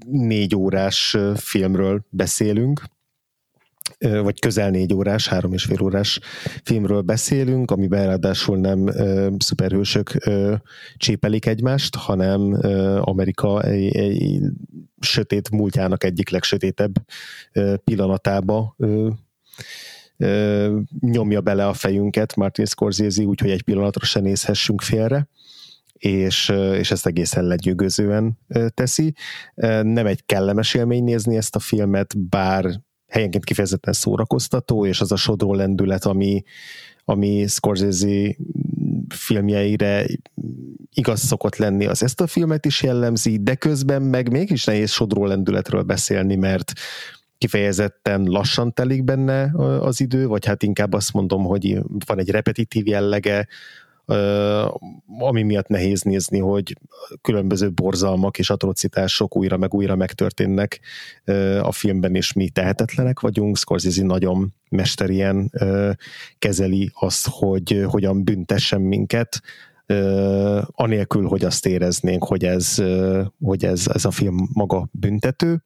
négy órás filmről beszélünk, vagy közel négy órás, három és fél órás filmről beszélünk, amiben ráadásul nem ö, szuperhősök ö, csépelik egymást, hanem ö, Amerika egy, egy sötét múltjának egyik legsötétebb ö, pillanatába ö, ö, nyomja bele a fejünket Martin Scorsese, úgyhogy egy pillanatra se nézhessünk félre és, és ezt egészen legyőgözően teszi. Nem egy kellemes élmény nézni ezt a filmet, bár helyenként kifejezetten szórakoztató, és az a sodró lendület, ami, ami Scorsese filmjeire igaz szokott lenni, az ezt a filmet is jellemzi, de közben meg mégis nehéz sodró lendületről beszélni, mert kifejezetten lassan telik benne az idő, vagy hát inkább azt mondom, hogy van egy repetitív jellege, ami miatt nehéz nézni, hogy különböző borzalmak és atrocitások újra meg újra megtörténnek a filmben, és mi tehetetlenek vagyunk. Scorsese nagyon mesterien kezeli azt, hogy hogyan büntessen minket, anélkül, hogy azt éreznénk, hogy ez, hogy ez, ez a film maga büntető.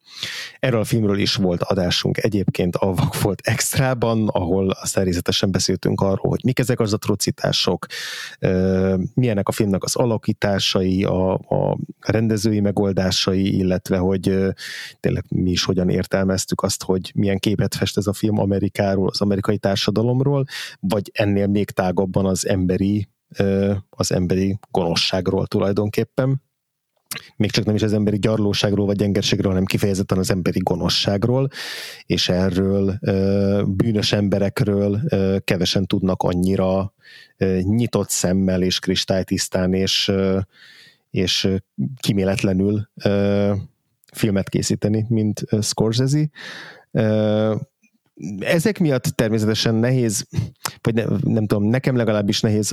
Erről a filmről is volt adásunk egyébként a Vakfolt Extrában, ahol aztán részletesen beszéltünk arról, hogy mik ezek az atrocitások, milyenek a filmnek az alakításai, a, a rendezői megoldásai, illetve hogy tényleg mi is hogyan értelmeztük azt, hogy milyen képet fest ez a film Amerikáról, az amerikai társadalomról, vagy ennél még tágabban az emberi az emberi gonoszságról tulajdonképpen. Még csak nem is az emberi gyarlóságról vagy gyengerségről, hanem kifejezetten az emberi gonoszságról, és erről bűnös emberekről kevesen tudnak annyira nyitott szemmel és kristálytisztán és, és kiméletlenül filmet készíteni, mint Scorsese ezek miatt természetesen nehéz, vagy ne, nem tudom, nekem legalábbis nehéz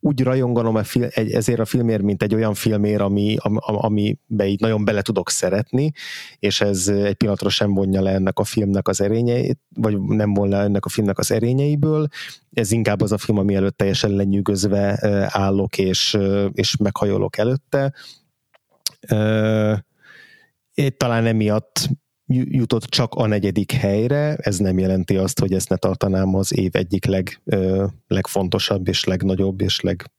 úgy rajonganom a fil, egy, ezért a filmért, mint egy olyan filmér, ami, ami, amibe így nagyon bele tudok szeretni, és ez egy pillanatra sem vonja le ennek a filmnek az erényeit, vagy nem volna ennek a filmnek az erényeiből. Ez inkább az a film, ami előtt teljesen lenyűgözve állok, és, és meghajolok előtte. Én talán emiatt jutott csak a negyedik helyre, ez nem jelenti azt, hogy ezt ne tartanám az év egyik leg, legfontosabb és legnagyobb és leg,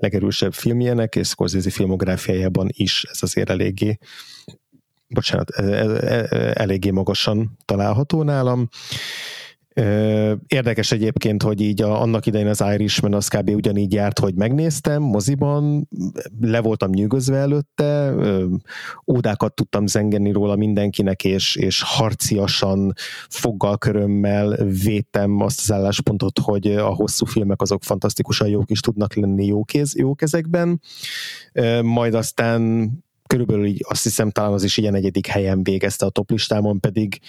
legerősebb filmjének, és Scorsese filmográfiájában is ez azért eléggé bocsánat, e, e, e, eléggé magasan található nálam. Érdekes egyébként, hogy így a, annak idején az Irishman az kb. ugyanígy járt, hogy megnéztem moziban, le voltam nyűgözve előtte, ódákat tudtam zengeni róla mindenkinek, és, és harciasan, foggal körömmel védtem azt az álláspontot, hogy a hosszú filmek azok fantasztikusan jók is tudnak lenni jó, kéz, jó kezekben. Majd aztán körülbelül így azt hiszem talán az is ilyen negyedik helyen végezte a toplistámon, pedig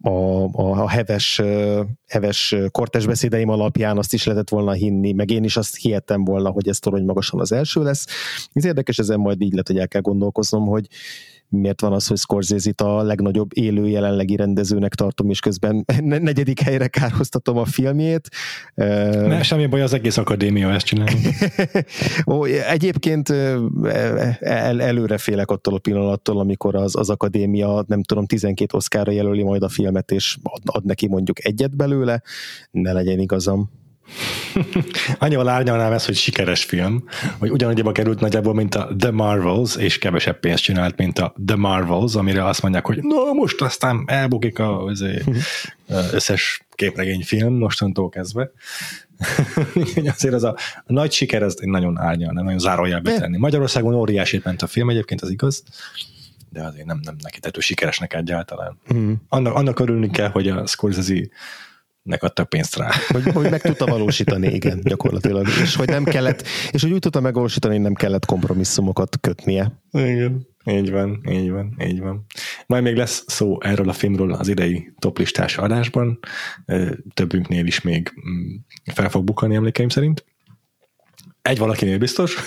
a, a, a heves, heves kortes beszédeim alapján azt is lehetett volna hinni, meg én is azt hihettem volna, hogy ez torony magasan az első lesz. Ez érdekes, ezen majd így lehet, hogy el kell gondolkoznom, hogy miért van az, hogy scorsese a legnagyobb élő jelenlegi rendezőnek tartom, és közben negyedik helyre kárhoztatom a filmjét. Ne, semmi baj, az egész akadémia ezt csinálni. (laughs) Ó, egyébként el, előre félek attól a pillanattól, amikor az, az akadémia, nem tudom, 12 oszkára jelöli majd a filmet, és ad, ad neki mondjuk egyet belőle, ne legyen igazam. (laughs) Annyival árnyalnám ezt, hogy sikeres film, hogy ugyanannyiba került nagyjából, mint a The Marvels, és kevesebb pénzt csinált, mint a The Marvels, amire azt mondják, hogy na most aztán elbukik az (laughs) összes képregényfilm mostantól kezdve. (laughs) azért az a, a nagy siker, ez nagyon árnyalnám, nagyon zárójelbe tenni. Magyarországon óriási ment a film, egyébként az igaz, de azért nem, nem neki tető sikeresnek egyáltalán. Mm. Annak, annak örülni kell, hogy a Scorsese nek adtak pénzt rá. Hogy, hogy meg tudta valósítani, igen, gyakorlatilag. És hogy nem kellett, és hogy úgy tudta megvalósítani, nem kellett kompromisszumokat kötnie. Igen. Így van, így van, így van. Majd még lesz szó erről a filmről az idei toplistás adásban. Többünknél is még mm, fel fog bukani emlékeim szerint. Egy valakinél biztos. (laughs)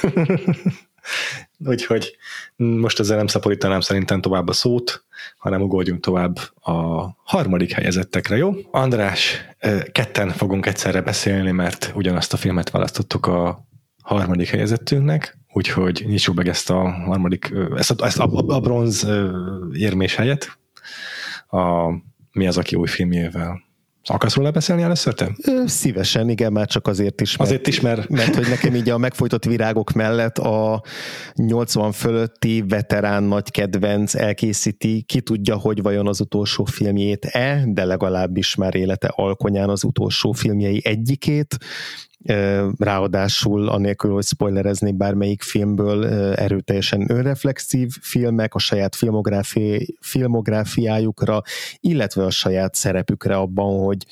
Úgyhogy most ezzel nem szaporítanám szerintem tovább a szót, hanem ugorjunk tovább a harmadik helyezettekre, jó? András, ketten fogunk egyszerre beszélni, mert ugyanazt a filmet választottuk a harmadik helyezettünknek, úgyhogy nyissuk meg ezt a harmadik, ezt a, ezt a, a, bronz érmés helyet. A, mi az, aki új filmjével Akarsz róla beszélni először te? Szívesen, igen, már csak azért is. Mert, azért is, mert... mert hogy nekem így a megfojtott virágok mellett a 80 fölötti veterán nagy kedvenc elkészíti, ki tudja, hogy vajon az utolsó filmjét-e, de legalábbis már élete alkonyán az utolsó filmjei egyikét, ráadásul anélkül, hogy spoilerezni bármelyik filmből erőteljesen önreflexív filmek a saját filmográfi, filmográfiájukra, illetve a saját szerepükre abban, hogy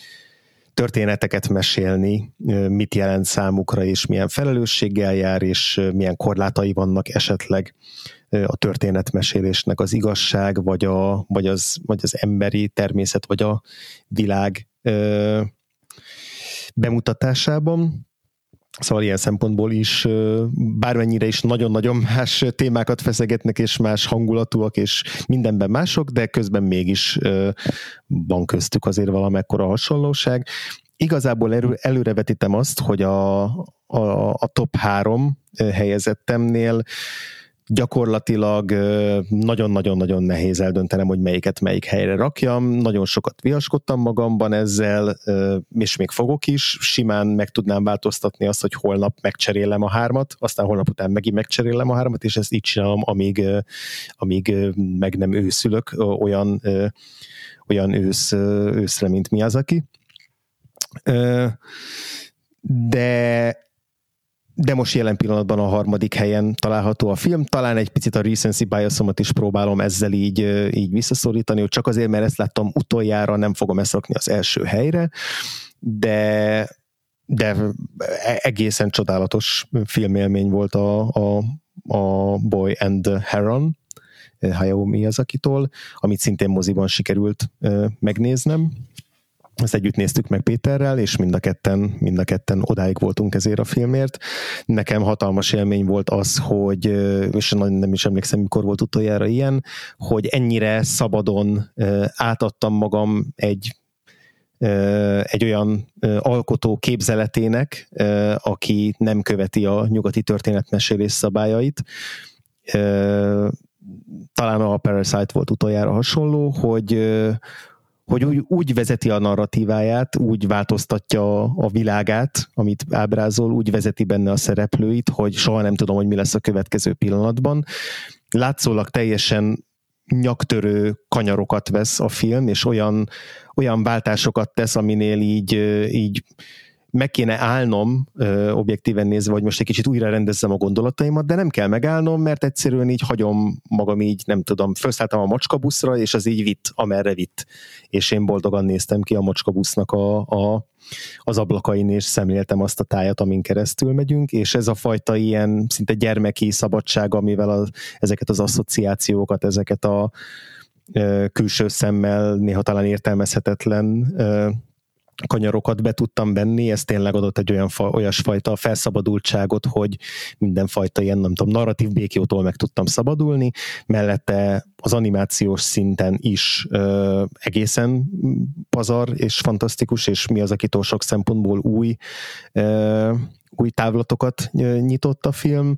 történeteket mesélni, mit jelent számukra, és milyen felelősséggel jár, és milyen korlátai vannak esetleg a történetmesélésnek az igazság, vagy, a, vagy, az, vagy az emberi természet, vagy a világ bemutatásában. Szóval ilyen szempontból is bármennyire is nagyon-nagyon más témákat feszegetnek, és más hangulatúak, és mindenben mások, de közben mégis van köztük azért valamekkora hasonlóság. Igazából elő, előrevetítem azt, hogy a, a, a top három helyezettemnél gyakorlatilag nagyon-nagyon-nagyon nehéz eldöntenem, hogy melyiket melyik helyre rakjam. Nagyon sokat viaskodtam magamban ezzel, és még fogok is. Simán meg tudnám változtatni azt, hogy holnap megcserélem a hármat, aztán holnap után megint megcserélem a hármat, és ezt így csinálom, amíg, amíg meg nem őszülök olyan, olyan ősz, őszre, mint mi az, aki. De de most jelen pillanatban a harmadik helyen található a film. Talán egy picit a recency biasomat is próbálom ezzel így, így visszaszorítani, hogy csak azért, mert ezt láttam utoljára, nem fogom ezt rakni az első helyre, de de e, egészen csodálatos filmélmény volt a, a, a Boy and the Heron, Hayao Miyazaki-tól, amit szintén moziban sikerült megnéznem ezt együtt néztük meg Péterrel, és mind a ketten, mind a ketten odáig voltunk ezért a filmért. Nekem hatalmas élmény volt az, hogy, és nem is emlékszem, mikor volt utoljára ilyen, hogy ennyire szabadon átadtam magam egy egy olyan alkotó képzeletének, aki nem követi a nyugati történetmesélés szabályait. Talán a Parasite volt utoljára hasonló, hogy hogy úgy, úgy vezeti a narratíváját, úgy változtatja a világát, amit ábrázol, úgy vezeti benne a szereplőit, hogy soha nem tudom, hogy mi lesz a következő pillanatban. Látszólag teljesen nyaktörő kanyarokat vesz a film, és olyan, olyan váltásokat tesz, aminél így, így meg kéne állnom, ö, objektíven nézve, hogy most egy kicsit újra rendezzem a gondolataimat, de nem kell megállnom, mert egyszerűen így hagyom magam így, nem tudom, felszálltam a macskabuszra, és az így vitt, amerre vitt. És én boldogan néztem ki a macskabusznak a, a, az ablakain, és szemléltem azt a tájat, amin keresztül megyünk, és ez a fajta ilyen szinte gyermeki szabadság, amivel a, ezeket az asszociációkat, ezeket a külső szemmel néha talán értelmezhetetlen kanyarokat be tudtam venni, ez tényleg adott egy olyan fa, olyasfajta felszabadultságot, hogy mindenfajta ilyen, nem tudom, narratív békiótól meg tudtam szabadulni, mellette az animációs szinten is ö, egészen pazar és fantasztikus, és mi az, akitől sok szempontból új ö, új távlatokat nyitott a film.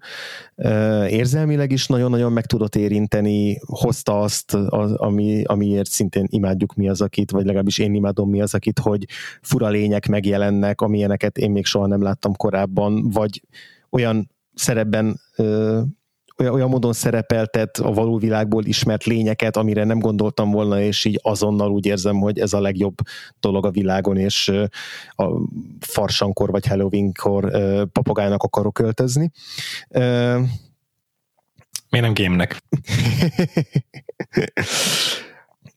Érzelmileg is nagyon-nagyon meg tudott érinteni, hozta azt, ami, amiért szintén imádjuk mi az, akit, vagy legalábbis én imádom mi az, akit, hogy fura lények megjelennek, amilyeneket én még soha nem láttam korábban, vagy olyan szerepben olyan, módon szerepeltet a való világból ismert lényeket, amire nem gondoltam volna, és így azonnal úgy érzem, hogy ez a legjobb dolog a világon, és a farsankor vagy Halloweenkor papagának akarok költözni. Miért nem gémnek? (laughs)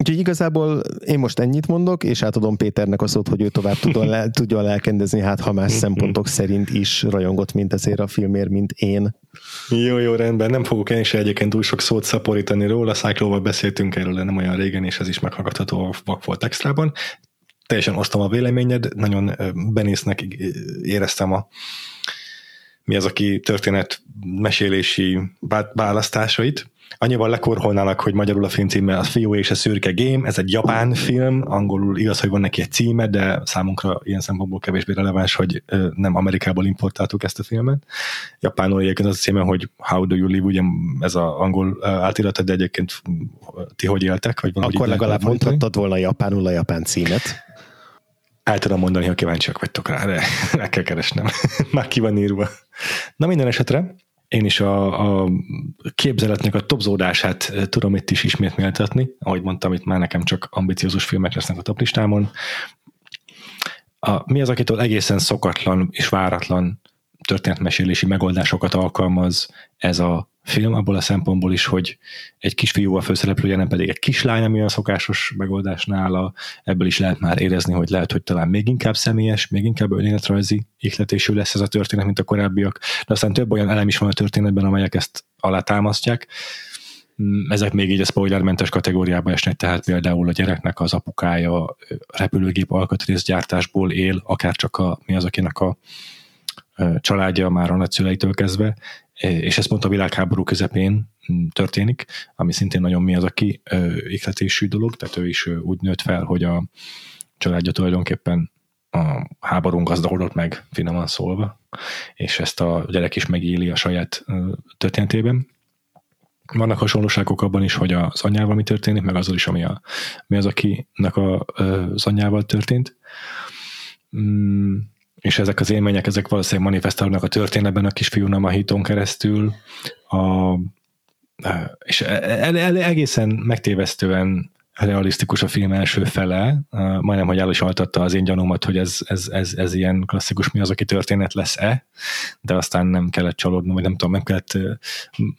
Úgyhogy igazából én most ennyit mondok, és átadom Péternek a szót, hogy ő tovább tudjon, le, (laughs) tudjon lelkendezni, hát ha más szempontok szerint is rajongott, mint ezért a filmért, mint én. Jó, jó, rendben. Nem fogok én is egyébként túl sok szót szaporítani róla. Cyclóval beszéltünk erről nem olyan régen, és ez is meghallgatható a Vakfolt Extrában. Teljesen osztom a véleményed, nagyon benésznek éreztem a mi az, aki történet mesélési választásait. Annyival lekorholnának, hogy magyarul a film címe a Fiú és a Szürke Game, ez egy japán film, angolul igaz, hogy van neki egy címe, de számunkra ilyen szempontból kevésbé releváns, hogy nem Amerikából importáltuk ezt a filmet. Japánul egyébként az a címe, hogy How do you live, ugye ez az angol átirat, de egyébként ti hogy éltek? Vagy Akkor legalább mondhattad volna japánul a japán címet. El tudom mondani, ha kíváncsiak vagytok rá, de (laughs) meg kell keresnem. (laughs) Már ki van írva. Na minden esetre, én is a, a képzeletnek a topzódását eh, tudom itt is ismét méltatni. Ahogy mondtam, itt már nekem csak ambiciózus filmek lesznek a toplistámon. A, mi az, akitől egészen szokatlan és váratlan történetmesélési megoldásokat alkalmaz ez a film, abból a szempontból is, hogy egy kisfiú a főszereplője, nem pedig egy kislány, ami a szokásos megoldás nála, ebből is lehet már érezni, hogy lehet, hogy talán még inkább személyes, még inkább önéletrajzi ihletésű lesz ez a történet, mint a korábbiak, de aztán több olyan elem is van a történetben, amelyek ezt alátámasztják. Mm, ezek még így a spoilermentes kategóriába esnek, tehát például a gyereknek az apukája repülőgép alkatrészgyártásból él, akár csak a, mi az, akinek a családja már a nagyszüleitől kezdve, és ez pont a világháború közepén mm, történik, ami szintén nagyon mi az, aki ikletésű dolog, tehát ő is úgy nőtt fel, hogy a családja tulajdonképpen a háborún gazdagodott meg, finoman szólva, és ezt a gyerek is megéli a saját történetében. Vannak hasonlóságok abban is, hogy az anyával mi történik, meg azzal is, ami a, mi az, akinek a, az anyával történt. És ezek az élmények, ezek valószínűleg manifestálnak a történetben a kisfiú Namahitón keresztül, a, és e, e, e, egészen megtévesztően realisztikus a film első fele, majdnem, hogy el is altatta az én gyanúmat, hogy ez, ez, ez, ez ilyen klasszikus mi az, aki történet lesz-e, de aztán nem kellett csalódnom, vagy nem tudom, nem kellett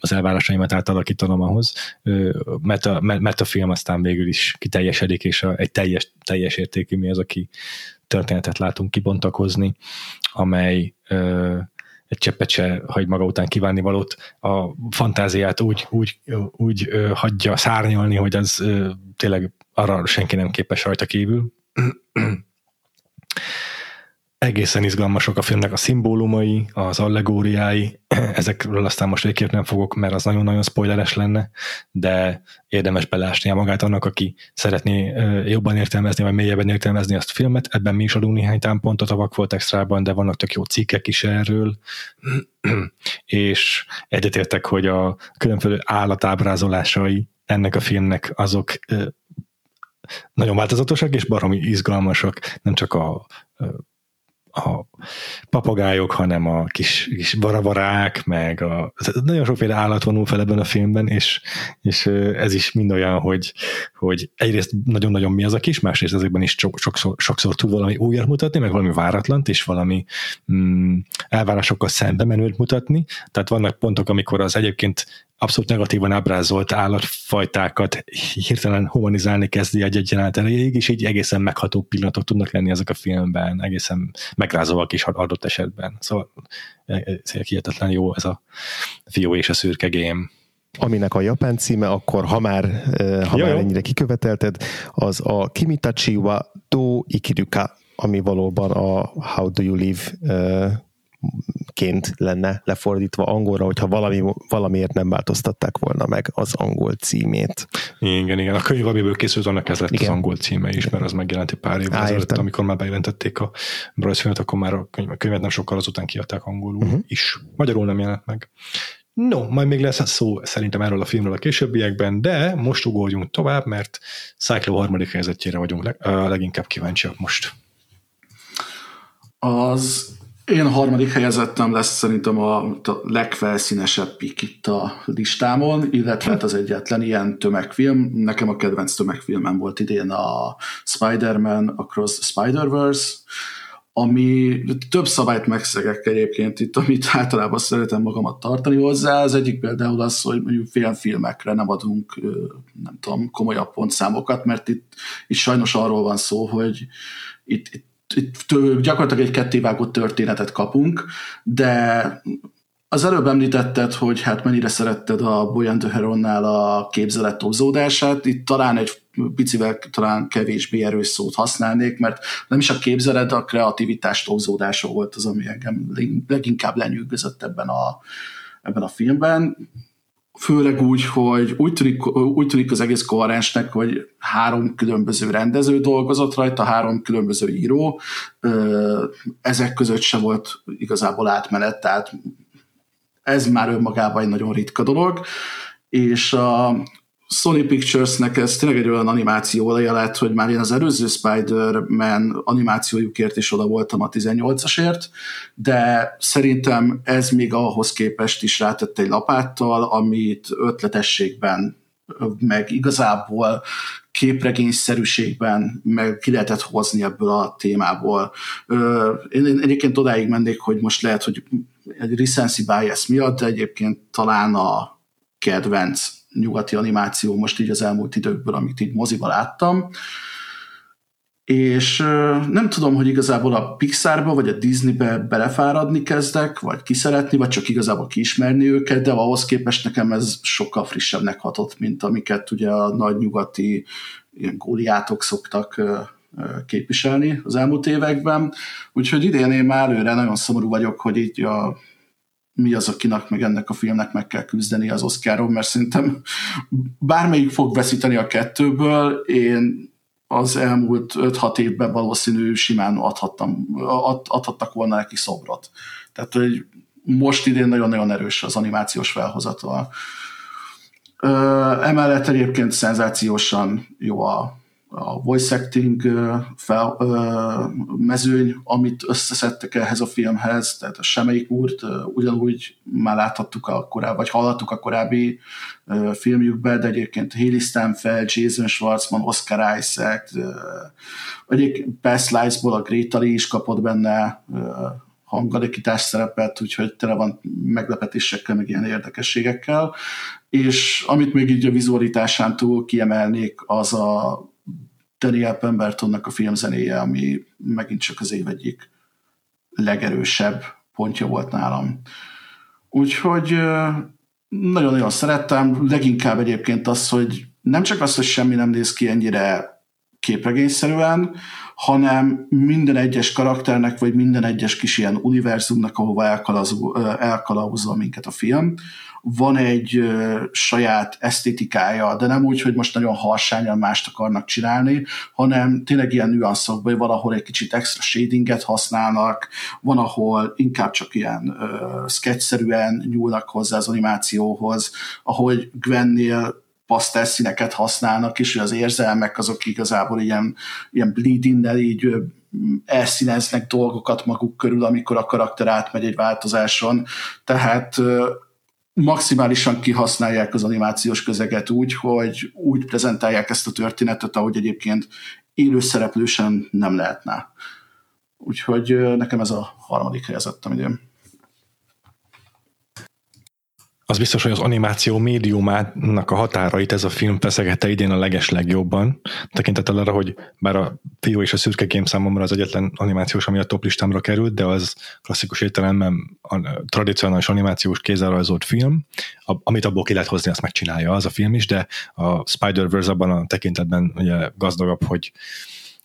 az elvárásaimat átalakítanom ahhoz, mert a, mert a film aztán végül is kiteljesedik, és a, egy teljes, teljes értékű mi az, aki történetet látunk kibontakozni, amely ö, egy cseppet se hagy maga után kívánni valót, a fantáziát úgy, úgy, úgy ö, hagyja szárnyalni, hogy az ö, tényleg arra senki nem képes rajta kívül egészen izgalmasok a filmnek a szimbólumai, az allegóriái, (clears throat) ezekről aztán most végképp nem fogok, mert az nagyon-nagyon spoileres lenne, de érdemes belásnia magát annak, aki szeretné jobban értelmezni, vagy mélyebben értelmezni azt a filmet. Ebben mi is adunk néhány támpontot a Vakfolt Extrában, de vannak tök jó cikkek is erről, (clears throat) és egyetértek, hogy a különböző állatábrázolásai ennek a filmnek azok nagyon változatosak és baromi izgalmasak, nem csak a a papagájok, hanem a kis, kis barabarák, meg a, nagyon sokféle állat vonul fel ebben a filmben, és, és ez is mind olyan, hogy, hogy egyrészt nagyon-nagyon mi az a kis, másrészt ezekben is sokszor, sokszor tud valami újat mutatni, meg valami váratlant, és valami mm, elvárásokkal szembe menőt mutatni. Tehát vannak pontok, amikor az egyébként abszolút negatívan ábrázolt állatfajtákat hirtelen humanizálni kezdi egy jelenet elejéig, és így egészen megható pillanatok tudnak lenni ezek a filmben, egészen megrázóak is adott esetben. Szóval ez hihetetlen jó ez a fiú és a szürke game. aminek a japán címe, akkor ha már, ha Jó, már ennyire kikövetelted, az a Kimitachi wa do ikiruka, ami valóban a How do you live ként lenne lefordítva angolra, hogyha valami, valamiért nem változtatták volna meg az angol címét. Igen, igen. A könyv, amiből készült, annak ez lett igen. Az angol címe is, mert az megjelent egy pár évvel ezelőtt, amikor már bejelentették a Bryce filmet, akkor már a könyv- a könyvet nem sokkal azután kiadták angolul uh-huh. is. Magyarul nem jelent meg. No, majd még lesz szó szerintem erről a filmről a későbbiekben, de most ugorjunk tovább, mert Cyclo harmadik helyzetjére vagyunk leg, leginkább kíváncsiak most. Az én harmadik helyezettem lesz szerintem a, a legfelszínesebb pik itt a listámon, illetve hát az egyetlen ilyen tömegfilm. Nekem a kedvenc tömegfilmem volt idén a Spider-Man Across Spider-Verse, ami több szabályt megszegek egyébként itt, amit általában szeretem magamat tartani hozzá. Az egyik például az, hogy mondjuk félfilmekre nem adunk, nem tudom, komolyabb pontszámokat, mert itt, itt sajnos arról van szó, hogy itt, itt itt gyakorlatilag egy kettévágott történetet kapunk, de az előbb említetted, hogy hát mennyire szeretted a Boyan de Heronnál a képzelet túlzódását, itt talán egy picivel talán kevésbé erős szót használnék, mert nem is a képzelet, a kreativitás túlzódása volt az, ami engem leginkább lenyűgözött ebben a, ebben a filmben főleg úgy, hogy úgy tűnik, úgy tűnik az egész koherensnek, hogy három különböző rendező dolgozott rajta, három különböző író, ezek között se volt igazából átmenet, tehát ez már önmagában egy nagyon ritka dolog, és a Sony Picturesnek ez tényleg egy olyan animáció oleja lett, hogy már én az előző Spider-Man animációjukért is oda voltam a 18-asért, de szerintem ez még ahhoz képest is rátett egy lapáttal, amit ötletességben, meg igazából képregényszerűségben meg ki lehetett hozni ebből a témából. Én egyébként odáig mennék, hogy most lehet, hogy egy recency bias miatt, de egyébként talán a kedvenc nyugati animáció most így az elmúlt időkből, amit így moziba láttam. És nem tudom, hogy igazából a Pixarba vagy a Disneybe belefáradni kezdek, vagy kiszeretni, vagy csak igazából kiismerni őket, de ahhoz képest nekem ez sokkal frissebbnek hatott, mint amiket ugye a nagy nyugati ilyen góliátok szoktak képviselni az elmúlt években. Úgyhogy idén én már előre nagyon szomorú vagyok, hogy így a mi az, akinek meg ennek a filmnek meg kell küzdeni az Oscaron, mert szerintem bármelyik fog veszíteni a kettőből, én az elmúlt 5-6 évben valószínű simán adhattam, ad, adhattak volna neki szobrot. Tehát, hogy most idén nagyon-nagyon erős az animációs felhozatal. Emellett egyébként szenzációsan jó a, a voice acting fel, mezőny, amit összeszedtek ehhez a filmhez, tehát a semmelyik úrt ugyanúgy már láthattuk a korábbi, vagy hallhattuk a korábbi ö, filmjükben, de egyébként Haley Stanfield, Jason Schwartzman, Oscar Isaac, egyébként Best Lies-ból a Greta Lee is kapott benne ö, hangalakítás szerepet, úgyhogy tele van meglepetésekkel, meg ilyen érdekességekkel. És amit még így a vizualitásán túl kiemelnék, az a Daniel Pembertonnak a filmzenéje, ami megint csak az év egyik legerősebb pontja volt nálam. Úgyhogy nagyon-nagyon szerettem, leginkább egyébként az, hogy nem csak az, hogy semmi nem néz ki ennyire képregényszerűen, hanem minden egyes karakternek, vagy minden egyes kis ilyen univerzumnak, ahova elkalauzol minket a film, van egy saját esztétikája, de nem úgy, hogy most nagyon harsányan mást akarnak csinálni, hanem tényleg ilyen nüanszokban, hogy valahol egy kicsit extra shadinget használnak, van, ahol inkább csak ilyen ö, sketchszerűen nyúlnak hozzá az animációhoz, ahogy Gwennél pasztelszíneket használnak, és az érzelmek azok igazából ilyen, ilyen bleeding-nel így elszíneznek dolgokat maguk körül, amikor a karakter átmegy egy változáson. Tehát maximálisan kihasználják az animációs közeget úgy, hogy úgy prezentálják ezt a történetet, ahogy egyébként élő szereplősen nem lehetne. Úgyhogy nekem ez a harmadik helyezettem idén. Az biztos, hogy az animáció médiumának a határait ez a film feszegette idén a leges legjobban, tekintettel arra, hogy bár a Fió és a Szürke Game számomra az egyetlen animációs, ami a top listámra került, de az klasszikus értelemben a tradicionális animációs kézzelrajzolt film, amit abból ki lehet hozni, azt megcsinálja az a film is, de a Spider-Verse abban a tekintetben ugye gazdagabb, hogy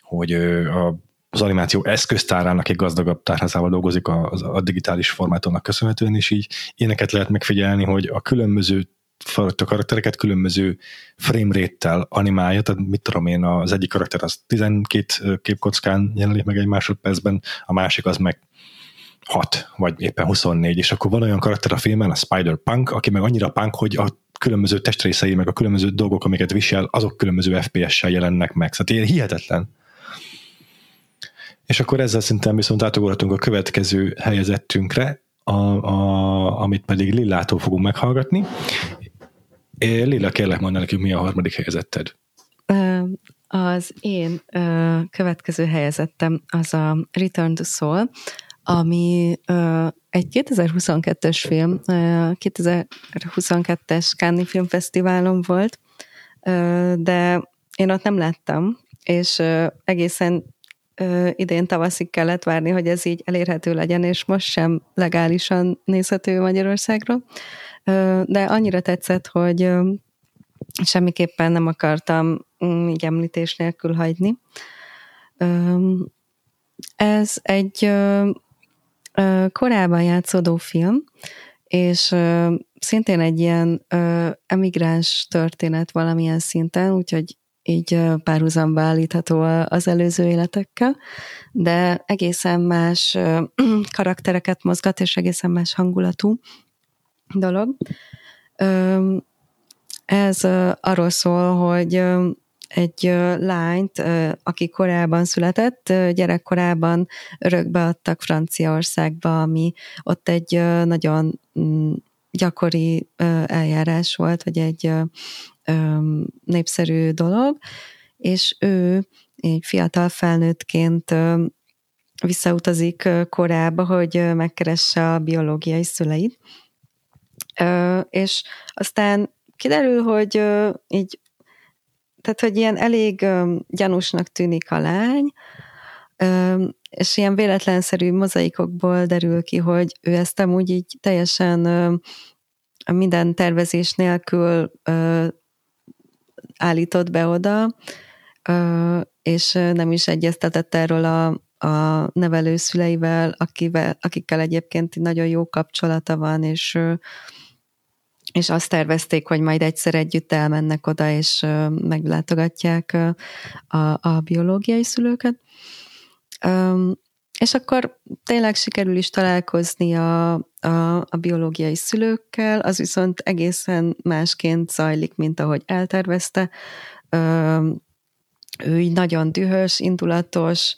hogy a az animáció eszköztárának egy gazdagabb tárházával dolgozik a, a digitális formátonnak köszönhetően, és így éneket lehet megfigyelni, hogy a különböző a karaktereket különböző frame rate-tel animálja, tehát mit tudom én, az egyik karakter az 12 képkockán jelenik meg egy másodpercben, a másik az meg 6, vagy éppen 24, és akkor van olyan karakter a filmen, a Spider-Punk, aki meg annyira punk, hogy a különböző testrészei, meg a különböző dolgok, amiket visel, azok különböző FPS-sel jelennek meg. Szóval hihetetlen és akkor ezzel szerintem viszont átugorhatunk a következő helyezettünkre, a, a, amit pedig Lillától fogunk meghallgatni. Lilla, kérlek mondani nekünk, mi a harmadik helyezetted? Az én következő helyezettem az a Return to Soul, ami egy 2022-es film, 2022-es Cannes Filmfesztiválon volt, de én ott nem láttam, és egészen idén tavaszig kellett várni, hogy ez így elérhető legyen, és most sem legálisan nézhető Magyarországról. De annyira tetszett, hogy semmiképpen nem akartam mm, így említés nélkül hagyni. Ez egy korábban játszódó film, és szintén egy ilyen emigráns történet valamilyen szinten, úgyhogy így párhuzamba állítható az előző életekkel, de egészen más (clears throat) karaktereket mozgat, és egészen más hangulatú dolog. Ez arról szól, hogy egy lányt, aki korábban született, gyerekkorában örökbe adtak Franciaországba, ami ott egy nagyon mm, gyakori eljárás volt, vagy egy népszerű dolog, és ő egy fiatal felnőttként visszautazik korába, hogy megkeresse a biológiai szüleit. És aztán kiderül, hogy így, tehát, hogy ilyen elég gyanúsnak tűnik a lány, és ilyen véletlenszerű mozaikokból derül ki, hogy ő ezt amúgy így teljesen minden tervezés nélkül állított be oda, és nem is egyeztetett erről a, a nevelőszüleivel, akivel, akikkel egyébként nagyon jó kapcsolata van, és és azt tervezték, hogy majd egyszer együtt elmennek oda, és meglátogatják a, a biológiai szülőket. És akkor tényleg sikerül is találkozni a, a, a biológiai szülőkkel, az viszont egészen másként zajlik, mint ahogy eltervezte. Ö, ő így nagyon dühös, indulatos,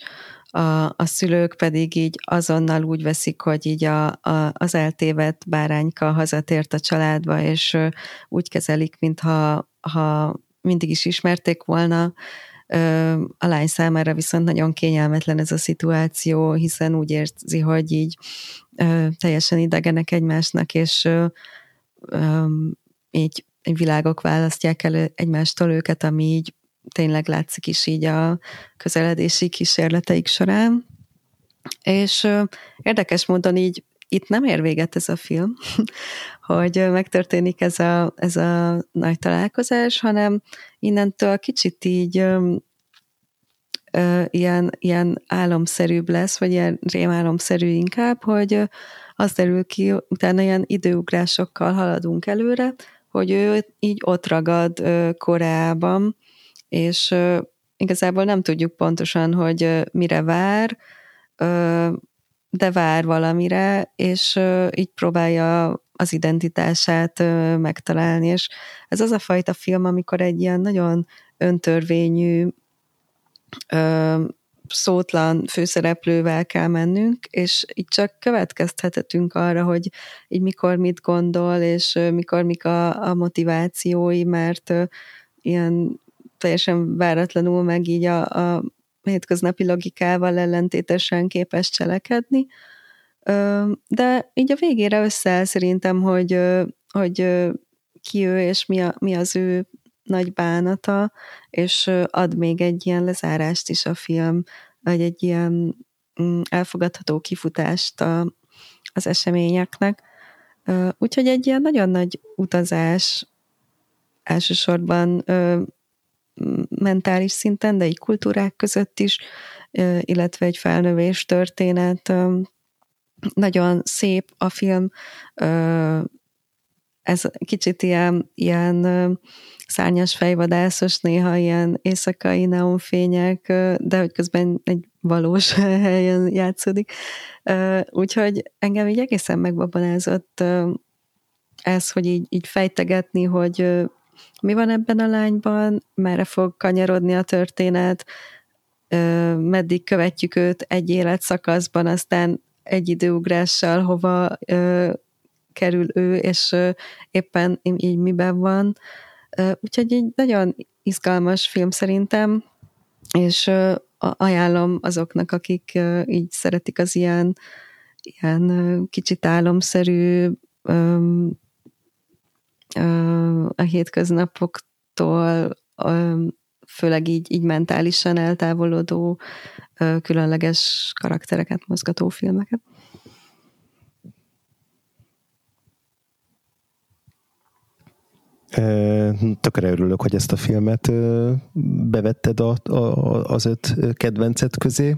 a, a szülők pedig így azonnal úgy veszik, hogy így a, a, az eltévedt bárányka hazatért a családba, és úgy kezelik, mintha ha mindig is ismerték volna, a lány számára viszont nagyon kényelmetlen ez a szituáció, hiszen úgy érzi, hogy így teljesen idegenek egymásnak, és így világok választják el egymástól őket, ami így tényleg látszik is így a közeledési kísérleteik során. És érdekes módon így itt nem ér véget ez a film, (laughs) hogy megtörténik ez a, ez a nagy találkozás, hanem innentől kicsit így ö, ö, ilyen, ilyen álomszerűbb lesz, vagy ilyen rémálomszerű inkább, hogy az derül ki, utána ilyen időugrásokkal haladunk előre, hogy ő így ott ragad ö, Koreában, és ö, igazából nem tudjuk pontosan, hogy mire vár, de vár valamire, és így próbálja az identitását megtalálni, és ez az a fajta film, amikor egy ilyen nagyon öntörvényű, szótlan főszereplővel kell mennünk, és így csak következtethetünk arra, hogy így mikor mit gondol, és mikor mik a, a motivációi, mert ilyen teljesen váratlanul meg így a, a hétköznapi logikával ellentétesen képes cselekedni. De így a végére összeáll szerintem, hogy, hogy ki ő, és mi, a, mi az ő nagy bánata, és ad még egy ilyen lezárást is a film, vagy egy ilyen mm, elfogadható kifutást a, az eseményeknek. Úgyhogy egy ilyen nagyon nagy utazás elsősorban mentális szinten, de így kultúrák között is, illetve egy felnövés történet. Nagyon szép a film, ez kicsit ilyen, ilyen szárnyas fejvadászos, néha ilyen éjszakai neonfények, de hogy közben egy valós (laughs) helyen játszódik. Úgyhogy engem így egészen megbabonázott ez, hogy így, így fejtegetni, hogy mi van ebben a lányban, merre fog kanyarodni a történet, meddig követjük őt egy életszakaszban, aztán egy időugrással hova kerül ő, és éppen így miben van. Úgyhogy egy nagyon izgalmas film szerintem, és ajánlom azoknak, akik így szeretik az ilyen, ilyen kicsit álomszerű a hétköznapoktól főleg így, így mentálisan eltávolodó, különleges karaktereket mozgató filmeket. Tökre örülök, hogy ezt a filmet bevetted a, a, az öt kedvencet közé.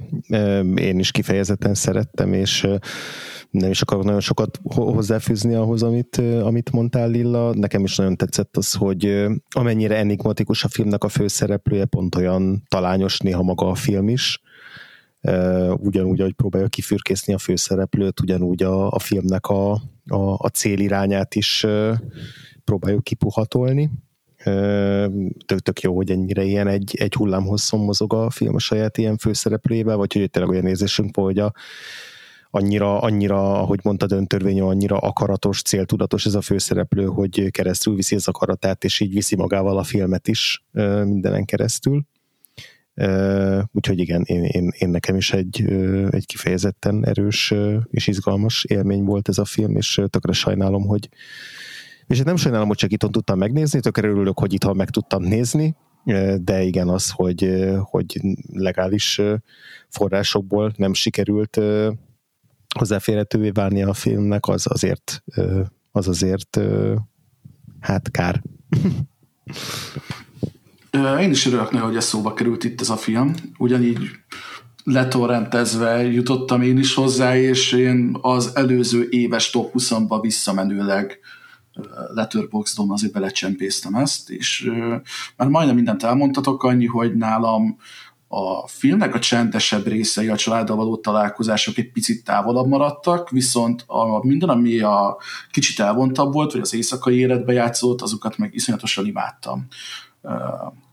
Én is kifejezetten szerettem, és nem is akarok nagyon sokat hozzáfűzni ahhoz, amit, amit mondtál Lilla. Nekem is nagyon tetszett az, hogy amennyire enigmatikus a filmnek a főszereplője, pont olyan talányos néha maga a film is. Ugyanúgy, ahogy próbálja kifürkészni a főszereplőt, ugyanúgy a, a filmnek a, a, a célirányát is próbáljuk kipuhatolni. Tök, tök jó, hogy ennyire ilyen egy, egy hullámhosszon mozog a film a saját ilyen főszereplőjével, vagy hogy tényleg olyan érzésünk van, hogy a, annyira, annyira, ahogy mondtad, öntörvény, annyira akaratos, céltudatos ez a főszereplő, hogy keresztül viszi az akaratát, és így viszi magával a filmet is mindenen keresztül. Úgyhogy igen, én, én, én nekem is egy, egy kifejezetten erős és izgalmas élmény volt ez a film, és tökre sajnálom, hogy és nem sajnálom, hogy csak itthon tudtam megnézni, tökre örülök, hogy itthon meg tudtam nézni, de igen, az, hogy, hogy legális forrásokból nem sikerült hozzáférhetővé válni a filmnek, az azért, az azért hát kár. (laughs) Én is örülök hogy ez szóba került itt ez a film. Ugyanígy letorrentezve jutottam én is hozzá, és én az előző éves top 20-ba visszamenőleg Letterboxdon azért belecsempésztem ezt, és már majdnem mindent elmondtatok, annyi, hogy nálam a filmnek a csendesebb részei, a családdal való találkozások egy picit távolabb maradtak, viszont a, minden, ami a kicsit elvontabb volt, vagy az éjszakai életbe játszott, azokat meg iszonyatosan imádtam.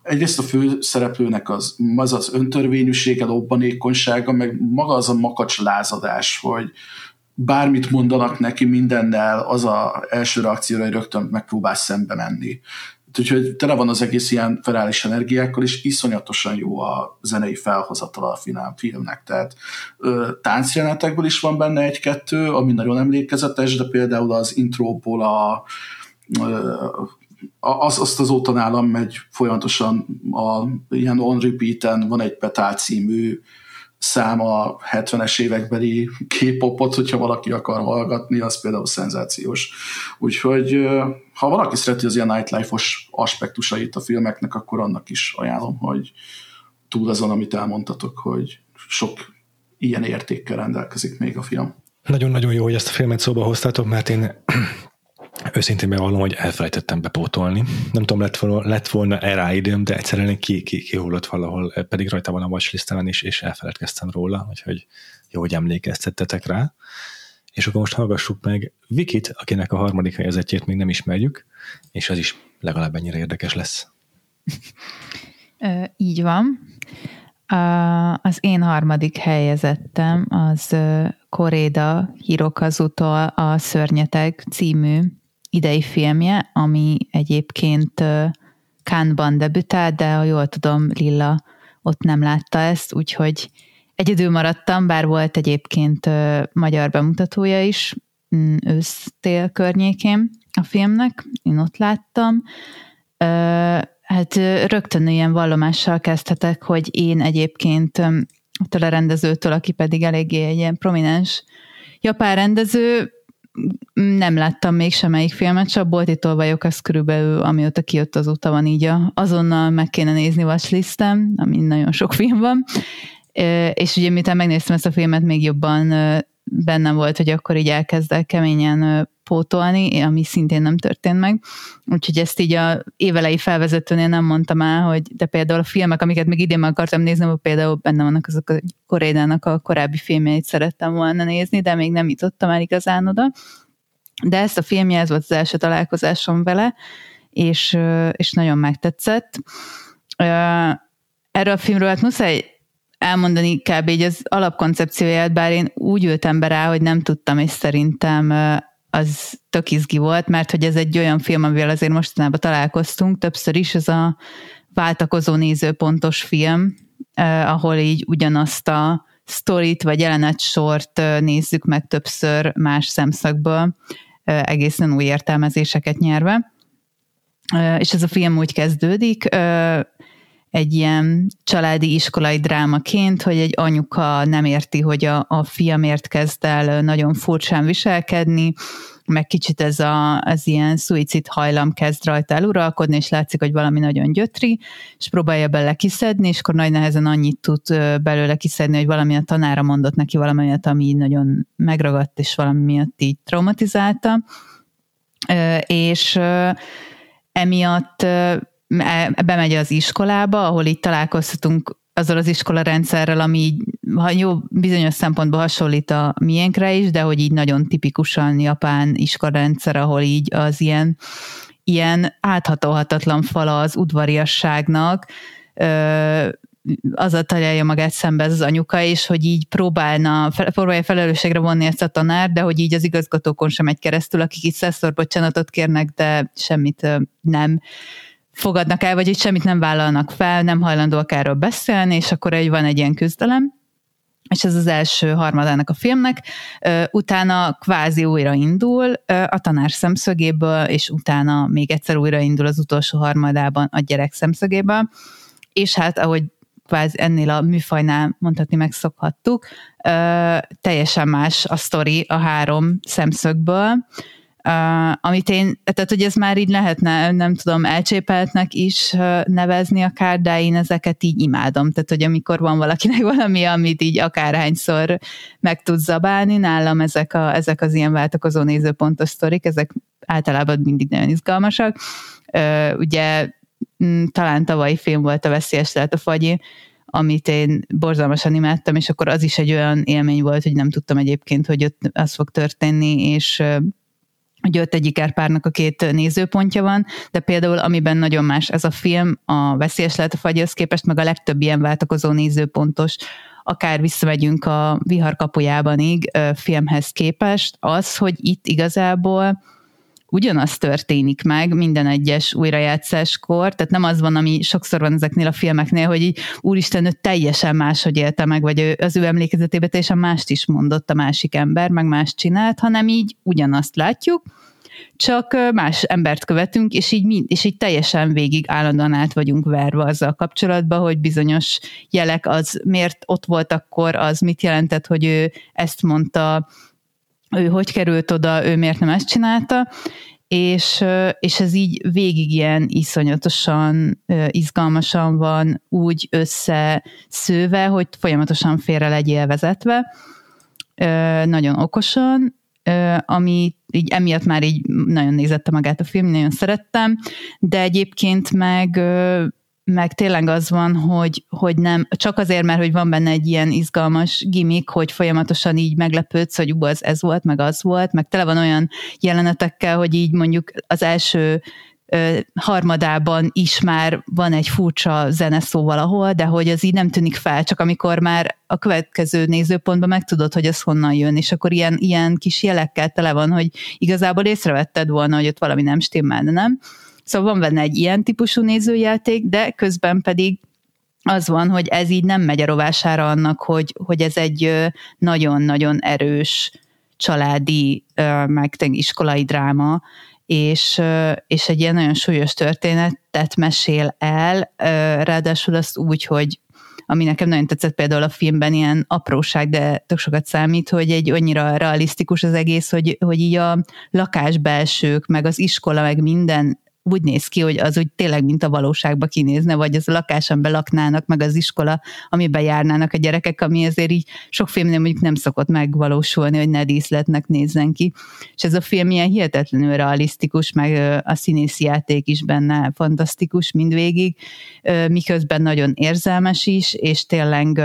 Egyrészt a fő szereplőnek az, az az öntörvényűsége, lobbanékonysága, meg maga az a makacs lázadás, hogy bármit mondanak neki mindennel, az a első reakcióra, hogy rögtön megpróbál szembe menni. Úgyhogy tele van az egész ilyen ferális energiákkal, és iszonyatosan jó a zenei felhozatala a filmnek. Tehát ö, táncjelenetekből is van benne egy-kettő, ami nagyon emlékezetes, de például az intróból a, az, azt azóta nálam megy folyamatosan a, ilyen on repeat van egy Petál című száma 70-es évekbeli K-popot, hogyha valaki akar hallgatni, az például szenzációs. Úgyhogy ha valaki szereti az ilyen nightlife-os aspektusait a filmeknek, akkor annak is ajánlom, hogy túl azon, amit elmondtatok, hogy sok ilyen értékkel rendelkezik még a film. Nagyon-nagyon jó, hogy ezt a filmet szóba hoztátok, mert én őszintén bevallom, hogy elfelejtettem bepótolni. Nem tudom, lett volna, lett volna erre időm, de egyszerűen ki, ki, kihullott valahol, pedig rajta van a watchlistemen is, és elfeledkeztem róla, úgyhogy jó, hogy emlékeztettetek rá. És akkor most hallgassuk meg Vikit, akinek a harmadik helyezetjét még nem ismerjük, és az is legalább ennyire érdekes lesz. Így van. Az én harmadik helyezettem az Koréda Hirokazuto a Szörnyeteg című idei filmje, ami egyébként Kánban debütált, de ha jól tudom, Lilla ott nem látta ezt, úgyhogy Egyedül maradtam, bár volt egyébként magyar bemutatója is mm, ősztél környékén a filmnek, én ott láttam. Hát rögtön ilyen vallomással kezdhetek, hogy én egyébként a rendezőtől, aki pedig eléggé egy ilyen prominens japán rendező, nem láttam még semmelyik filmet, csak Boltitól vagyok, az körülbelül amióta kijött azóta van így a, azonnal meg kéne nézni watchlistem, ami nagyon sok film van, és ugye miután megnéztem ezt a filmet, még jobban bennem volt, hogy akkor így elkezdek keményen pótolni, ami szintén nem történt meg. Úgyhogy ezt így a évelei felvezetőnél nem mondtam el, hogy de például a filmek, amiket még idén meg akartam nézni, hogy például benne vannak azok a Korédának a korábbi filmjeit szerettem volna nézni, de még nem jutottam el igazán oda. De ezt a filmje, ez volt az első találkozásom vele, és, és nagyon megtetszett. Erről a filmről hát muszáj elmondani kb. így az alapkoncepcióját, bár én úgy ültem be rá, hogy nem tudtam, és szerintem az tök izgi volt, mert hogy ez egy olyan film, amivel azért mostanában találkoztunk többször is, ez a váltakozó nézőpontos film, eh, ahol így ugyanazt a sztorit vagy jelenet sort nézzük meg többször más szemszögből, eh, egészen új értelmezéseket nyerve. Eh, és ez a film úgy kezdődik, eh, egy ilyen családi iskolai drámaként, hogy egy anyuka nem érti, hogy a, a fia miért kezd el nagyon furcsán viselkedni, meg kicsit ez a, az ilyen szuicid hajlam kezd rajta eluralkodni, és látszik, hogy valami nagyon gyötri, és próbálja bele kiszedni, és akkor nagy nehezen annyit tud belőle kiszedni, hogy valami a tanára mondott neki valamilyet, ami így nagyon megragadt, és valami miatt így traumatizálta. És emiatt bemegy az iskolába, ahol így találkozhatunk azzal az iskola rendszerrel, ami így, ha jó, bizonyos szempontból hasonlít a miénkre is, de hogy így nagyon tipikusan japán iskolarendszer, ahol így az ilyen, ilyen áthatóhatatlan fala az udvariasságnak, az a találja magát szembe ez az anyuka, és hogy így próbálna, próbálja felelősségre vonni ezt a tanár, de hogy így az igazgatókon sem megy keresztül, akik itt szeszor bocsánatot kérnek, de semmit nem fogadnak el, vagy hogy semmit nem vállalnak fel, nem hajlandóak erről beszélni, és akkor egy van egy ilyen küzdelem, és ez az első harmadának a filmnek, utána kvázi újra indul a tanár szemszögéből, és utána még egyszer újra indul az utolsó harmadában a gyerek szemszögéből, és hát ahogy kvázi ennél a műfajnál mondhatni megszokhattuk, teljesen más a sztori a három szemszögből, Uh, amit én, tehát hogy ez már így lehetne, nem tudom, elcsépeltnek is nevezni akár, de én ezeket így imádom. Tehát, hogy amikor van valakinek (laughs) valami, amit így akárhányszor meg tud zabálni, nálam ezek, a, ezek az ilyen váltakozó nézőpontos sztorik, ezek általában mindig nagyon izgalmasak. Uh, ugye m, talán tavalyi film volt a Veszélyes lehet a fagyi, amit én borzalmasan imádtam, és akkor az is egy olyan élmény volt, hogy nem tudtam egyébként, hogy ott az fog történni, és hogy ott egyik párnak a két nézőpontja van, de például amiben nagyon más ez a film, a Veszélyes lehet a fagyhoz képest, meg a legtöbb ilyen váltakozó nézőpontos, akár visszamegyünk a vihar kapujában filmhez képest, az, hogy itt igazából ugyanaz történik meg minden egyes újrajátszáskor, tehát nem az van, ami sokszor van ezeknél a filmeknél, hogy így úristen, ő teljesen máshogy élte meg, vagy ő, az ő emlékezetében teljesen mást is mondott a másik ember, meg más csinált, hanem így ugyanazt látjuk, csak más embert követünk, és így, mind, és így teljesen végig állandóan át vagyunk verve azzal kapcsolatban, hogy bizonyos jelek az miért ott volt akkor, az mit jelentett, hogy ő ezt mondta, ő hogy került oda, ő miért nem ezt csinálta, és, és ez így végig ilyen iszonyatosan, izgalmasan van úgy összeszőve, hogy folyamatosan félre legyél vezetve, nagyon okosan, ami így emiatt már így nagyon nézette magát a film, nagyon szerettem, de egyébként meg meg tényleg az van, hogy, hogy nem, csak azért, mert hogy van benne egy ilyen izgalmas gimmick, hogy folyamatosan így meglepődsz, hogy ú, az ez volt, meg az volt, meg tele van olyan jelenetekkel, hogy így mondjuk az első harmadában is már van egy furcsa zeneszó valahol, de hogy az így nem tűnik fel, csak amikor már a következő nézőpontban megtudod, hogy ez honnan jön, és akkor ilyen, ilyen kis jelekkel tele van, hogy igazából észrevetted volna, hogy ott valami nem stimmel, de nem. Szóval van benne egy ilyen típusú nézőjáték, de közben pedig az van, hogy ez így nem megy a rovására annak, hogy, hogy ez egy nagyon-nagyon erős családi, meg iskolai dráma, és, és egy ilyen nagyon súlyos történetet mesél el, ráadásul azt úgy, hogy ami nekem nagyon tetszett például a filmben, ilyen apróság, de tök sokat számít, hogy egy annyira realisztikus az egész, hogy, hogy így a lakásbelsők, meg az iskola, meg minden úgy néz ki, hogy az úgy tényleg, mint a valóságba kinézne, vagy az a lakáson belaknának, meg az iskola, amiben járnának a gyerekek, ami azért így sok filmnél mondjuk nem szokott megvalósulni, hogy ne díszletnek nézzen ki. És ez a film ilyen hihetetlenül realisztikus, meg a színészi játék is benne fantasztikus mindvégig, miközben nagyon érzelmes is, és tényleg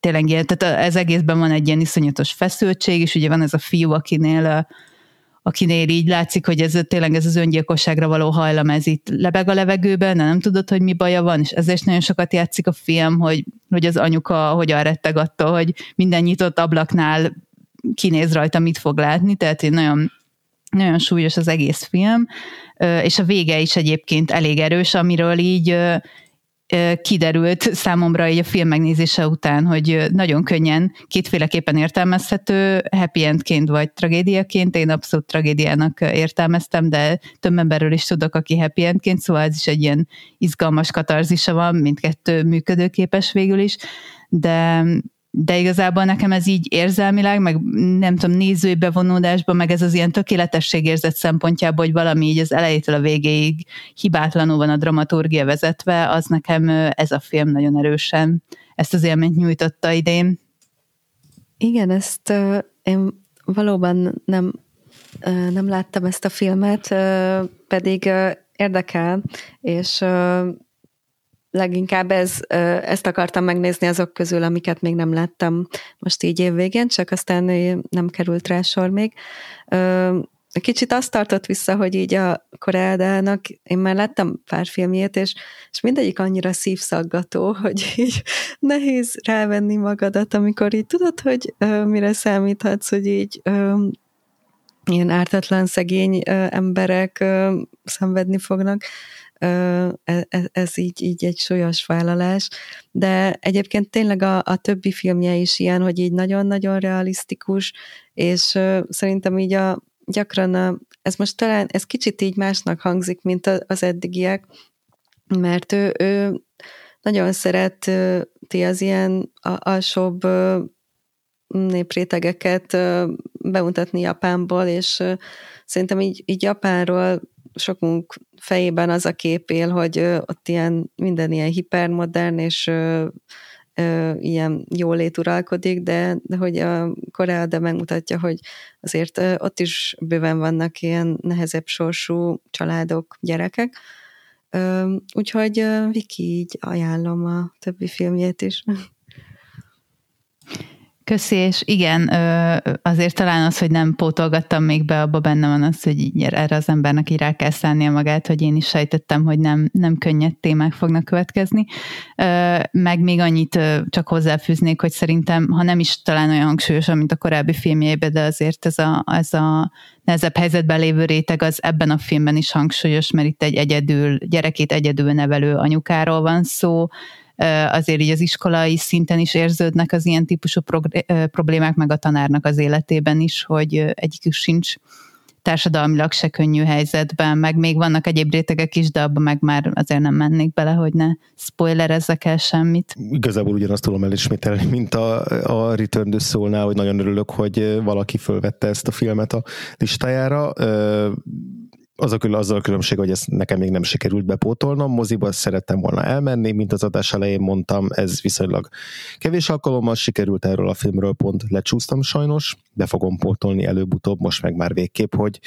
tényleg ilyen, tehát ez egészben van egy ilyen iszonyatos feszültség, és ugye van ez a fiú, akinél akinél így látszik, hogy ez tényleg ez az öngyilkosságra való hajlam, ez itt lebeg a levegőben, de nem tudod, hogy mi baja van, és ezért is nagyon sokat játszik a film, hogy, hogy az anyuka hogyan retteg attól, hogy minden nyitott ablaknál kinéz rajta, mit fog látni, tehát én nagyon nagyon súlyos az egész film, és a vége is egyébként elég erős, amiről így kiderült számomra így a film megnézése után, hogy nagyon könnyen kétféleképpen értelmezhető, happy endként vagy tragédiaként. Én abszolút tragédiának értelmeztem, de több emberről is tudok, aki happy endként, szóval ez is egy ilyen izgalmas katarzisa van, mindkettő működőképes végül is, de de igazából nekem ez így érzelmileg, meg nem tudom, nézői bevonódásban, meg ez az ilyen tökéletességérzet szempontjából, hogy valami így az elejétől a végéig hibátlanul van a dramaturgia vezetve, az nekem ez a film nagyon erősen ezt az élményt nyújtotta idén. Igen, ezt én valóban nem, nem láttam ezt a filmet, pedig uh, érdekel, és leginkább ez, ezt akartam megnézni azok közül, amiket még nem láttam most így évvégén, csak aztán nem került rá sor még. Kicsit azt tartott vissza, hogy így a Koreádának, én már láttam pár filmjét, és, és mindegyik annyira szívszaggató, (laughs) hogy így nehéz rávenni magadat, amikor így tudod, hogy mire számíthatsz, hogy így ilyen ártatlan, szegény emberek szenvedni fognak E, e, ez így, így egy súlyos vállalás, de egyébként tényleg a, a többi filmje is ilyen, hogy így nagyon-nagyon realisztikus, és szerintem így a, gyakran a, ez most talán, ez kicsit így másnak hangzik, mint az eddigiek, mert ő, ő nagyon szereti az ilyen alsóbb néprétegeket bemutatni Japánból, és szerintem így, így Japánról sokunk fejében az a kép él, hogy ott ilyen, minden ilyen hipermodern, és ilyen jólét uralkodik, de, de hogy a Korea de megmutatja, hogy azért ott is bőven vannak ilyen nehezebb sorsú családok, gyerekek. Úgyhogy Viki így ajánlom a többi filmjét is. Köszi, és igen, azért talán az, hogy nem pótolgattam még be, abba benne van az, hogy így erre az embernek így rá kell szállnia magát, hogy én is sejtettem, hogy nem, nem könnyed témák fognak következni. Meg még annyit csak hozzáfűznék, hogy szerintem, ha nem is talán olyan hangsúlyos, mint a korábbi filmjében, de azért ez a, ez a nehezebb helyzetben lévő réteg az ebben a filmben is hangsúlyos, mert itt egy egyedül, gyerekét egyedül nevelő anyukáról van szó, azért így az iskolai szinten is érződnek az ilyen típusú problémák, meg a tanárnak az életében is, hogy egyikük sincs társadalmilag se könnyű helyzetben, meg még vannak egyéb rétegek is, de abban meg már azért nem mennék bele, hogy ne spoilerezzek el semmit. Igazából ugyanazt tudom elismételni, mint a, a Return to Soul-nál, hogy nagyon örülök, hogy valaki fölvette ezt a filmet a listájára az a, azzal a különbség, hogy ezt nekem még nem sikerült bepótolnom, moziba szerettem volna elmenni, mint az adás elején mondtam, ez viszonylag kevés alkalommal sikerült erről a filmről, pont lecsúsztam sajnos, be fogom pótolni előbb-utóbb, most meg már végképp, hogy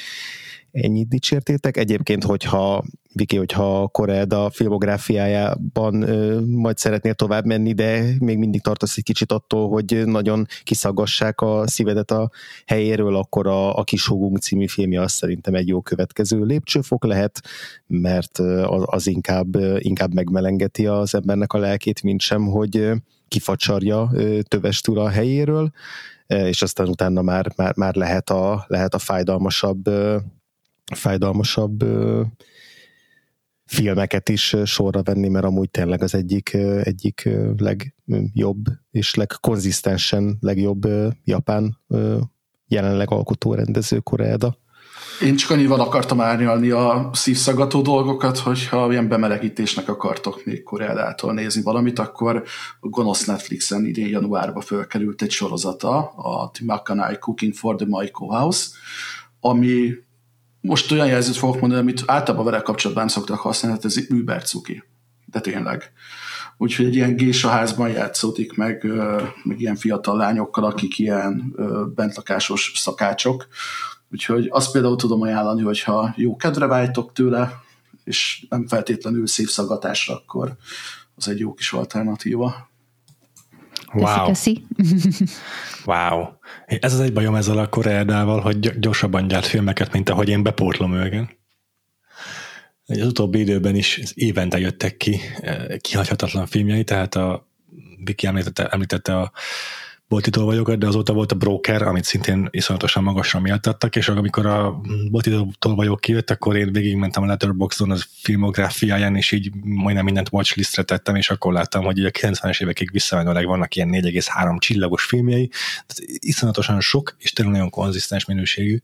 ennyit dicsértétek. Egyébként, hogyha Viki, hogyha a filmográfiájában ö, majd szeretnél tovább menni, de még mindig tartasz egy kicsit attól, hogy nagyon kiszagassák a szívedet a helyéről, akkor a, a Kis Hugunk című filmje az szerintem egy jó következő lépcsőfok lehet, mert az, az inkább, inkább megmelengeti az embernek a lelkét, mint sem, hogy kifacsarja tövestül a helyéről, és aztán utána már, már, már lehet, a, lehet a fájdalmasabb fájdalmasabb filmeket is sorra venni, mert amúgy tényleg az egyik, egyik legjobb és legkonzisztensen legjobb japán jelenleg alkotó rendező Koreeda. Én csak annyival akartam árnyalni a szívszagató dolgokat, hogyha ilyen bemelegítésnek akartok még Koreádától nézni valamit, akkor a gonosz Netflixen idén januárban fölkerült egy sorozata, a Timakanai Cooking for the Maiko House, ami most olyan jelzőt fogok mondani, amit általában vele kapcsolatban nem szoktak használni, hát ez Uber cuki. De tényleg. Úgyhogy egy ilyen házban játszódik meg, meg ilyen fiatal lányokkal, akik ilyen bentlakásos szakácsok. Úgyhogy azt például tudom ajánlani, hogyha jó kedre vájtok tőle, és nem feltétlenül szép szagatásra, akkor az egy jó kis alternatíva. Wow. Köszi, köszi. (laughs) wow. Ez az egy bajom ezzel a Koreádával, hogy gyorsabban gyárt filmeket, mint ahogy én bepótlom őket. Az utóbbi időben is évente jöttek ki eh, kihagyhatatlan filmjei, tehát a Viki említette, említette a bolti tolvajokat, de azóta volt a Broker, amit szintén iszonyatosan magasra méltattak, és amikor a bolti tolvajok kijött, akkor én végigmentem a Letterboxdon az filmográfiáján, és így majdnem mindent watchlistre tettem, és akkor láttam, hogy a 90-es évekig visszamenőleg vannak ilyen 4,3 csillagos filmjei, tehát iszonyatosan sok, és tényleg nagyon konzisztens minőségű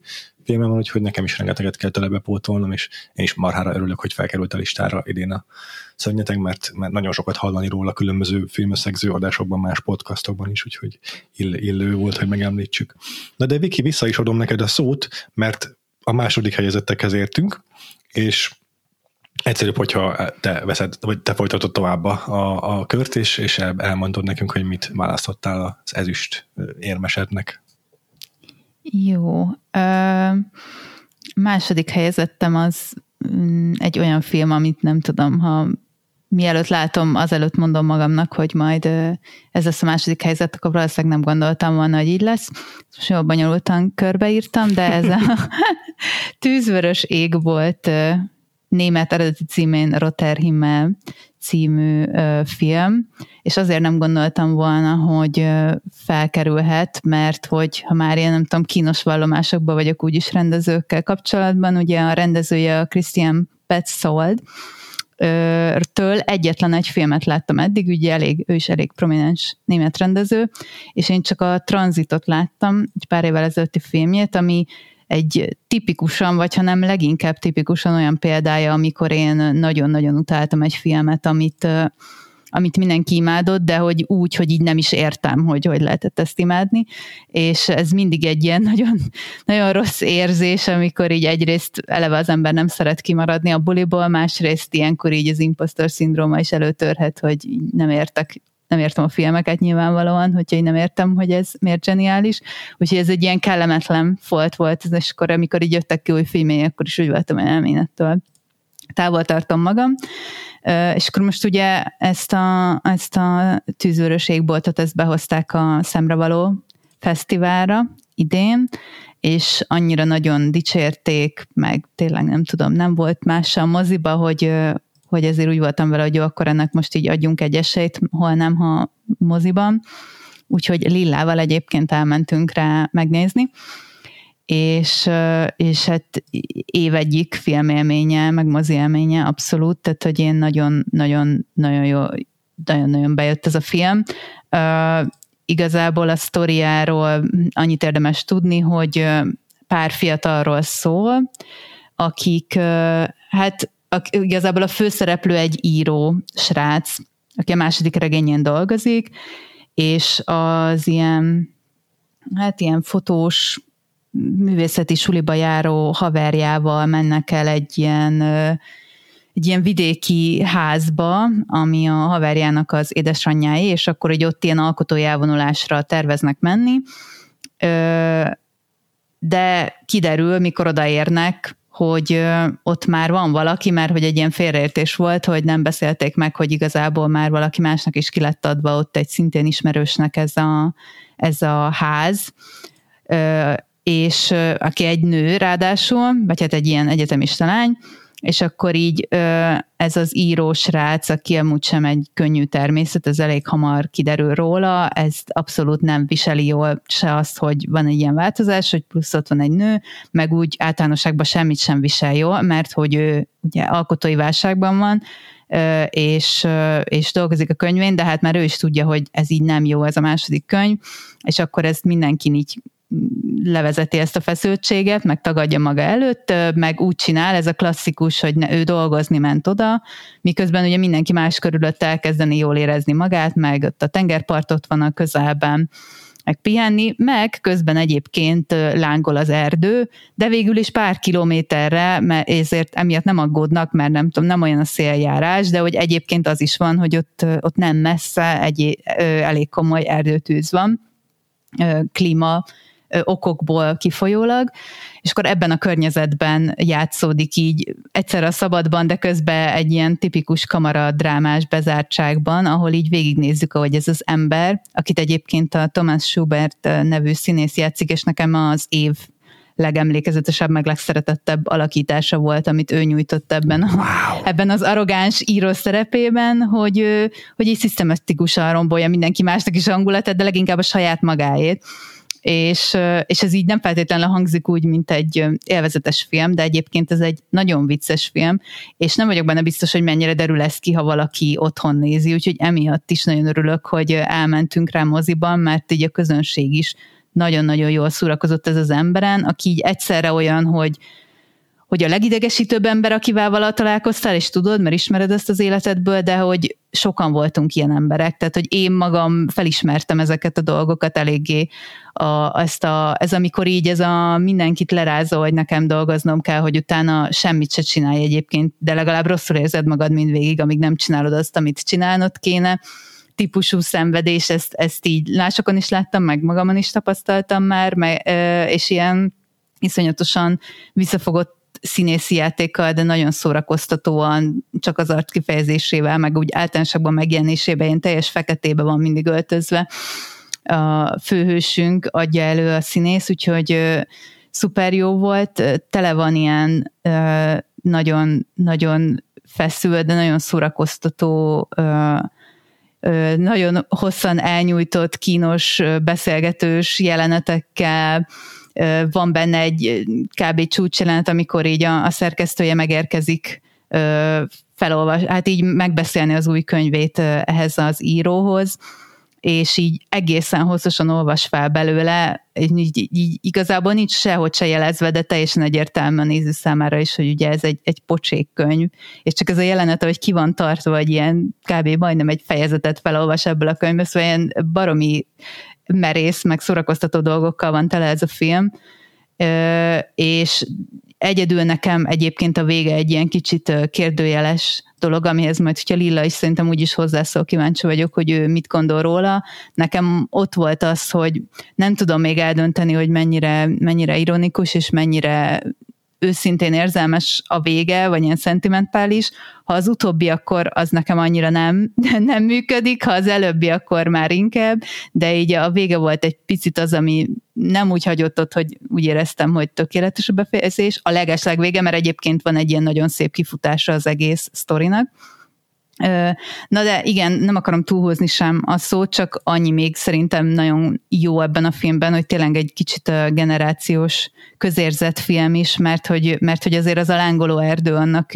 filmem van, úgyhogy nekem is rengeteget kell tőle bepótolnom, és én is marhára örülök, hogy felkerült a listára idén a szörnyeteg, mert, mert nagyon sokat hallani róla különböző filmösszegző adásokban, más podcastokban is, úgyhogy ill, illő volt, hogy megemlítsük. Na de Viki, vissza is adom neked a szót, mert a második helyezettekhez értünk, és egyszerűbb, hogyha te veszed, vagy te folytatod tovább a, a kört, és, és elmondod nekünk, hogy mit választottál az ezüst érmesednek. Jó. Ö, második helyezettem az mm, egy olyan film, amit nem tudom, ha mielőtt látom, azelőtt mondom magamnak, hogy majd ez lesz a második helyzet, akkor valószínűleg nem gondoltam volna, hogy így lesz. Most jól bonyolultan körbeírtam, de ez a (laughs) (laughs) tűzvörös ég volt német eredeti címén Roterhimmel című film, és azért nem gondoltam volna, hogy felkerülhet, mert hogy ha már ilyen, nem tudom, kínos vallomásokban vagyok úgyis rendezőkkel kapcsolatban, ugye a rendezője a Christian Petzold, től egyetlen egy filmet láttam eddig, ugye elég, ő is elég prominens német rendező, és én csak a Transitot láttam, egy pár évvel ezelőtti filmjét, ami egy tipikusan, vagy ha nem leginkább tipikusan olyan példája, amikor én nagyon-nagyon utáltam egy filmet, amit, amit mindenki imádott, de hogy úgy, hogy így nem is értem, hogy hogy lehetett ezt imádni, és ez mindig egy ilyen (laughs) nagyon, nagyon rossz érzés, amikor így egyrészt eleve az ember nem szeret kimaradni a buliból, másrészt ilyenkor így az impostor szindróma is előtörhet, hogy nem értek nem értem a filmeket nyilvánvalóan, hogyha én nem értem, hogy ez miért zseniális. Úgyhogy ez egy ilyen kellemetlen folt volt, és akkor amikor így jöttek ki új filmé, akkor is úgy voltam, hogy távol tartom magam. És akkor most ugye ezt a, ezt a égboltot, ezt behozták a Szemrevaló fesztiválra idén, és annyira nagyon dicsérték, meg tényleg nem tudom, nem volt más a moziba, hogy, hogy ezért úgy voltam vele, hogy jó, akkor ennek most így adjunk egy esélyt, hol nem, ha moziban. Úgyhogy Lillával egyébként elmentünk rá megnézni, és, és hát év egyik filmélménye, meg mozi élménye abszolút, tehát hogy én nagyon, nagyon, nagyon jó, nagyon-nagyon bejött ez a film. Uh, igazából a sztoriáról annyit érdemes tudni, hogy pár fiatalról szól, akik hát a, igazából a főszereplő egy író srác, aki a második regényen dolgozik, és az ilyen, hát ilyen fotós, művészeti suliba járó haverjával mennek el egy ilyen egy ilyen vidéki házba, ami a haverjának az édesanyjáé, és akkor egy ott ilyen alkotójávonulásra terveznek menni, de kiderül, mikor odaérnek, hogy ott már van valaki, mert hogy egy ilyen félreértés volt, hogy nem beszélték meg, hogy igazából már valaki másnak is ki lett adva ott egy szintén ismerősnek ez a, ez a ház, és aki egy nő ráadásul, vagy hát egy ilyen egyetemista lány, és akkor így ez az írós rác, aki amúgy sem egy könnyű természet, ez elég hamar kiderül róla, ez abszolút nem viseli jól se azt, hogy van egy ilyen változás, hogy plusz ott van egy nő, meg úgy általánosságban semmit sem visel jól, mert hogy ő ugye alkotói válságban van, és, és dolgozik a könyvén, de hát már ő is tudja, hogy ez így nem jó, ez a második könyv, és akkor ezt mindenki így levezeti ezt a feszültséget, meg tagadja maga előtt, meg úgy csinál, ez a klasszikus, hogy ne, ő dolgozni ment oda, miközben ugye mindenki más körülött elkezdeni jól érezni magát, meg ott a tengerpart ott van a közelben, meg pihenni, meg közben egyébként lángol az erdő, de végül is pár kilométerre, mert ezért emiatt nem aggódnak, mert nem tudom, nem olyan a széljárás, de hogy egyébként az is van, hogy ott, ott nem messze egy elég komoly erdőtűz van, klíma okokból kifolyólag, és akkor ebben a környezetben játszódik így egyszer a szabadban, de közben egy ilyen tipikus kamara drámás bezártságban, ahol így végignézzük, ahogy ez az ember, akit egyébként a Thomas Schubert nevű színész játszik, és nekem az év legemlékezetesebb, meg legszeretettebb alakítása volt, amit ő nyújtott ebben, a, wow. ebben az arrogáns író szerepében, hogy, hogy így szisztematikusan rombolja mindenki másnak is hangulatát, de leginkább a saját magáét és, és ez így nem feltétlenül hangzik úgy, mint egy élvezetes film, de egyébként ez egy nagyon vicces film, és nem vagyok benne biztos, hogy mennyire derül ez ki, ha valaki otthon nézi, úgyhogy emiatt is nagyon örülök, hogy elmentünk rá moziban, mert így a közönség is nagyon-nagyon jól szórakozott ez az emberen, aki így egyszerre olyan, hogy hogy a legidegesítőbb ember, akivel vala találkoztál, és tudod, mert ismered ezt az életedből, de hogy sokan voltunk ilyen emberek, tehát hogy én magam felismertem ezeket a dolgokat eléggé, a, ezt a, ez amikor így ez a mindenkit lerázó, hogy nekem dolgoznom kell, hogy utána semmit se csinálj egyébként, de legalább rosszul érzed magad mindvégig, amíg nem csinálod azt, amit csinálnod kéne, típusú szenvedés, ezt, ezt így másokon is láttam, meg magamon is tapasztaltam már, meg, és ilyen iszonyatosan visszafogott színészi játékkal, de nagyon szórakoztatóan, csak az art kifejezésével, meg úgy általánosabban megjelenésében, ilyen teljes feketébe van mindig öltözve. A főhősünk adja elő a színész, úgyhogy szuper jó volt, tele van ilyen nagyon, nagyon feszül, de nagyon szórakoztató nagyon hosszan elnyújtott, kínos, beszélgetős jelenetekkel, van benne egy kb. csúcsjelenet, amikor így a, a szerkesztője megérkezik felolvas, hát így megbeszélni az új könyvét ehhez az íróhoz, és így egészen hosszasan olvas fel belőle, így, így, így igazából nincs sehogy se jelezve, de teljesen egyértelmű a néző számára is, hogy ugye ez egy, egy pocsék könyv, és csak ez a jelenet, hogy ki van tartva, vagy ilyen kb. majdnem egy fejezetet felolvas ebből a könyvből, szóval ilyen baromi merész, meg szórakoztató dolgokkal van tele ez a film, és egyedül nekem egyébként a vége egy ilyen kicsit kérdőjeles dolog, amihez majd, hogyha Lilla is szerintem úgyis hozzászól, kíváncsi vagyok, hogy ő mit gondol róla. Nekem ott volt az, hogy nem tudom még eldönteni, hogy mennyire, mennyire ironikus, és mennyire őszintén érzelmes a vége, vagy ilyen szentimentális. Ha az utóbbi, akkor az nekem annyira nem, (laughs) nem működik, ha az előbbi, akkor már inkább, de így a vége volt egy picit az, ami nem úgy hagyott ott, hogy úgy éreztem, hogy tökéletes a befejezés. A legesleg vége, mert egyébként van egy ilyen nagyon szép kifutása az egész sztorinak Na de igen, nem akarom túlhozni sem a szót, csak annyi még szerintem nagyon jó ebben a filmben, hogy tényleg egy kicsit generációs közérzett film is, mert hogy, mert hogy azért az a lángoló erdő annak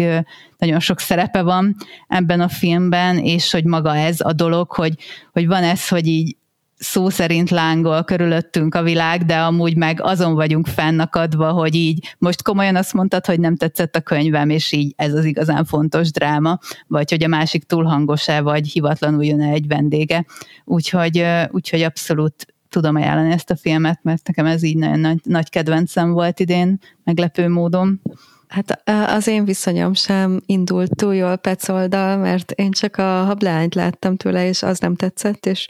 nagyon sok szerepe van ebben a filmben, és hogy maga ez a dolog, hogy, hogy van ez, hogy így szó szerint lángol körülöttünk a világ, de amúgy meg azon vagyunk fennakadva, hogy így most komolyan azt mondtad, hogy nem tetszett a könyvem, és így ez az igazán fontos dráma, vagy hogy a másik túl hangos-e, vagy hivatlanul jön egy vendége. Úgyhogy, úgyhogy abszolút tudom ajánlani ezt a filmet, mert nekem ez így nagyon nagy, nagy kedvencem volt idén, meglepő módon. Hát az én viszonyom sem indult túl jól Petzoldal, mert én csak a hablányt láttam tőle, és az nem tetszett, és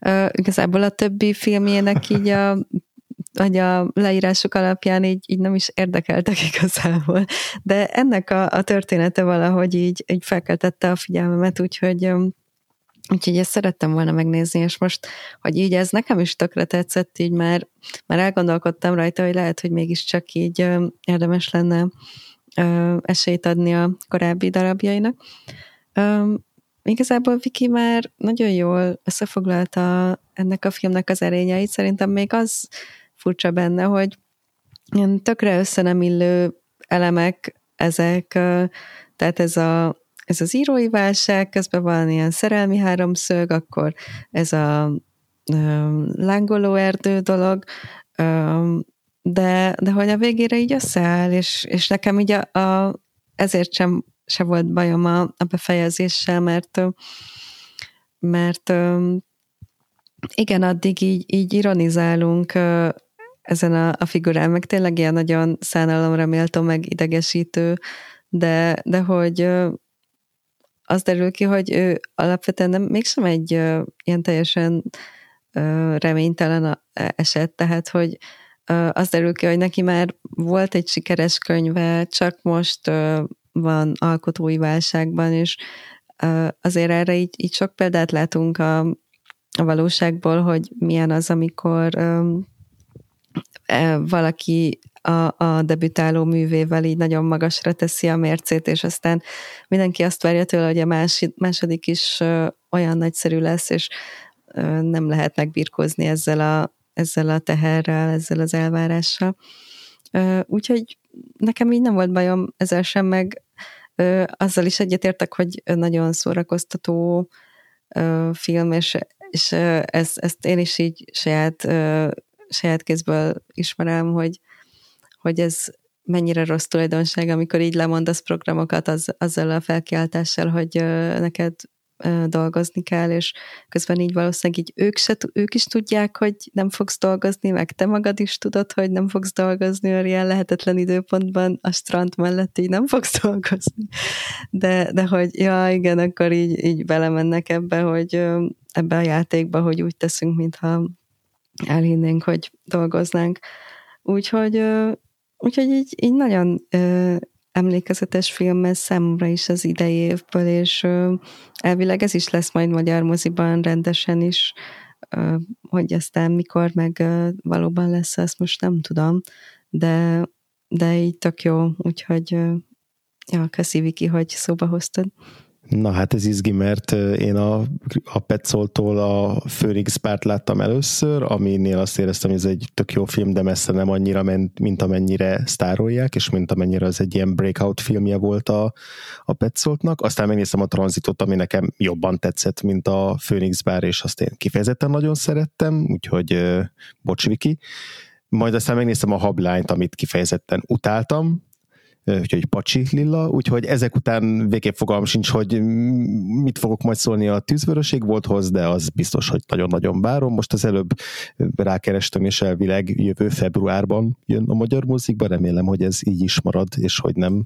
uh, igazából a többi filmjének így a hogy a leírások alapján így, így nem is érdekeltek (laughs) igazából. De ennek a, a története valahogy így, így felkeltette a figyelmemet, úgyhogy Úgyhogy ezt szerettem volna megnézni, és most, hogy így ez nekem is tökre tetszett, így már, már elgondolkodtam rajta, hogy lehet, hogy mégiscsak így érdemes lenne ö, esélyt adni a korábbi darabjainak. Ö, igazából Viki már nagyon jól összefoglalta ennek a filmnek az erényeit. Szerintem még az furcsa benne, hogy tökre össze nem illő elemek ezek, tehát ez a ez az írói válság, közben van ilyen szerelmi háromszög, akkor ez a lángoló erdő dolog, de, de hogy a végére így összeáll, és, és nekem így a, a, ezért sem se volt bajom a, a befejezéssel, mert mert igen, addig így, így ironizálunk ezen a, a figurán, meg tényleg ilyen nagyon szánalomra méltó, meg idegesítő, de, de hogy az derül ki, hogy ő alapvetően nem, mégsem egy ilyen teljesen reménytelen eset, tehát hogy az derül ki, hogy neki már volt egy sikeres könyve, csak most van alkotói válságban, és azért erre így, így sok példát látunk a, a valóságból, hogy milyen az, amikor e, valaki a, a debütáló művével így nagyon magasra teszi a mércét, és aztán mindenki azt várja tőle, hogy a másik, második is olyan nagyszerű lesz, és nem lehet megbirkózni ezzel a, ezzel a teherrel, ezzel az elvárással. Úgyhogy nekem így nem volt bajom ezzel sem, meg azzal is egyetértek, hogy nagyon szórakoztató film, és, és ezt, ezt én is így saját, saját kézből ismerem, hogy, hogy ez mennyire rossz tulajdonság, amikor így lemondasz programokat az, azzal a felkiáltással, hogy neked dolgozni kell, és közben így valószínűleg így ők, se, ők is tudják, hogy nem fogsz dolgozni, meg te magad is tudod, hogy nem fogsz dolgozni, mert ilyen lehetetlen időpontban a strand mellett így nem fogsz (laughs) dolgozni. De, de hogy ja, igen, akkor így, így belemennek ebbe, hogy ebbe a játékba, hogy úgy teszünk, mintha elhinnénk, hogy dolgoznánk. Úgyhogy, úgyhogy így, így nagyon emlékezetes film ez számomra is az idei évből, és elvileg ez is lesz majd magyar moziban rendesen is, hogy aztán mikor meg valóban lesz, azt most nem tudom, de, de így tök jó, úgyhogy ja, köszi Viki, hogy szóba hoztad. Na hát ez izgi, mert én a, a Petzoldtól a Phoenix Párt láttam először, aminél azt éreztem, hogy ez egy tök jó film, de messze nem annyira, ment, mint amennyire sztárolják, és mint amennyire az egy ilyen breakout filmje volt a, a Petzoltnak. Aztán megnéztem a Transitot, ami nekem jobban tetszett, mint a Phoenix Bár, és azt én kifejezetten nagyon szerettem, úgyhogy bocs Viki. Majd aztán megnéztem a Habline-t, amit kifejezetten utáltam, úgyhogy Pacsi Lilla, úgyhogy ezek után végképp fogalm sincs, hogy mit fogok majd szólni a tűzvöröség volthoz, de az biztos, hogy nagyon-nagyon várom. Most az előbb rákerestem, és elvileg jövő februárban jön a magyar mozikba, remélem, hogy ez így is marad, és hogy nem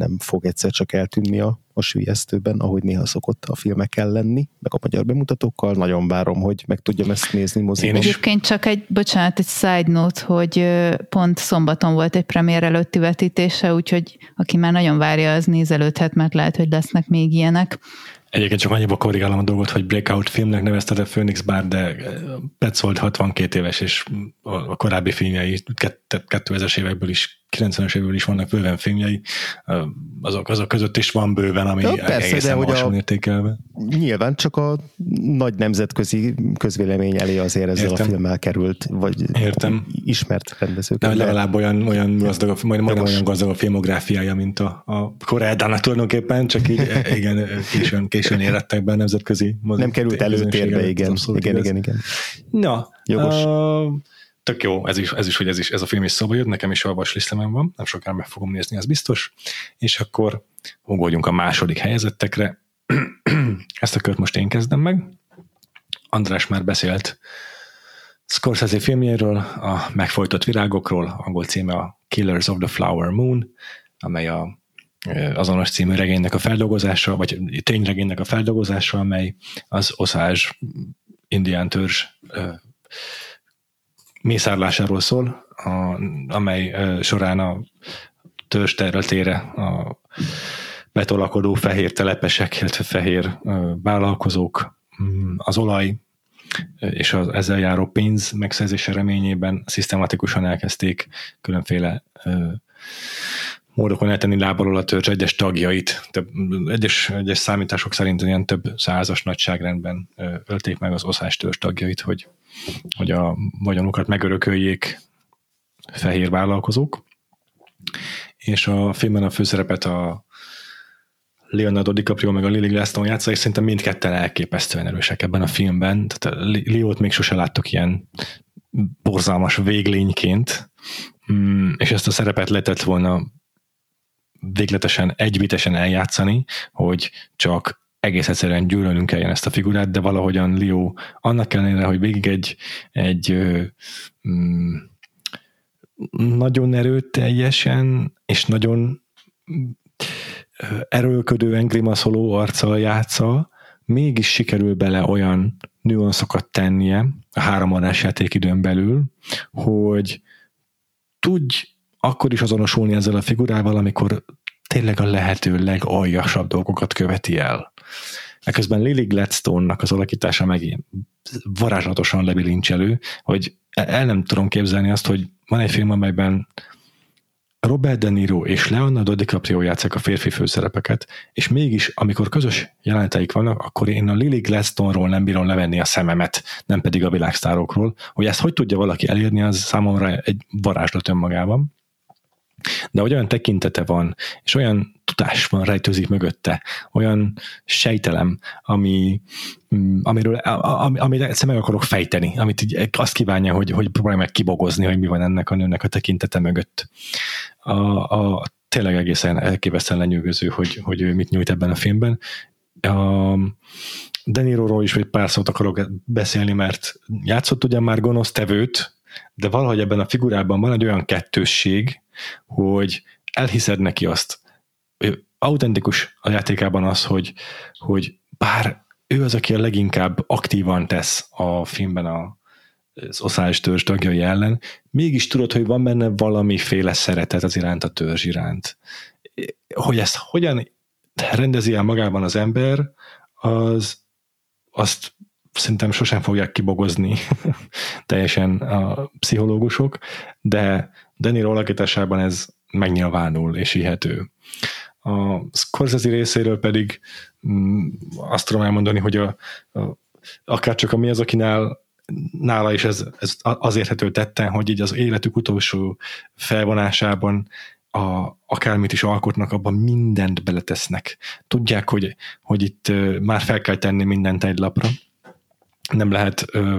nem fog egyszer csak eltűnni a, a sülyeztőben, ahogy néha szokott a filmekkel lenni, meg a magyar bemutatókkal. Nagyon várom, hogy meg tudjam ezt nézni moziban. Egyébként csak egy, bocsánat, egy side note, hogy pont szombaton volt egy premier előtti vetítése, úgyhogy aki már nagyon várja, az nézelődhet, mert lehet, hogy lesznek még ilyenek. Egyébként csak annyiba korrigálom a dolgot, hogy Breakout filmnek nevezted a Phoenix Bar, de Petzold 62 éves, és a korábbi filmjei 2000-es évekből is 90-es évből is vannak bőven filmjei, azok, azok között is van bőven, ami ja, persze, egészen de hogy a, értékelve. Nyilván csak a nagy nemzetközi közvélemény elé azért ezzel Értem. a filmmel került, vagy Értem. ismert rendezők. De legalább olyan, olyan gazdag, majd majdnem olyan gazdag a filmográfiája, mint a, a Koreádának tulajdonképpen, csak így (laughs) igen, későn, későn érettek be a nemzetközi Nem került előtérbe, igen. Igen, igen, igen. Na, Jogos. Uh, tök jó, ez is, ez is, hogy ez, is, ez a film is szóba jött, nekem is olvas lisztemen van, nem sokára meg fogom nézni, az biztos, és akkor ugorjunk a második helyezettekre. (clears throat) Ezt a kört most én kezdem meg. András már beszélt Scorsese filmjéről, a Megfojtott virágokról, angol címe a Killers of the Flower Moon, amely a azonos című regénynek a feldolgozása, vagy tényregénynek a feldolgozása, amely az Osage indián törzs mészárlásáról szól, a, amely során a törzs területére a betolakodó fehér telepesek, illetve fehér vállalkozók mm, az olaj és az ezzel járó pénz megszerzése reményében szisztematikusan elkezdték különféle módokon eltenni lábalól a törzs egyes tagjait. Több, egyes, egyes számítások szerint ilyen több százas nagyságrendben ölték meg az oszás törzs tagjait, hogy, hogy a vagyonukat megörököljék fehér vállalkozók. És a filmben a főszerepet a Leonardo DiCaprio meg a Lily Glaston játsza, és szerintem mindketten elképesztően erősek ebben a filmben. Tehát a Leót még sose láttok ilyen borzalmas véglényként, mm, és ezt a szerepet lehetett volna végletesen, egyvitesen eljátszani, hogy csak egész egyszerűen gyűlölnünk kelljen ezt a figurát, de valahogyan Leo annak ellenére, hogy végig egy, egy mm, nagyon erőteljesen és nagyon erőlködően grimaszoló arccal játsza, mégis sikerül bele olyan nüanszokat tennie a három órás játékidőn belül, hogy tudj akkor is azonosulni ezzel a figurával, amikor tényleg a lehető legaljasabb dolgokat követi el. Ekközben Lily Gladstone-nak az alakítása megint varázslatosan lebilincselő, hogy el nem tudom képzelni azt, hogy van egy film, amelyben Robert De Niro és Leonardo DiCaprio játszák a férfi főszerepeket, és mégis, amikor közös jeleneteik vannak, akkor én a Lily Gladstone-ról nem bírom levenni a szememet, nem pedig a világsztárokról. Hogy ezt hogy tudja valaki elérni, az számomra egy varázslat önmagában de hogy olyan tekintete van, és olyan tudás van rejtőzik mögötte, olyan sejtelem, ami, mm, amiről, ami, amit egyszer meg akarok fejteni, amit így azt kívánja, hogy, hogy próbálj meg kibogozni, hogy mi van ennek a nőnek a tekintete mögött. A, a, tényleg egészen elképesztően lenyűgöző, hogy, hogy ő mit nyújt ebben a filmben. A, Deniróról is egy pár szót akarok beszélni, mert játszott ugyan már gonosz tevőt, de valahogy ebben a figurában van egy olyan kettősség, hogy elhiszed neki azt, ő autentikus a játékában az, hogy, hogy bár ő az, aki a leginkább aktívan tesz a filmben a, az osztályos törzs tagjai ellen, mégis tudod, hogy van benne valamiféle szeretet az iránt, a törzs iránt. Hogy ezt hogyan rendezi el magában az ember, az azt szerintem sosem fogják kibogozni (laughs) teljesen a pszichológusok, de Deniro alakításában ez megnyilvánul és hihető. A Scorsese részéről pedig mm, azt tudom elmondani, hogy a, a, akár a mi az, akinál nála is ez, ez az érhető tetten, hogy így az életük utolsó felvonásában a, akármit is alkotnak, abban mindent beletesznek. Tudják, hogy, hogy itt már fel kell tenni mindent egy lapra, nem lehet ö,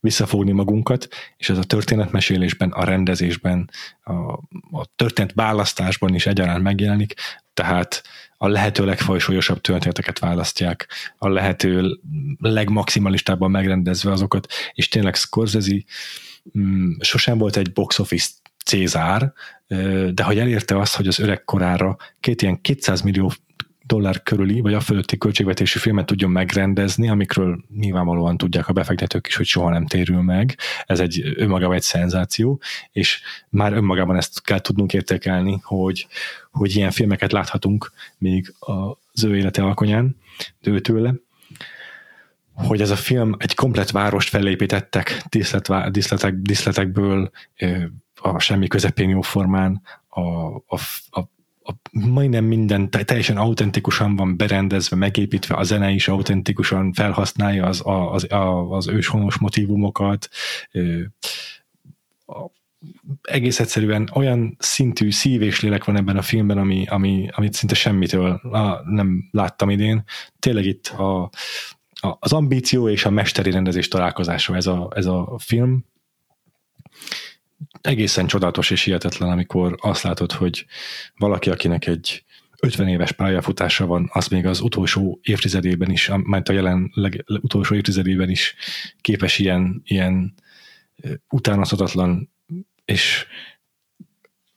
visszafogni magunkat, és ez a történetmesélésben, a rendezésben, a, a történet választásban is egyaránt megjelenik, tehát a lehető legfajsúlyosabb történeteket választják, a lehető legmaximalistábban megrendezve azokat, és tényleg Scorsese mm, sosem volt egy box office Cézár, de hogy elérte azt, hogy az öreg korára két ilyen 200 millió dollár körüli, vagy a fölötti költségvetési filmet tudjon megrendezni, amikről nyilvánvalóan tudják a befektetők is, hogy soha nem térül meg. Ez egy önmagában egy szenzáció, és már önmagában ezt kell tudnunk értékelni, hogy, hogy ilyen filmeket láthatunk még az ő élete alkonyán, ő tőle, hogy ez a film egy komplet várost felépítettek díszlet, díszletek, díszletekből a semmi közepén jó formán, a, a, a a, majdnem minden teljesen autentikusan van berendezve, megépítve, a zene is autentikusan felhasználja az, az, az, az őshonos motivumokat, a, egész egyszerűen olyan szintű szív és lélek van ebben a filmben, ami, ami, amit szinte semmitől a, nem láttam idén. Tényleg itt a, a, az ambíció és a mesteri rendezés találkozása ez a, ez a film, egészen csodálatos és hihetetlen, amikor azt látod, hogy valaki, akinek egy 50 éves pályafutása van, az még az utolsó évtizedében is, mert a jelen leg, utolsó évtizedében is képes ilyen, ilyen utánozhatatlan és,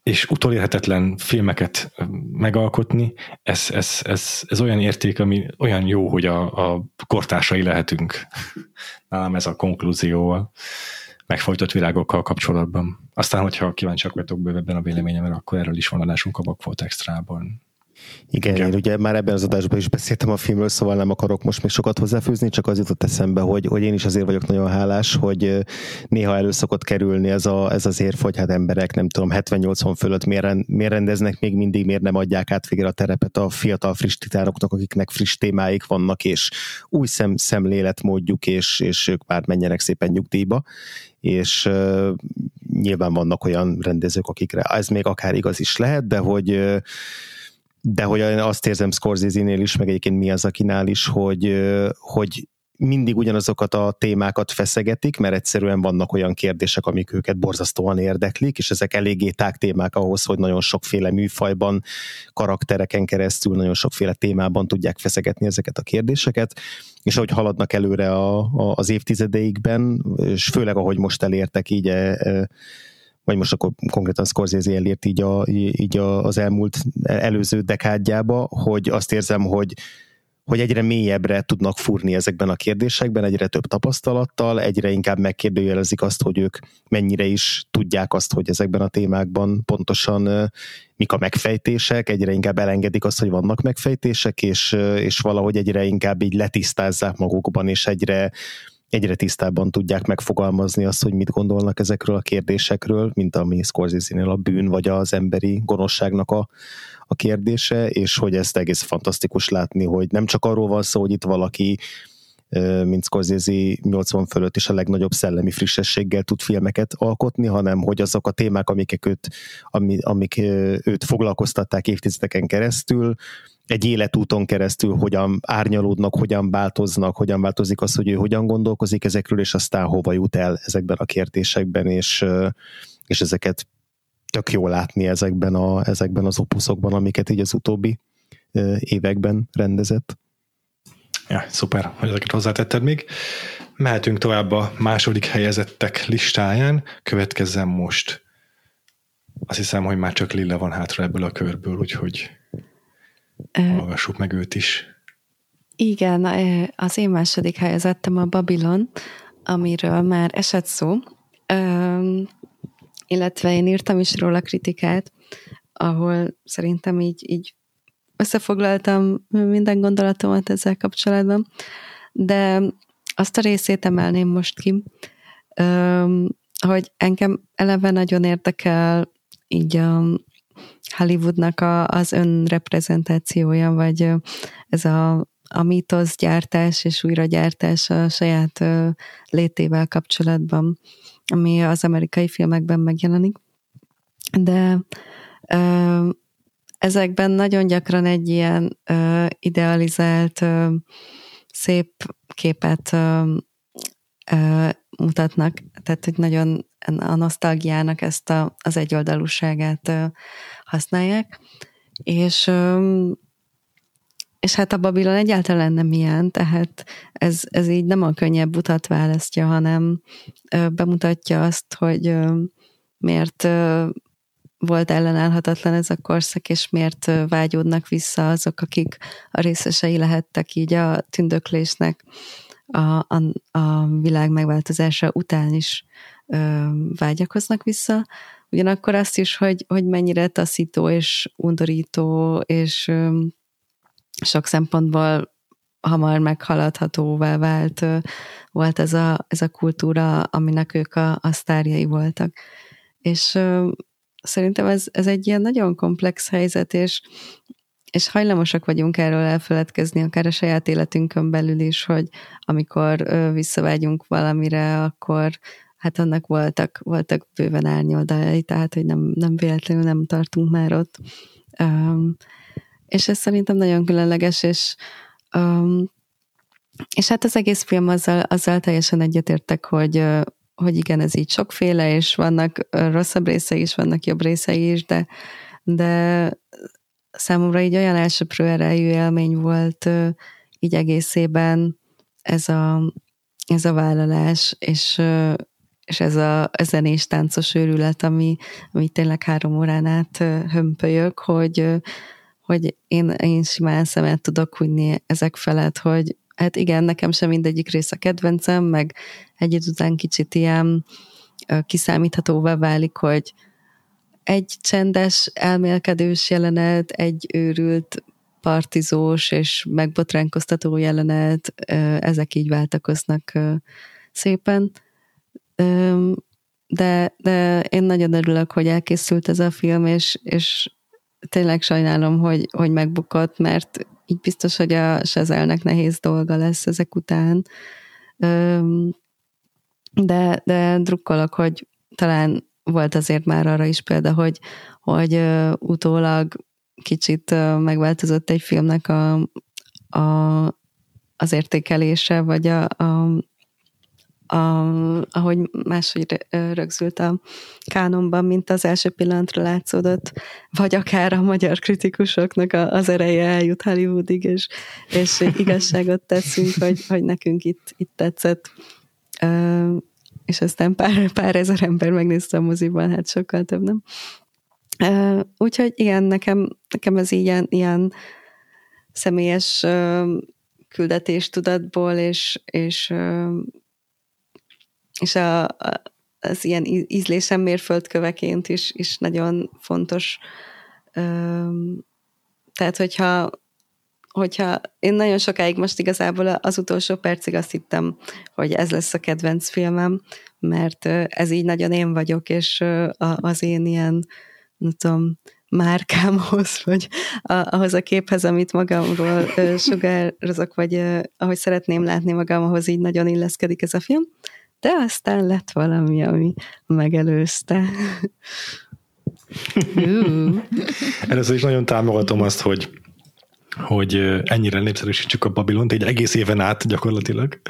és utolérhetetlen filmeket megalkotni, ez, ez, ez, ez olyan érték, ami olyan jó, hogy a, a kortársai lehetünk. (laughs) Nálam ez a konklúzióval megfojtott virágokkal kapcsolatban. Aztán, hogyha kíváncsiak vagytok bővebben a véleményemre, akkor erről is van adásunk a Bakfolt Extrában. Igen, Igen, én ugye már ebben az adásban is beszéltem a filmről, szóval nem akarok most még sokat hozzáfűzni, csak az jutott eszembe, hogy, hogy én is azért vagyok nagyon hálás, hogy néha elő szokott kerülni ez, a, ez az érv, hogy hát emberek nem tudom, 70-80 fölött miért, miért rendeznek még mindig, miért nem adják át végre a terepet a fiatal friss titánoknak, akiknek friss témáik vannak, és új szem, szemléletmódjuk, és, és ők már menjenek szépen nyugdíjba és nyilván vannak olyan rendezők, akikre ez még akár igaz is lehet, de hogy de hogy azt érzem Scorsese-nél is, meg egyébként mi az akinál is, hogy, hogy mindig ugyanazokat a témákat feszegetik, mert egyszerűen vannak olyan kérdések, amik őket borzasztóan érdeklik, és ezek eléggé tág témák ahhoz, hogy nagyon sokféle műfajban, karaktereken keresztül, nagyon sokféle témában tudják feszegetni ezeket a kérdéseket, és ahogy haladnak előre a, a, az évtizedeikben, és főleg ahogy most elértek így e, e, vagy most akkor konkrétan Scorsese elért így, a, így a, az elmúlt előző dekádjába, hogy azt érzem, hogy hogy egyre mélyebbre tudnak furni ezekben a kérdésekben, egyre több tapasztalattal, egyre inkább megkérdőjelezik azt, hogy ők mennyire is tudják azt, hogy ezekben a témákban pontosan mik a megfejtések, egyre inkább elengedik azt, hogy vannak megfejtések, és, és valahogy egyre inkább így letisztázzák magukban, és egyre egyre tisztábban tudják megfogalmazni azt, hogy mit gondolnak ezekről a kérdésekről, mint ami scorsese a bűn vagy az emberi gonoszságnak a, a kérdése, és hogy ezt egész fantasztikus látni, hogy nem csak arról van szó, hogy itt valaki mint Scorsese 80 fölött is a legnagyobb szellemi frissességgel tud filmeket alkotni, hanem hogy azok a témák, amik őt, amik, amik őt foglalkoztatták évtizedeken keresztül, egy életúton keresztül hogyan árnyalódnak, hogyan változnak, hogyan változik az, hogy ő hogyan gondolkozik ezekről, és aztán hova jut el ezekben a kérdésekben, és, és ezeket tök jó látni ezekben, a, ezekben az opuszokban, amiket így az utóbbi években rendezett. Ja, szuper, hogy ezeket hozzátetted még. Mehetünk tovább a második helyezettek listáján. Következzen most. Azt hiszem, hogy már csak Lilla van hátra ebből a körből, úgyhogy hallgassuk meg őt is. Igen, az én második helyezettem a Babylon, amiről már esett szó, illetve én írtam is róla kritikát, ahol szerintem így, így összefoglaltam minden gondolatomat ezzel kapcsolatban, de azt a részét emelném most ki, hogy engem eleve nagyon érdekel így a Hollywoodnak a, az önreprezentációja, vagy ez a, a mítoszgyártás és újragyártás a saját létével kapcsolatban, ami az amerikai filmekben megjelenik. De ezekben nagyon gyakran egy ilyen ö, idealizált, ö, szép képet ö, ö, mutatnak, tehát hogy nagyon a nosztalgiának ezt a, az egyoldalúságát ö, használják, és és hát a Babilon egyáltalán nem ilyen, tehát ez, ez így nem a könnyebb utat választja, hanem bemutatja azt, hogy miért volt ellenállhatatlan ez a korszak, és miért vágyódnak vissza azok, akik a részesei lehettek így a tündöklésnek a, a, a világ megváltozása után is ö, vágyakoznak vissza. Ugyanakkor azt is, hogy, hogy mennyire taszító és undorító, és sok szempontból hamar meghaladhatóvá vált volt ez a, ez a kultúra, aminek ők a, a sztárjai voltak. És szerintem ez, ez egy ilyen nagyon komplex helyzet, és, és hajlamosak vagyunk erről elfeledkezni, akár a saját életünkön belül is, hogy amikor visszavágyunk valamire, akkor hát annak voltak, voltak bőven árnyoldalai, tehát hogy nem, nem véletlenül nem tartunk már ott. Um, és ez szerintem nagyon különleges, és um, és hát az egész film azzal, azzal teljesen egyetértek, hogy, hogy igen, ez így sokféle, és vannak rosszabb részei is, vannak jobb részei is, de, de számomra így olyan elsőprő erejű élmény volt így egészében ez a, ez a vállalás, és, és ez a, a zenés táncos őrület, ami, ami tényleg három órán át hömpölyök, hogy, hogy én, én simán szemet tudok hunyni ezek felett, hogy hát igen, nekem sem mindegyik rész a kedvencem, meg egy után kicsit ilyen kiszámíthatóvá válik, hogy egy csendes, elmélkedős jelenet, egy őrült partizós és megbotránkoztató jelenet, ezek így váltakoznak szépen. De, de én nagyon örülök, hogy elkészült ez a film, és, és tényleg sajnálom, hogy, hogy megbukott, mert így biztos, hogy a Sezelnek nehéz dolga lesz ezek után. De, de drukkolok, hogy talán volt azért már arra is példa, hogy, hogy utólag kicsit megváltozott egy filmnek a, a, az értékelése, vagy a, a, a, ahogy máshogy rögzült a kánonban, mint az első pillanatra látszódott, vagy akár a magyar kritikusoknak az ereje eljut Hollywoodig, és, és igazságot teszünk, hogy, hogy nekünk itt, itt tetszett. És aztán pár, pár ezer ember megnézte a moziban, hát sokkal több, nem? Úgyhogy igen, nekem, nekem ez ilyen, ilyen személyes küldetéstudatból és, és, és a, az ilyen ízlésem mérföldköveként is, is nagyon fontos. Tehát, hogyha hogyha én nagyon sokáig most igazából az utolsó percig azt hittem, hogy ez lesz a kedvenc filmem, mert ez így nagyon én vagyok, és az én ilyen nem tudom, márkámhoz, (laughs) vagy ahhoz a képhez, amit magamról sugározok, vagy ahogy szeretném látni magam, ahhoz így nagyon illeszkedik ez a film, de aztán lett valami, ami megelőzte. Először is nagyon támogatom azt, hogy hogy ennyire népszerűsítsük a Babilont egy egész éven át gyakorlatilag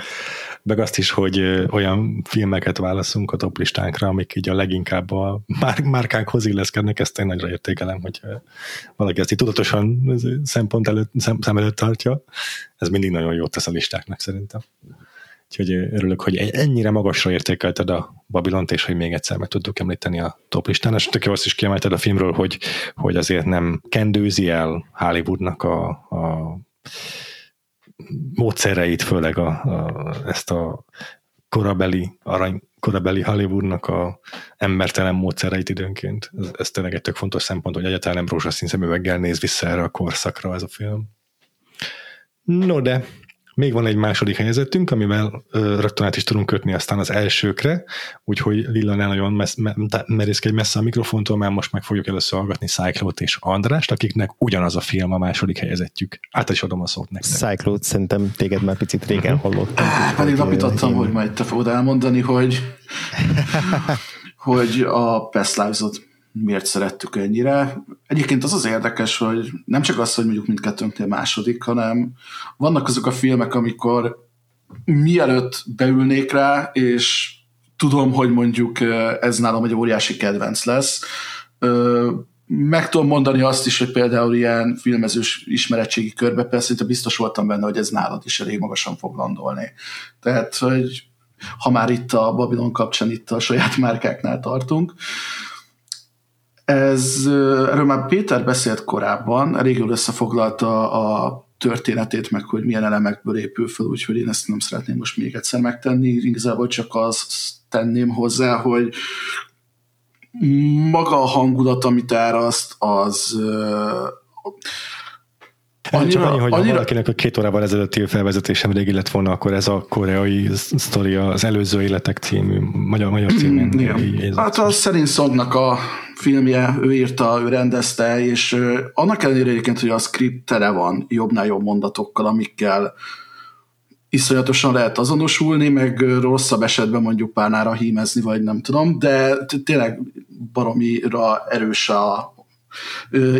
meg azt is, hogy olyan filmeket válaszunk a top listánkra, amik így a leginkább a márkánkhoz illeszkednek, ezt én nagyra értékelem, hogy valaki ezt így tudatosan szempont előtt, szem, szem előtt tartja. Ez mindig nagyon jót tesz a listáknak szerintem. Úgyhogy örülök, hogy ennyire magasra értékelted a Babilont, és hogy még egyszer meg tudjuk említeni a top listán. És tök azt is kiemelted a filmről, hogy, hogy azért nem kendőzi el Hollywoodnak a, a módszereit, főleg a, a, ezt a korabeli, arany, korabeli Hollywoodnak a embertelen módszereit időnként. Ez, ez tényleg egy tök fontos szempont, hogy egyáltalán nem rózsaszín szemüveggel néz vissza erre a korszakra ez a film. No de, még van egy második helyezettünk, amivel ö, rögtön át is tudunk kötni aztán az elsőkre, úgyhogy Lilla ne nagyon messz, merészkedj messze a mikrofontól, mert most meg fogjuk először hallgatni Cyclót és Andrást, akiknek ugyanaz a film a második helyezettük. Át is adom a szót nektek. Cyclót szerintem téged már picit régen mhm. hallottam. Ah, pedig lapítottam, hogy majd te fogod elmondani, hogy (laughs) hogy a Past Lives-ot miért szerettük ennyire. Egyébként az az érdekes, hogy nem csak az, hogy mondjuk mindkettőnknél második, hanem vannak azok a filmek, amikor mielőtt beülnék rá, és tudom, hogy mondjuk ez nálam egy óriási kedvenc lesz, meg tudom mondani azt is, hogy például ilyen filmezős ismeretségi körbe persze biztos voltam benne, hogy ez nálad is elég magasan fog landolni. Tehát, hogy ha már itt a Babylon kapcsán itt a saját márkáknál tartunk, ez, erről már Péter beszélt korábban, jól összefoglalta a történetét, meg hogy milyen elemekből épül fel, úgyhogy én ezt nem szeretném most még egyszer megtenni, igazából csak azt tenném hozzá, hogy maga a hangulat, amit áraszt, az Annyira, csak annyi, hogy annyira... valakinek a két órával ezelőtti felvezetésem régi lett volna, akkor ez a koreai sztoria, az előző életek című, magyar, magyar címén. Igen. Hát a Szerint Szognak a filmje, ő írta, ő rendezte, és annak ellenére egyébként, hogy a script tele van jobbnál jobb mondatokkal, amikkel iszonyatosan lehet azonosulni, meg rosszabb esetben mondjuk párnára hímezni, vagy nem tudom, de tényleg baromira erős a,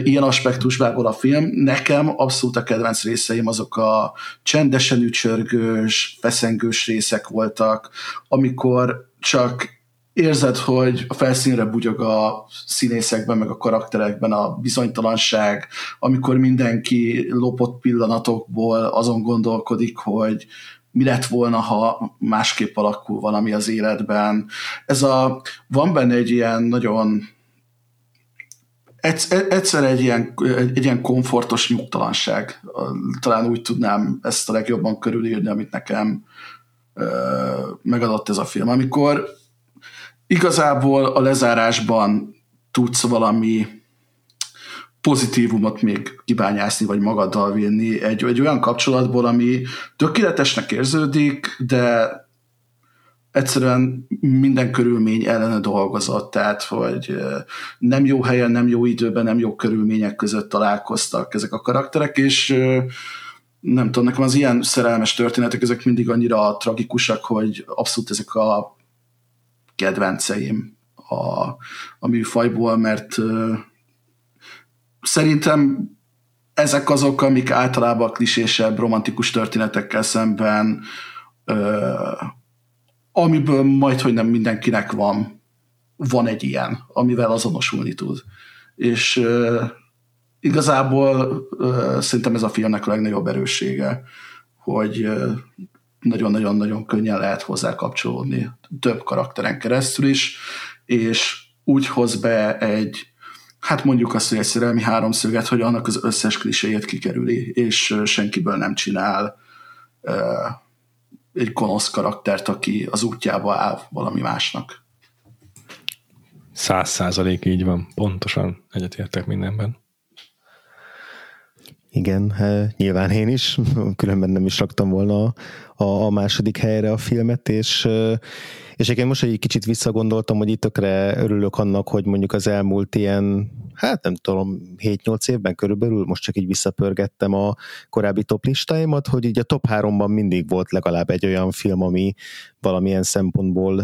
ilyen aspektusból a film. Nekem abszolút a kedvenc részeim azok a csendesen ücsörgős, feszengős részek voltak, amikor csak érzed, hogy a felszínre bugyog a színészekben, meg a karakterekben a bizonytalanság, amikor mindenki lopott pillanatokból azon gondolkodik, hogy mi lett volna, ha másképp alakul valami az életben. Ez a, van benne egy ilyen nagyon egyszer egy ilyen, egy, ilyen komfortos nyugtalanság. Talán úgy tudnám ezt a legjobban körülírni, amit nekem megadott ez a film. Amikor igazából a lezárásban tudsz valami pozitívumot még kibányászni, vagy magaddal vinni egy, egy olyan kapcsolatból, ami tökéletesnek érződik, de egyszerűen minden körülmény ellene dolgozott, tehát hogy nem jó helyen, nem jó időben, nem jó körülmények között találkoztak ezek a karakterek, és nem tudom, nekem az ilyen szerelmes történetek, ezek mindig annyira tragikusak, hogy abszolút ezek a kedvenceim a, a műfajból, mert szerintem ezek azok, amik általában klisésebb romantikus történetekkel szemben amiből majd, hogy nem mindenkinek van, van egy ilyen, amivel azonosulni tud. És uh, igazából uh, szerintem ez a filmnek a legnagyobb erőssége, hogy uh, nagyon-nagyon-nagyon könnyen lehet hozzá kapcsolódni több karakteren keresztül is, és úgy hoz be egy, hát mondjuk azt, hogy egy szerelmi háromszöget, hogy annak az összes kliséjét kikerüli, és senkiből nem csinál egy gonosz karaktert, aki az útjába áll valami másnak. Száz százalék így van, pontosan egyetértek mindenben. Igen, nyilván én is, különben nem is raktam volna a, a második helyre a filmet, és, és én most egy kicsit visszagondoltam, hogy itt tökre örülök annak, hogy mondjuk az elmúlt ilyen, hát nem tudom, 7-8 évben körülbelül, most csak így visszapörgettem a korábbi top listáimat, hogy így a top 3-ban mindig volt legalább egy olyan film, ami valamilyen szempontból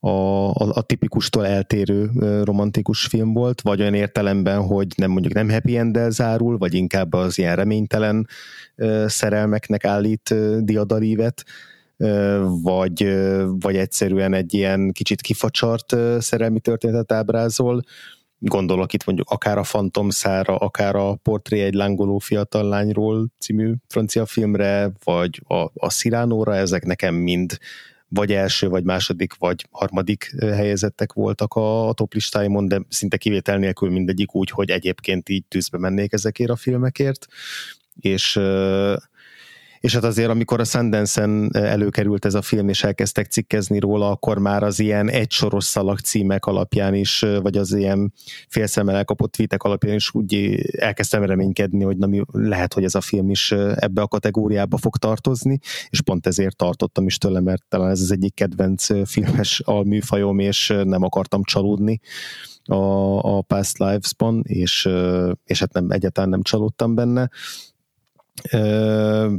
a, a, a tipikustól eltérő romantikus film volt, vagy olyan értelemben, hogy nem mondjuk nem happy end zárul, vagy inkább az ilyen reménytelen szerelmeknek állít diadarívet, vagy, vagy egyszerűen egy ilyen kicsit kifacsart szerelmi történetet ábrázol. Gondolok itt mondjuk akár a Phantom szára, akár a Portré egy lángoló fiatal lányról című francia filmre, vagy a, a Sziránóra, ezek nekem mind vagy első, vagy második, vagy harmadik helyezettek voltak a, a top listáimon, de szinte kivétel nélkül mindegyik úgy, hogy egyébként így tűzbe mennék ezekért a filmekért, és és hát azért, amikor a Sundance-en előkerült ez a film, és elkezdtek cikkezni róla, akkor már az ilyen egysoros szalag címek alapján is, vagy az ilyen félszemmel elkapott tweetek alapján is úgy elkezdtem reménykedni, hogy na, mi, lehet, hogy ez a film is ebbe a kategóriába fog tartozni, és pont ezért tartottam is tőle, mert talán ez az egyik kedvenc filmes alműfajom, és nem akartam csalódni a, a Past Lives-ban, és, és hát nem, egyáltalán nem csalódtam benne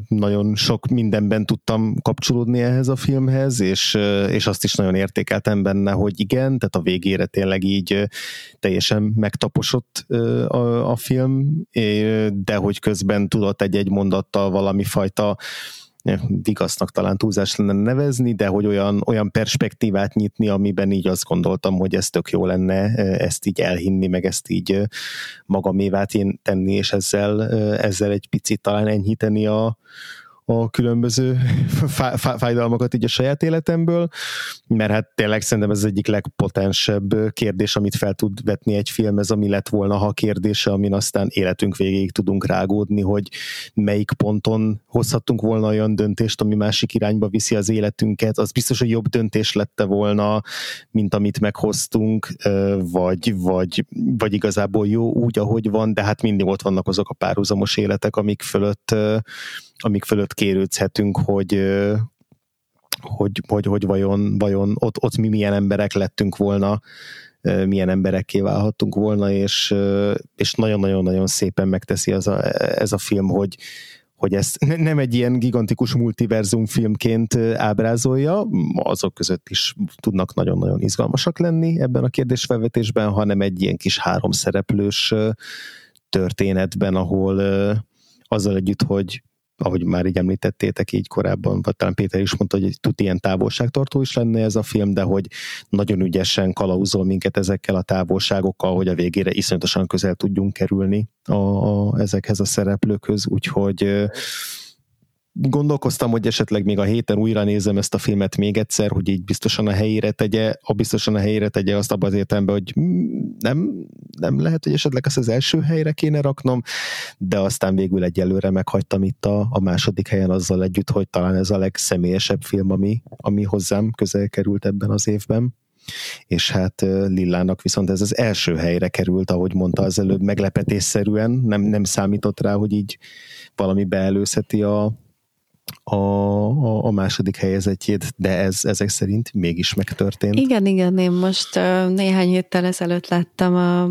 nagyon sok mindenben tudtam kapcsolódni ehhez a filmhez, és, és azt is nagyon értékeltem benne, hogy igen, tehát a végére tényleg így teljesen megtaposott a, a film, de hogy közben tudott egy-egy mondattal valami fajta vigasznak talán túlzás lenne nevezni, de hogy olyan, olyan perspektívát nyitni, amiben így azt gondoltam, hogy ez tök jó lenne ezt így elhinni, meg ezt így magamévát tenni, és ezzel, ezzel egy picit talán enyhíteni a, a különböző (laughs) fájdalmakat így a saját életemből, mert hát tényleg szerintem ez az egyik legpotensebb kérdés, amit fel tud vetni egy film, ez ami lett volna, ha kérdése, amin aztán életünk végéig tudunk rágódni, hogy melyik ponton hozhattunk volna olyan döntést, ami másik irányba viszi az életünket, az biztos, hogy jobb döntés lette volna, mint amit meghoztunk, vagy, vagy, vagy igazából jó úgy, ahogy van, de hát mindig ott vannak azok a párhuzamos életek, amik fölött amik fölött kérődhetünk, hogy, hogy, hogy, hogy vajon, vajon ott, ott mi milyen emberek lettünk volna, milyen emberekké válhattunk volna, és, és nagyon-nagyon-nagyon szépen megteszi az a, ez a film, hogy, hogy ezt nem egy ilyen gigantikus multiverzum filmként ábrázolja, azok között is tudnak nagyon-nagyon izgalmasak lenni ebben a kérdésfelvetésben, hanem egy ilyen kis háromszereplős történetben, ahol azzal együtt, hogy ahogy már így említettétek így korábban, vagy talán Péter is mondta, hogy tud ilyen távolságtartó is lenne ez a film, de hogy nagyon ügyesen kalauzol minket ezekkel a távolságokkal, hogy a végére iszonyatosan közel tudjunk kerülni a, a, ezekhez a szereplőkhöz, úgyhogy gondolkoztam, hogy esetleg még a héten újra nézem ezt a filmet még egyszer, hogy így biztosan a helyére tegye, a biztosan a helyére tegye azt abban az értelemben, hogy nem, nem lehet, hogy esetleg ezt az első helyre kéne raknom, de aztán végül egyelőre meghagytam itt a, a második helyen azzal együtt, hogy talán ez a legszemélyesebb film, ami, ami hozzám közel került ebben az évben. és hát Lillának viszont ez az első helyre került, ahogy mondta az előbb, meglepetésszerűen, nem, nem számított rá, hogy így valami beelőzheti a, a, a, a második helyezetjét, de ez ezek szerint mégis megtörtént. Igen, igen, én most néhány héttel ezelőtt láttam a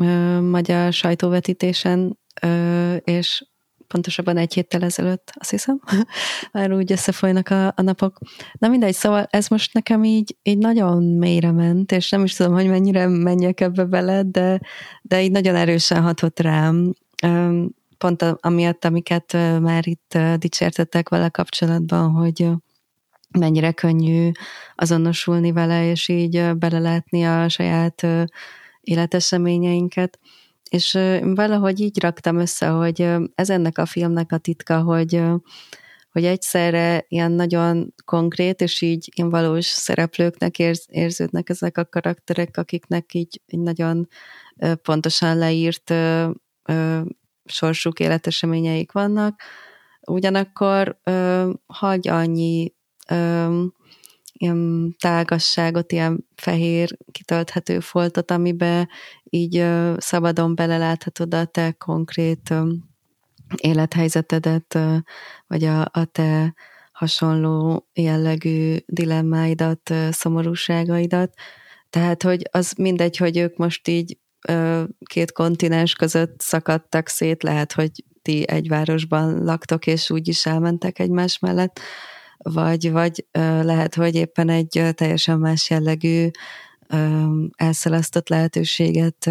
uh, magyar sajtóvetítésen, és pontosabban egy héttel ezelőtt, azt hiszem, (laughs) már úgy összefolynak a, a napok. Na mindegy, szóval ez most nekem így, így nagyon mélyre ment, és nem is tudom, hogy mennyire menjek ebbe bele, de, de így nagyon erősen hatott rám. Pont amiatt, amiket már itt dicsértettek vele kapcsolatban, hogy mennyire könnyű azonosulni vele, és így belelátni a saját életeseményeinket. És valahogy így raktam össze, hogy ez ennek a filmnek a titka, hogy, hogy egyszerre ilyen nagyon konkrét, és így ilyen valós szereplőknek érz, érződnek ezek a karakterek, akiknek így, így nagyon pontosan leírt sorsuk, életeseményeik vannak, ugyanakkor hagy annyi ilyen tágasságot, ilyen fehér kitölthető foltot, amiben így szabadon beleláthatod a te konkrét élethelyzetedet, vagy a, a te hasonló jellegű dilemmáidat, szomorúságaidat. Tehát, hogy az mindegy, hogy ők most így két kontinens között szakadtak szét, lehet, hogy ti egy városban laktok, és úgy is elmentek egymás mellett, vagy, vagy lehet, hogy éppen egy teljesen más jellegű elszelasztott lehetőséget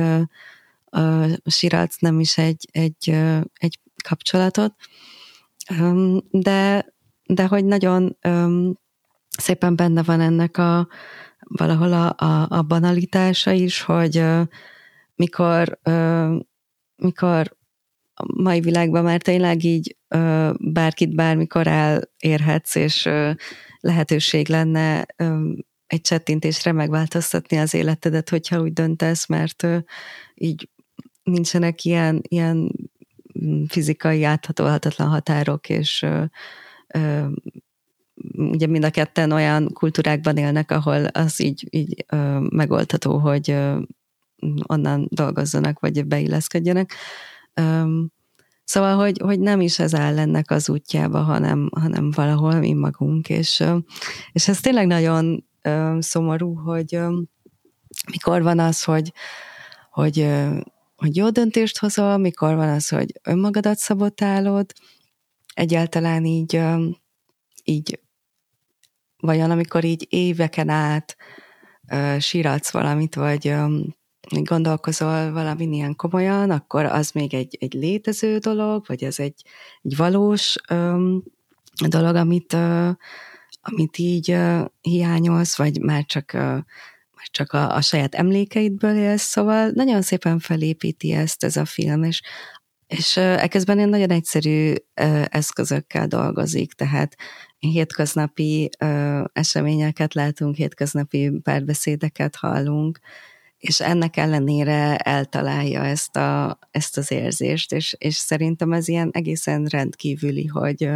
Sirac nem is egy, egy, egy kapcsolatot, de, de hogy nagyon szépen benne van ennek a valahol a, a, a banalitása is, hogy mikor, mikor a mai világban már tényleg így bárkit bármikor elérhetsz, és lehetőség lenne egy csettintésre megváltoztatni az életedet, hogyha úgy döntesz, mert így nincsenek ilyen, ilyen fizikai áthatolhatatlan határok, és ugye mind a ketten olyan kultúrákban élnek, ahol az így, így megoldható, hogy onnan dolgozzanak, vagy beilleszkedjenek. Szóval, hogy, hogy nem is ez áll ennek az útjába, hanem, hanem valahol mi magunk, és, és ez tényleg nagyon szomorú, hogy mikor van az, hogy, hogy, hogy jó döntést hozol, mikor van az, hogy önmagadat szabotálod, egyáltalán így, így vajon amikor így éveken át síratsz valamit, vagy gondolkozol valamin ilyen komolyan, akkor az még egy, egy létező dolog, vagy ez egy, egy valós öm, dolog, amit, ö, amit így ö, hiányolsz, vagy már csak, ö, már csak a, a saját emlékeidből élsz, szóval nagyon szépen felépíti ezt ez a film, és és ekközben én nagyon egyszerű eszközökkel dolgozik, tehát hétköznapi eseményeket látunk, hétköznapi párbeszédeket hallunk, és ennek ellenére eltalálja ezt, a, ezt az érzést, és, és szerintem ez ilyen egészen rendkívüli, hogy,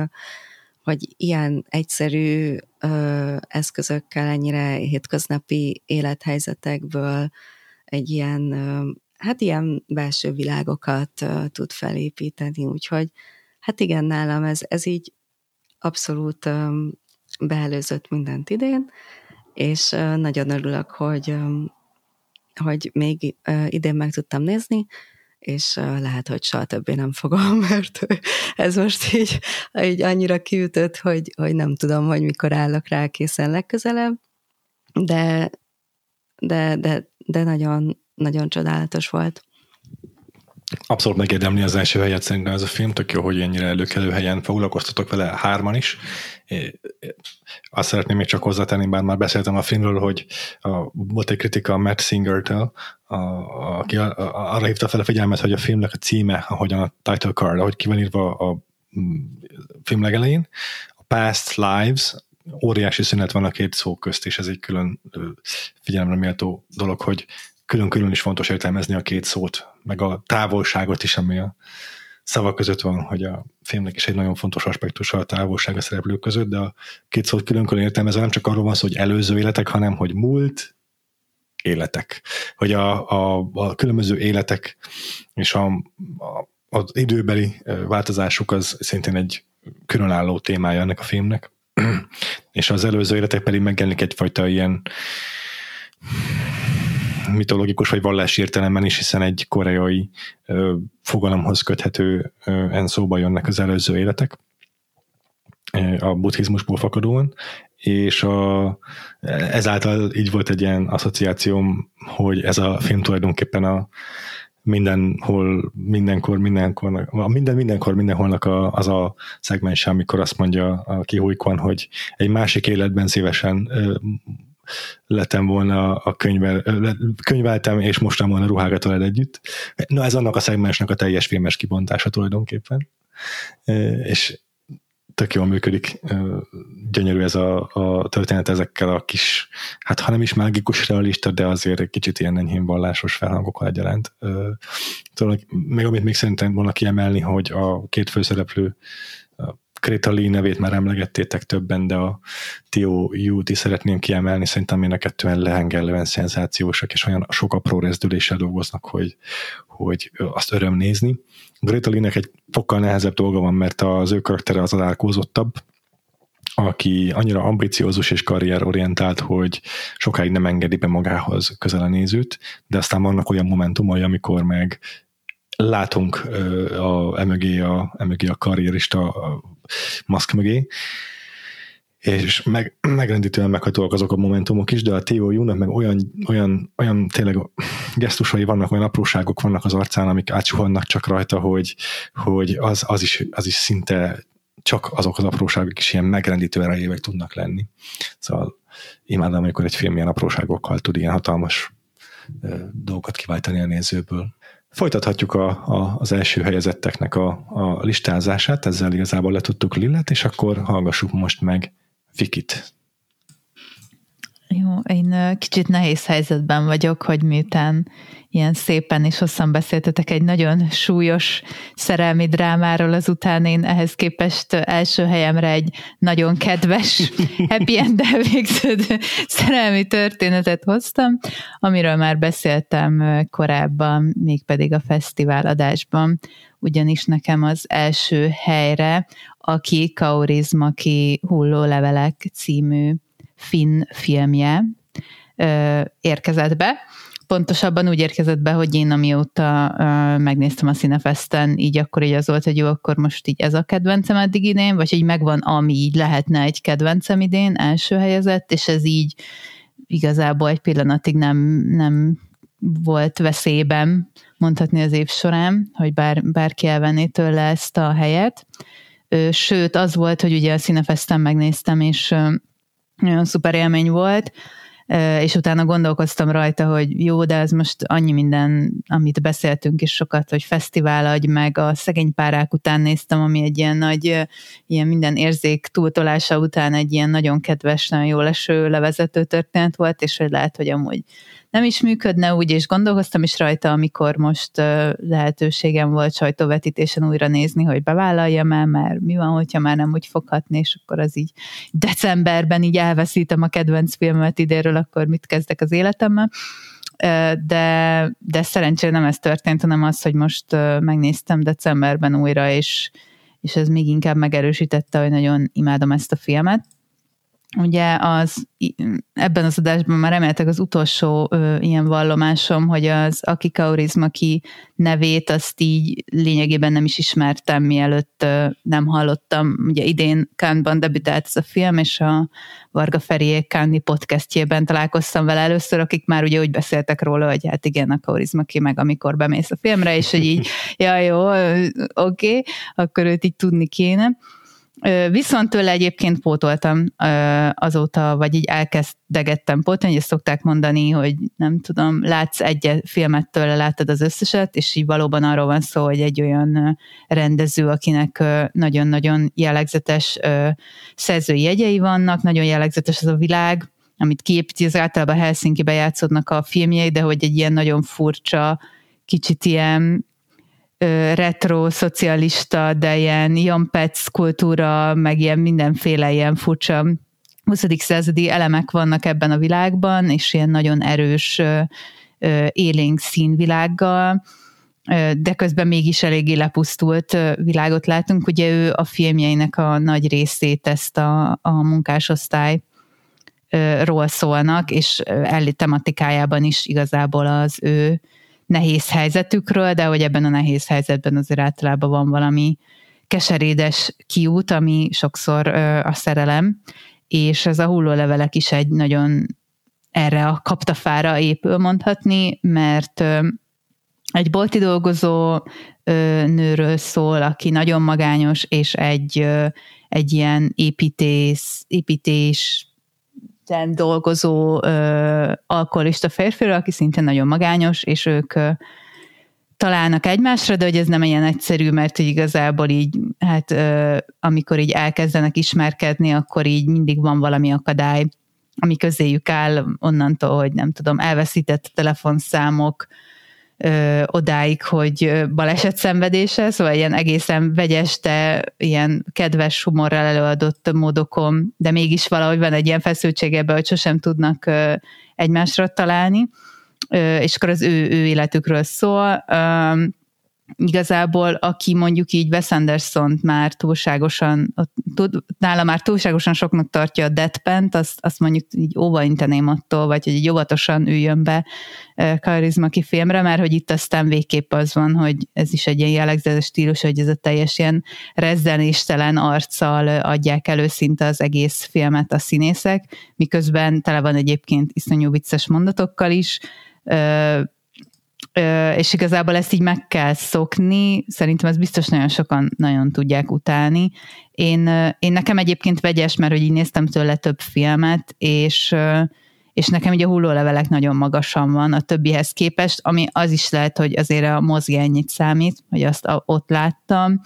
hogy ilyen egyszerű ö, eszközökkel, ennyire hétköznapi élethelyzetekből egy ilyen, ö, hát ilyen belső világokat ö, tud felépíteni, úgyhogy hát igen, nálam ez, ez így abszolút ö, beelőzött mindent idén, és nagyon örülök, hogy hogy még idén meg tudtam nézni, és lehet, hogy soha többé nem fogom, (laughs) mert ez most így, így annyira kiütött, hogy, hogy nem tudom, hogy mikor állok rá készen legközelebb, de, de, de, de nagyon, nagyon csodálatos volt. Abszolút megérdemli az első helyet szerintem ez a film, tök jó, hogy ennyire előkelő helyen foglalkoztatok vele hárman is. Azt szeretném még csak hozzátenni, bár már beszéltem a filmről, hogy a, volt egy kritika a Matt Singer-től, a, aki a, a, arra hívta fel a figyelmet, hogy a filmnek a címe, ahogyan a title card, ahogy ki van írva a, a film legelején, a Past Lives, óriási szünet van a két szó közt, és ez egy külön figyelemre méltó dolog, hogy külön-külön is fontos értelmezni a két szót, meg a távolságot is, ami a szavak között van, hogy a filmnek is egy nagyon fontos aspektusa a távolság a szereplők között, de a két szót külön-külön értelmezve nem csak arról van szó, hogy előző életek, hanem hogy múlt, életek, hogy a, a, a különböző életek és a, a, az időbeli változásuk az szintén egy különálló témája ennek a filmnek, (clears throat) és az előző életek pedig megjelenik egyfajta ilyen mitológikus vagy vallási értelemben is, hiszen egy koreai ö, fogalomhoz köthető en szóba jönnek az előző életek a buddhizmusból fakadóan, és a, ezáltal így volt egy ilyen asszociációm, hogy ez a film tulajdonképpen a mindenhol, mindenkor, mindenkor, minden, mindenkor, mindenholnak a, az a szegmens, amikor azt mondja a Kihújkon, hogy egy másik életben szívesen lettem volna a könyvel, könyveltem, és mostam volna ruhákat veled együtt. Na ez annak a szegmensnek a teljes filmes kibontása tulajdonképpen. És tök jól működik, gyönyörű ez a, a történet ezekkel a kis, hát ha nem is mágikus realista, de azért egy kicsit ilyen enyhén vallásos felhangokkal egyaránt. Még amit még szerintem volna kiemelni, hogy a két főszereplő Kreta Lee nevét már emlegettétek többen, de a Tio Yu-t is szeretném kiemelni, szerintem mind a kettően lehengerlően szenzációsak, és olyan sok apró rezdüléssel dolgoznak, hogy, hogy azt öröm nézni. Greta Lee-nek egy fokkal nehezebb dolga van, mert az ő karaktere az alálkózottabb, aki annyira ambiciózus és karrierorientált, hogy sokáig nem engedi be magához közel a nézőt, de aztán vannak olyan momentumai, amikor meg látunk a, emögé, a, emögé a karrierista a maszk mögé, és meg, megrendítően meghatóak azok a momentumok is, de a Theo Júnak meg olyan, olyan, olyan tényleg gesztusai vannak, olyan apróságok vannak az arcán, amik átsuhannak csak rajta, hogy, hogy az, az, is, az is szinte csak azok az apróságok is ilyen megrendítő erejévek tudnak lenni. Szóval imádom, amikor egy film ilyen apróságokkal tud ilyen hatalmas dolgokat kiváltani a nézőből. Folytathatjuk a, a, az első helyezetteknek a, a listázását, ezzel igazából letudtuk Lillet, és akkor hallgassuk most meg Fikit. Jó, én kicsit nehéz helyzetben vagyok, hogy miután ilyen szépen és hosszan beszéltetek egy nagyon súlyos szerelmi drámáról, azután én ehhez képest első helyemre egy nagyon kedves, (laughs) happy end végződő szerelmi történetet hoztam, amiről már beszéltem korábban, mégpedig a fesztivál adásban, ugyanis nekem az első helyre aki Kaurizmaki Hullólevelek című finn filmje érkezett be, pontosabban úgy érkezett be, hogy én amióta uh, megnéztem a Cinefesten, így akkor így az volt, hogy jó, akkor most így ez a kedvencem eddig idén, vagy így megvan, ami így lehetne egy kedvencem idén, első helyezett, és ez így igazából egy pillanatig nem, nem volt veszélyben, mondhatni az év során, hogy bár, bárki elvenné tőle ezt a helyet. Sőt, az volt, hogy ugye a Cinefesten megnéztem, és nagyon szuper élmény volt, és utána gondolkoztam rajta, hogy jó, de ez most annyi minden, amit beszéltünk is sokat, hogy fesztivál agy, meg. A szegény párák után néztem, ami egy ilyen nagy, ilyen minden érzék túltolása után egy ilyen nagyon kedves, nagyon jó leső levezető történet volt, és hogy lehet, hogy amúgy nem is működne úgy, és gondolkoztam is rajta, amikor most lehetőségem volt sajtóvetítésen újra nézni, hogy bevállaljam el, mert mi van, hogyha már nem úgy foghatni, és akkor az így decemberben így elveszítem a kedvenc filmet idéről, akkor mit kezdek az életemmel. De, de szerencsére nem ez történt, hanem az, hogy most megnéztem decemberben újra, és, és ez még inkább megerősítette, hogy nagyon imádom ezt a filmet ugye az, ebben az adásban már reméltek az utolsó ö, ilyen vallomásom, hogy az Aki Kaurizmaki nevét azt így lényegében nem is ismertem, mielőtt ö, nem hallottam. Ugye idén Kánban debütált ez a film, és a Varga Ferié Kándi podcastjében találkoztam vele először, akik már ugye úgy beszéltek róla, hogy hát igen, a Kaurizmaki meg amikor bemész a filmre, és hogy így, (laughs) ja jó, oké, okay, akkor őt így tudni kéne. Viszont tőle egyébként pótoltam azóta, vagy így elkezdegettem pótolni, ezt szokták mondani, hogy nem tudom, látsz egy filmet tőle, láttad az összeset, és így valóban arról van szó, hogy egy olyan rendező, akinek nagyon-nagyon jellegzetes szerzői jegyei vannak, nagyon jellegzetes az a világ, amit kiépíti, az általában Helsinki-be játszódnak a filmjei, de hogy egy ilyen nagyon furcsa, kicsit ilyen retro, szocialista, de ilyen Jan Petz kultúra, meg ilyen mindenféle ilyen furcsa 20. századi elemek vannak ebben a világban, és ilyen nagyon erős élénk színvilággal, de közben mégis eléggé lepusztult világot látunk. Ugye ő a filmjeinek a nagy részét ezt a, a munkásosztály ról szólnak, és elli tematikájában is igazából az ő nehéz helyzetükről, de hogy ebben a nehéz helyzetben azért általában van valami keserédes kiút, ami sokszor a szerelem, és ez a hullólevelek is egy nagyon erre a kaptafára épül mondhatni, mert egy bolti dolgozó nőről szól, aki nagyon magányos, és egy, egy ilyen építész, építés dolgozó alkoholista férfiről, aki szintén nagyon magányos, és ők találnak egymásra, de hogy ez nem ilyen egyszerű, mert hogy igazából így, hát amikor így elkezdenek ismerkedni, akkor így mindig van valami akadály, ami közéjük áll onnantól, hogy nem tudom, elveszített telefonszámok, odáig, hogy baleset szenvedése, szóval ilyen egészen vegyes, de ilyen kedves humorral előadott módokon, de mégis valahogy van egy ilyen feszültség ebbe, hogy sosem tudnak ö, egymásra találni, és akkor az ő, ő életükről szól. Igazából, aki mondjuk így Wes anderson már túlságosan, tud, nála már túlságosan soknak tartja a deadpent, azt, azt mondjuk így óvainteném attól, vagy hogy így óvatosan üljön be karizmaki filmre, mert hogy itt aztán végképp az van, hogy ez is egy ilyen jellegzetes stílus, hogy ez a teljes ilyen rezzenéstelen arccal adják elő szinte az egész filmet a színészek, miközben tele van egyébként iszonyú vicces mondatokkal is, és igazából ezt így meg kell szokni, szerintem ez biztos nagyon sokan nagyon tudják utálni. Én, én nekem egyébként vegyes, mert hogy így néztem tőle több filmet, és, és nekem ugye a hullólevelek nagyon magasan van a többihez képest, ami az is lehet, hogy azért a mozi ennyit számít, hogy azt ott láttam,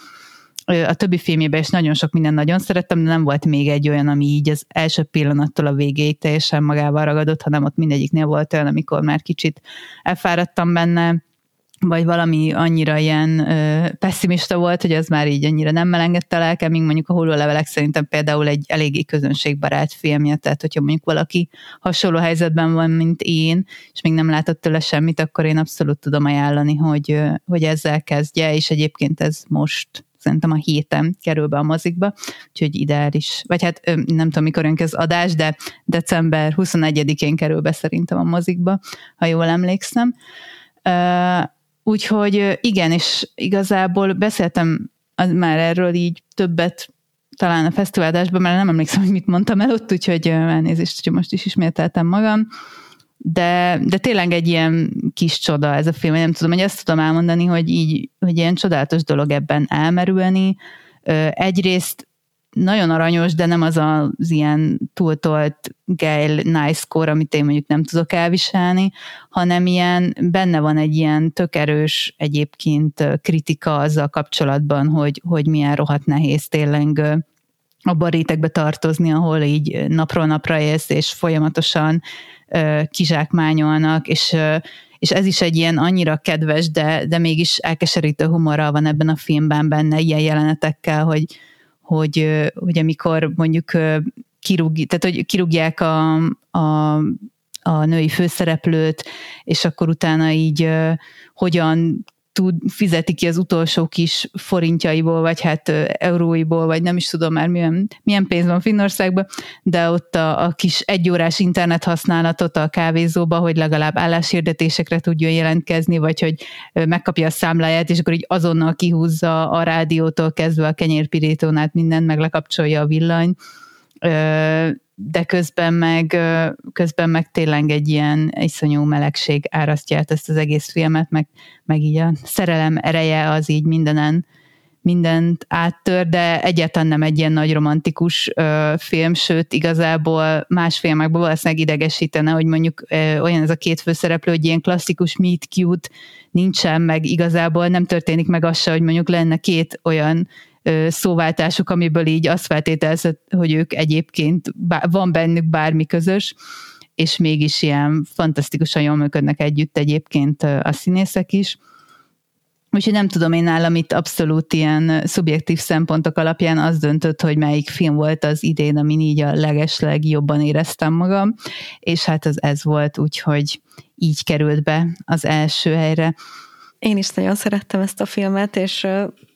a többi filmjében is nagyon sok minden nagyon szerettem, de nem volt még egy olyan, ami így az első pillanattól a végéig teljesen magával ragadott, hanem ott mindegyiknél volt olyan, amikor már kicsit elfáradtam benne, vagy valami annyira ilyen ö, pessimista volt, hogy az már így annyira nem melengedte a lelkem, míg mondjuk a hullólevelek szerintem például egy eléggé közönségbarát filmje, tehát hogyha mondjuk valaki hasonló helyzetben van, mint én, és még nem látott tőle semmit, akkor én abszolút tudom ajánlani, hogy, hogy ezzel kezdje, és egyébként ez most szerintem a héten kerül be a mozikba, úgyhogy ideális, vagy hát nem tudom, mikor jön ez adás, de december 21-én kerül be szerintem a mozikba, ha jól emlékszem. Úgyhogy igen, és igazából beszéltem már erről így többet talán a fesztiváldásban, mert nem emlékszem, hogy mit mondtam el ott, úgyhogy elnézést, hogy most is ismételtem magam de, de tényleg egy ilyen kis csoda ez a film, nem tudom, hogy ezt tudom elmondani, hogy így, hogy ilyen csodálatos dolog ebben elmerülni. Egyrészt nagyon aranyos, de nem az az ilyen túltolt Gail nice core, amit én mondjuk nem tudok elviselni, hanem ilyen, benne van egy ilyen tök erős egyébként kritika azzal kapcsolatban, hogy, hogy milyen rohadt nehéz tényleg abban a rétegbe tartozni, ahol így napról napra élsz, és folyamatosan kizsákmányolnak, és és ez is egy ilyen annyira kedves, de, de mégis elkeserítő humorral van ebben a filmben benne, ilyen jelenetekkel, hogy, hogy, hogy amikor mondjuk kirúg, tehát hogy kirúgják a, a, a női főszereplőt, és akkor utána így hogyan tud, fizeti ki az utolsó kis forintjaiból, vagy hát euróiból, vagy nem is tudom már milyen, milyen pénz van Finnországban, de ott a, a kis egyórás internet használatot a kávézóba, hogy legalább álláshirdetésekre tudjon jelentkezni, vagy hogy megkapja a számláját, és akkor így azonnal kihúzza a rádiótól kezdve a kenyérpirítónát, át mindent, meg lekapcsolja a villany de közben meg, közben meg tényleg egy ilyen iszonyú melegség árasztja át ezt az egész filmet, meg, meg így a szerelem ereje az így mindenen mindent áttör, de egyáltalán nem egy ilyen nagy romantikus ö, film, sőt igazából más filmekben valószínűleg idegesítene, hogy mondjuk ö, olyan ez a két főszereplő, hogy ilyen klasszikus meet cute nincsen, meg igazából nem történik meg az se, hogy mondjuk lenne két olyan szóváltásuk, amiből így azt feltételezett, hogy ők egyébként van bennük bármi közös, és mégis ilyen fantasztikusan jól működnek együtt egyébként a színészek is. Úgyhogy nem tudom, én nálam itt abszolút ilyen szubjektív szempontok alapján az döntött, hogy melyik film volt az idén, amin így a legesleg jobban éreztem magam, és hát az ez volt, úgyhogy így került be az első helyre. Én is nagyon szerettem ezt a filmet, és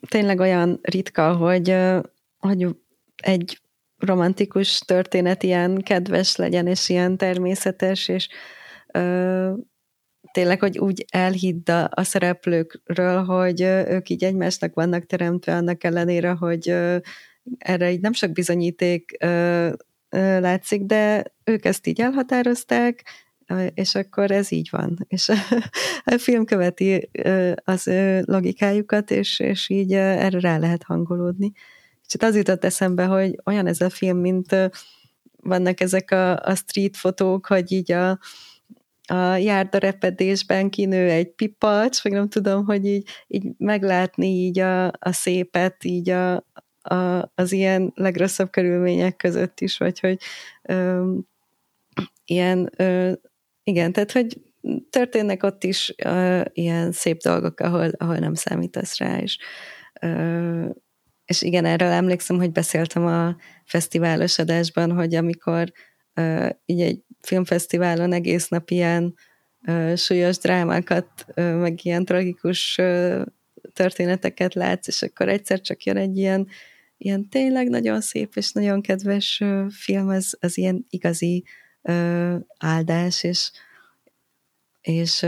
tényleg olyan ritka, hogy, hogy egy romantikus történet ilyen kedves legyen, és ilyen természetes, és tényleg, hogy úgy elhidd a, a szereplőkről, hogy ők így egymásnak vannak teremtve annak ellenére, hogy erre így nem sok bizonyíték látszik, de ők ezt így elhatározták, és akkor ez így van. És (laughs) a film követi az logikájukat, és, és így erre rá lehet hangolódni. És az jutott eszembe, hogy olyan ez a film, mint vannak ezek a, a street fotók, hogy így a, a járdarepedésben kinő egy pipacs, vagy nem tudom, hogy így, így meglátni így a, a szépet, így a, a, az ilyen legrosszabb körülmények között is, vagy hogy ö, ilyen, ö, igen, tehát hogy történnek ott is ö, ilyen szép dolgok, ahol, ahol nem számítasz rá, és, ö, és igen, erről emlékszem, hogy beszéltem a fesztiválos adásban, hogy amikor ö, így egy filmfesztiválon egész nap ilyen ö, súlyos drámákat, ö, meg ilyen tragikus ö, történeteket látsz, és akkor egyszer csak jön egy ilyen, ilyen tényleg nagyon szép és nagyon kedves ö, film, az, az ilyen igazi áldás, és, és,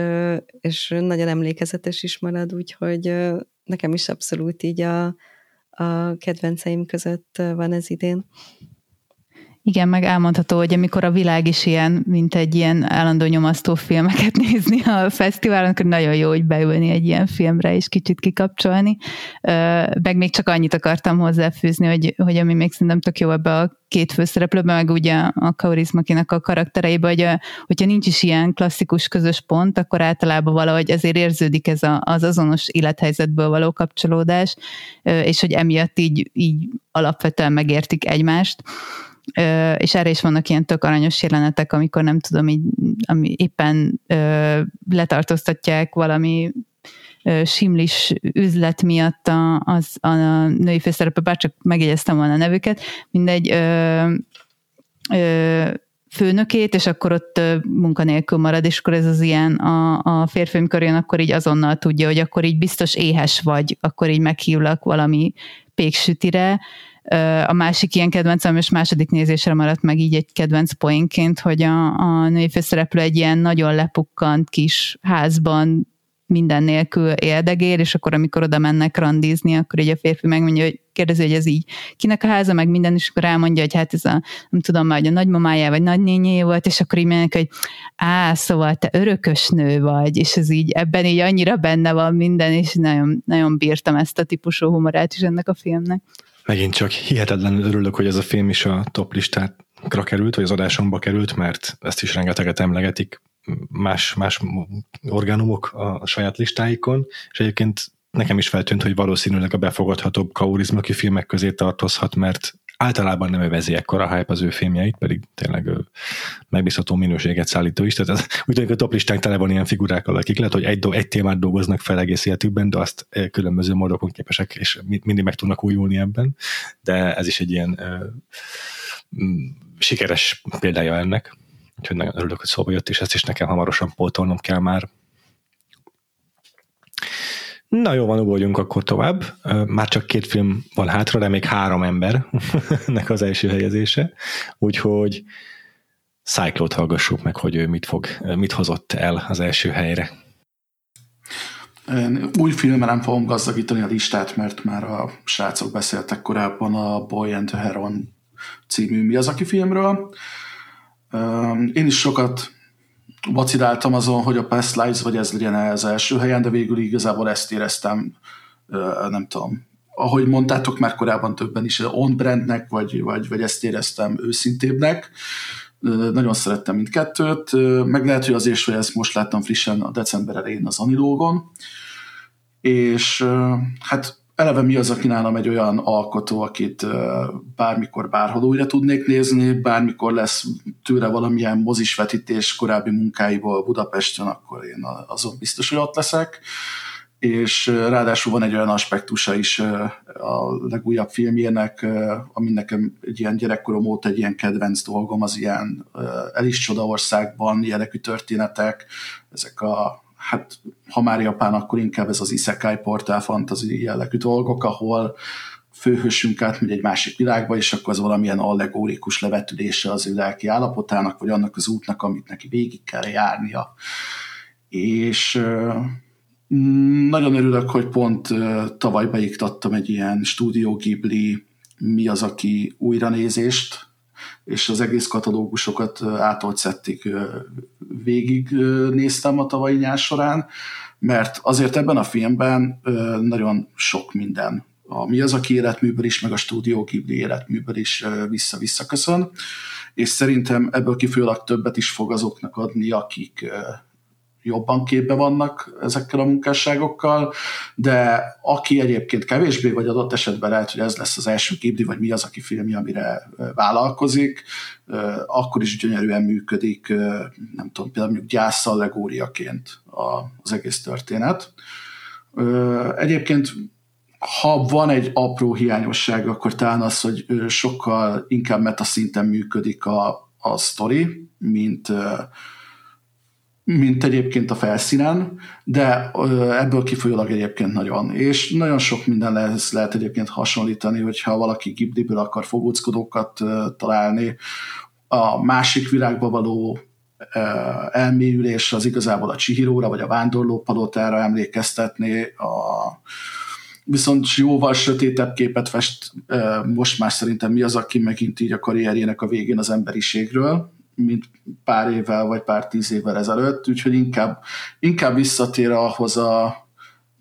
és nagyon emlékezetes is marad, úgyhogy ö, nekem is abszolút így a, a kedvenceim között van ez idén. Igen, meg elmondható, hogy amikor a világ is ilyen, mint egy ilyen állandó nyomasztó filmeket (laughs) nézni a fesztiválon, akkor nagyon jó, hogy beülni egy ilyen filmre és kicsit kikapcsolni. Meg még csak annyit akartam hozzáfűzni, hogy, hogy ami még szerintem tök jó ebbe a két főszereplőben, meg ugye a Kaurismakinak a karaktereiben, hogy a, hogyha nincs is ilyen klasszikus közös pont, akkor általában valahogy ezért érződik ez a, az azonos élethelyzetből való kapcsolódás, és hogy emiatt így, így alapvetően megértik egymást és erre is vannak ilyen tök aranyos jelenetek, amikor nem tudom, így, ami éppen letartóztatják valami simlis üzlet miatt a, az, a női főszerepe, bár csak megjegyeztem volna a nevüket, mindegy ö, ö, főnökét, és akkor ott munkanélkül marad, és akkor ez az ilyen a, a férfi, amikor jön, akkor így azonnal tudja, hogy akkor így biztos éhes vagy, akkor így meghívlak valami péksütire, a másik ilyen kedvencem, és második nézésre maradt meg így egy kedvenc poénként, hogy a, a női főszereplő egy ilyen nagyon lepukkant kis házban minden nélkül éldegél, és akkor amikor oda mennek randizni, akkor egy a férfi megmondja, hogy kérdezi, hogy ez így kinek a háza, meg minden, és akkor elmondja, hogy hát ez a, nem tudom már, hogy a nagymamája vagy nagynényé volt, és akkor így mennek, hogy á, szóval te örökös nő vagy, és ez így, ebben így annyira benne van minden, és nagyon, nagyon bírtam ezt a típusú humorát is ennek a filmnek. Megint csak hihetetlenül örülök, hogy ez a film is a top listákra került, vagy az adásomba került, mert ezt is rengeteget emlegetik más, más orgánumok a saját listáikon, és egyébként nekem is feltűnt, hogy valószínűleg a befogadhatóbb kaurizmaki filmek közé tartozhat, mert általában nem övezi ekkora hype az ő filmjeit, pedig tényleg megbízható minőséget szállító is. Tehát ez, úgy tűnik, a top listánk tele van ilyen figurákkal, akik lehet, hogy egy, egy témát dolgoznak fel egész életükben, de azt különböző módokon képesek, és mindig meg tudnak újulni ebben. De ez is egy ilyen uh, sikeres példája ennek. Úgyhogy nagyon örülök, hogy szóba jött, és ezt is nekem hamarosan pótolnom kell már. Na jó, van, ugorjunk akkor tovább. Már csak két film van hátra, de még három embernek (laughs) az első helyezése. Úgyhogy Cyclót hallgassuk meg, hogy ő mit, fog, mit hozott el az első helyre. Én új filmmel nem fogom gazdagítani a listát, mert már a srácok beszéltek korábban a Boy and the Heron című Mi az, aki filmről. Én is sokat vaciláltam azon, hogy a Past Lives vagy ez legyen az első helyen, de végül igazából ezt éreztem, nem tudom, ahogy mondtátok már korábban többen is, on-brandnek, vagy, vagy, vagy ezt éreztem őszintébbnek. Nagyon szerettem mindkettőt, meg lehet, hogy azért, hogy ezt most láttam frissen a december elején az Anilógon, és hát eleve mi az, aki nálam egy olyan alkotó, akit bármikor, bárhol újra tudnék nézni, bármikor lesz tőle valamilyen mozisvetítés korábbi munkáiból Budapesten, akkor én azon biztos, hogy ott leszek. és ráadásul van egy olyan aspektusa is a legújabb filmjének, ami nekem egy ilyen gyerekkorom óta egy ilyen kedvenc dolgom, az ilyen El is Csodaországban jelekű történetek, ezek a hát ha már Japán, akkor inkább ez az isekai portál fantasy jellegű dolgok, ahol főhősünk átmegy egy másik világba, és akkor az valamilyen allegórikus levetülése az ő lelki állapotának, vagy annak az útnak, amit neki végig kell járnia. És nagyon örülök, hogy pont tavaly beiktattam egy ilyen Studio Ghibli mi az, aki újranézést, és az egész katalógusokat átolt szedték végig néztem a tavalyi nyár során, mert azért ebben a filmben nagyon sok minden. A Mi az, aki életműből is, meg a Studio Ghibli életműből is vissza-vissza köszön, és szerintem ebből kifolyólag többet is fog azoknak adni, akik jobban képbe vannak ezekkel a munkásságokkal, de aki egyébként kevésbé, vagy adott esetben lehet, hogy ez lesz az első Ghibli, vagy mi az, aki filmje, amire vállalkozik, akkor is gyönyörűen működik, nem tudom, például mondjuk gyászallegóriaként az egész történet. Egyébként ha van egy apró hiányosság, akkor talán az, hogy sokkal inkább metaszinten működik a, a sztori, mint, mint egyébként a felszínen, de ebből kifolyólag egyébként nagyon. És nagyon sok minden lehet, lehet egyébként hasonlítani, hogyha valaki Ghibliből akar fogóckodókat találni, a másik világba való elmélyülés az igazából a Csihiróra, vagy a vándorló palotára emlékeztetni, a, viszont jóval sötétebb képet fest most már szerintem mi az, aki megint így a karrierjének a végén az emberiségről, mint pár évvel vagy pár tíz évvel ezelőtt, úgyhogy inkább, inkább visszatér ahhoz a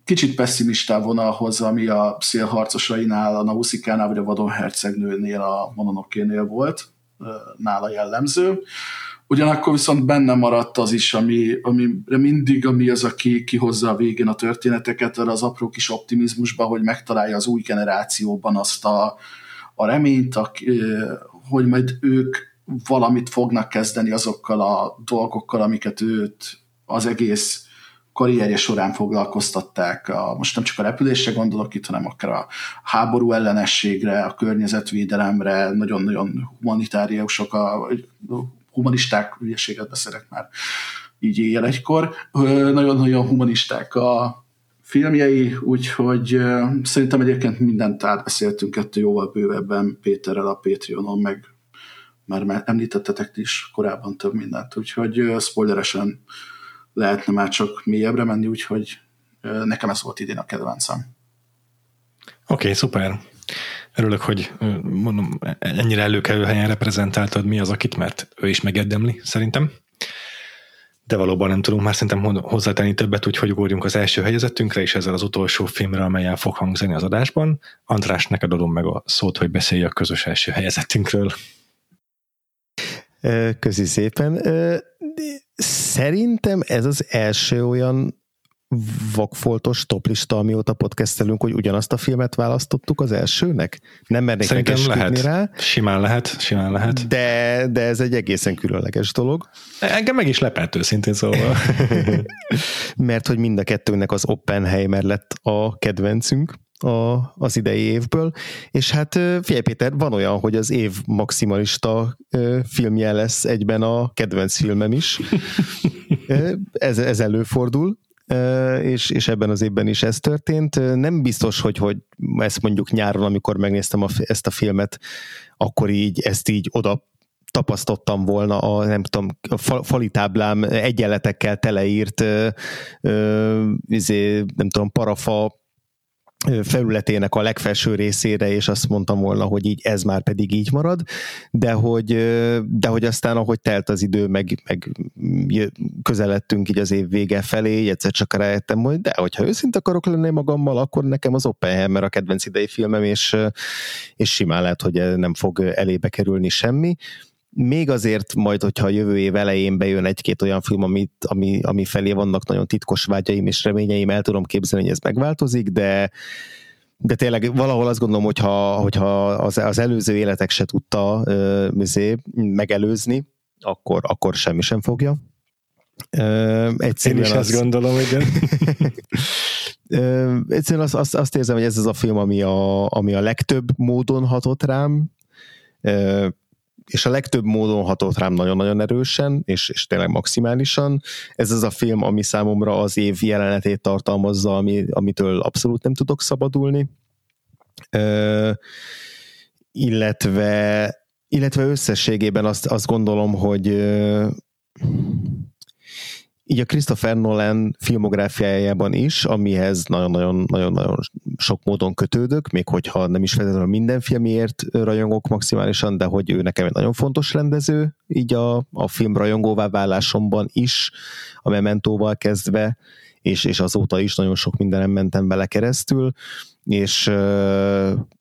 kicsit pessimistább vonalhoz, ami a szélharcosainál, a Nauszikánál vagy a Vadon hercegnőnél, a Mononokénél volt, nála jellemző. Ugyanakkor viszont benne maradt az is, ami, amire mindig ami az, aki kihozza a végén a történeteket, az apró kis optimizmusba, hogy megtalálja az új generációban azt a, a reményt, a, hogy majd ők valamit fognak kezdeni azokkal a dolgokkal, amiket őt az egész karrierje során foglalkoztatták. A, most nem csak a repülésre gondolok itt, hanem akár a háború ellenességre, a környezetvédelemre, nagyon-nagyon humanitáriusok, a, humanisták, ügyességet beszélek már így éjjel egykor, nagyon-nagyon humanisták a filmjei, úgyhogy szerintem egyébként mindent átbeszéltünk kettő jóval bővebben Péterrel a Patreonon, meg már említettetek is korábban több mindent, úgyhogy spoileresen lehetne már csak mélyebbre menni, úgyhogy nekem ez volt idén a kedvencem. Oké, okay, szuper. Örülök, hogy mondom, ennyire előkelő helyen reprezentáltad mi az, akit, mert ő is megérdemli, szerintem. De valóban nem tudunk már szerintem hozzátenni többet, úgyhogy ugorjunk az első helyezettünkre, és ezzel az utolsó filmre, amelyen fog hangzani az adásban. András, neked adom meg a szót, hogy beszélj a közös első helyezettünkről. Közi szépen. Szerintem ez az első olyan vakfoltos toplista, amióta podcastelünk, hogy ugyanazt a filmet választottuk az elsőnek? Nem mernék Szerintem lehet. rá. Simán lehet, simán lehet. De, de ez egy egészen különleges dolog. Engem meg is lepett őszintén szóval. (laughs) Mert hogy mind a kettőnek az Oppenheimer lett a kedvencünk a, az idei évből, és hát figyelj Péter, van olyan, hogy az év maximalista filmje lesz egyben a kedvenc filmem is. (laughs) ez, ez előfordul, és, és ebben az évben is ez történt. Nem biztos, hogy, hogy ezt mondjuk nyáron, amikor megnéztem a, ezt a filmet, akkor így ezt így oda tapasztottam volna a, nem tudom, a fali táblám egyenletekkel teleírt ö, ö, izé, nem tudom, parafa felületének a legfelső részére, és azt mondtam volna, hogy így ez már pedig így marad, de hogy, de hogy aztán ahogy telt az idő, meg, meg közeledtünk így az év vége felé, egyszer csak rájöttem, hogy de hogyha őszinte akarok lenni magammal, akkor nekem az Oppenheimer a kedvenc idei filmem, és, és simán lehet, hogy nem fog elébe kerülni semmi még azért majd, hogyha a jövő év elején bejön egy-két olyan film, amit, ami, ami felé vannak nagyon titkos vágyaim és reményeim, el tudom képzelni, hogy ez megváltozik, de de tényleg valahol azt gondolom, hogyha, hogyha az, az előző életek se tudta uh, megelőzni, akkor, akkor semmi sem fogja. Uh, Én is azt gondolom, igen. (laughs) egyszerűen azt, azt, azt érzem, hogy ez az a film, ami a, ami a legtöbb módon hatott rám, és a legtöbb módon hatott rám nagyon-nagyon erősen, és, és tényleg maximálisan. Ez az a film, ami számomra az év jelenetét tartalmazza, ami, amitől abszolút nem tudok szabadulni. Ö, illetve, illetve összességében azt, azt gondolom, hogy így a Christopher Nolan filmográfiájában is, amihez nagyon-nagyon sok módon kötődök, még hogyha nem is feltétlenül minden filmiért rajongok maximálisan, de hogy ő nekem egy nagyon fontos rendező, így a, a film rajongóvá válásomban is, a Mementóval kezdve, és, és azóta is nagyon sok mindenem mentem bele keresztül és,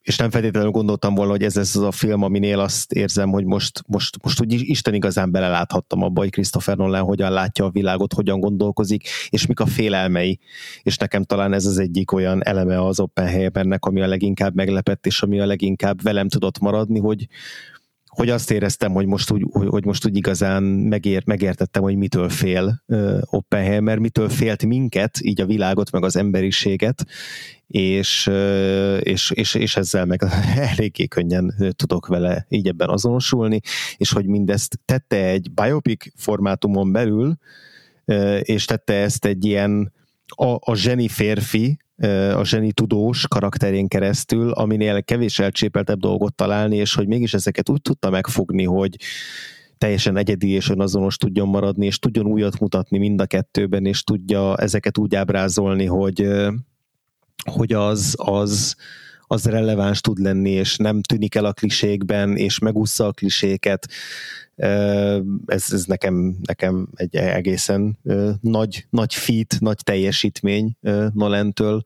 és nem feltétlenül gondoltam volna, hogy ez ez az a film, aminél azt érzem, hogy most, most, most úgy Isten igazán beleláthattam abba, hogy Christopher Nolan hogyan látja a világot, hogyan gondolkozik, és mik a félelmei. És nekem talán ez az egyik olyan eleme az Oppenheimernek, ami a leginkább meglepett, és ami a leginkább velem tudott maradni, hogy, hogy azt éreztem, hogy most úgy, hogy most úgy igazán megért, megértettem, hogy mitől fél uh, Oppenheimer, mitől félt minket, így a világot, meg az emberiséget, és, uh, és, és, és ezzel meg (laughs) eléggé könnyen tudok vele így ebben azonosulni, és hogy mindezt tette egy biopic formátumon belül, uh, és tette ezt egy ilyen a, a zseni férfi, a zseni tudós karakterén keresztül, aminél kevés elcsépeltebb dolgot találni, és hogy mégis ezeket úgy tudta megfogni, hogy teljesen egyedi és önazonos tudjon maradni, és tudjon újat mutatni mind a kettőben, és tudja ezeket úgy ábrázolni, hogy, hogy az, az, az releváns tud lenni, és nem tűnik el a klisékben, és megúszza a kliséket. Ez, ez nekem, nekem egy egészen nagy, nagy feat, nagy teljesítmény Nolentől,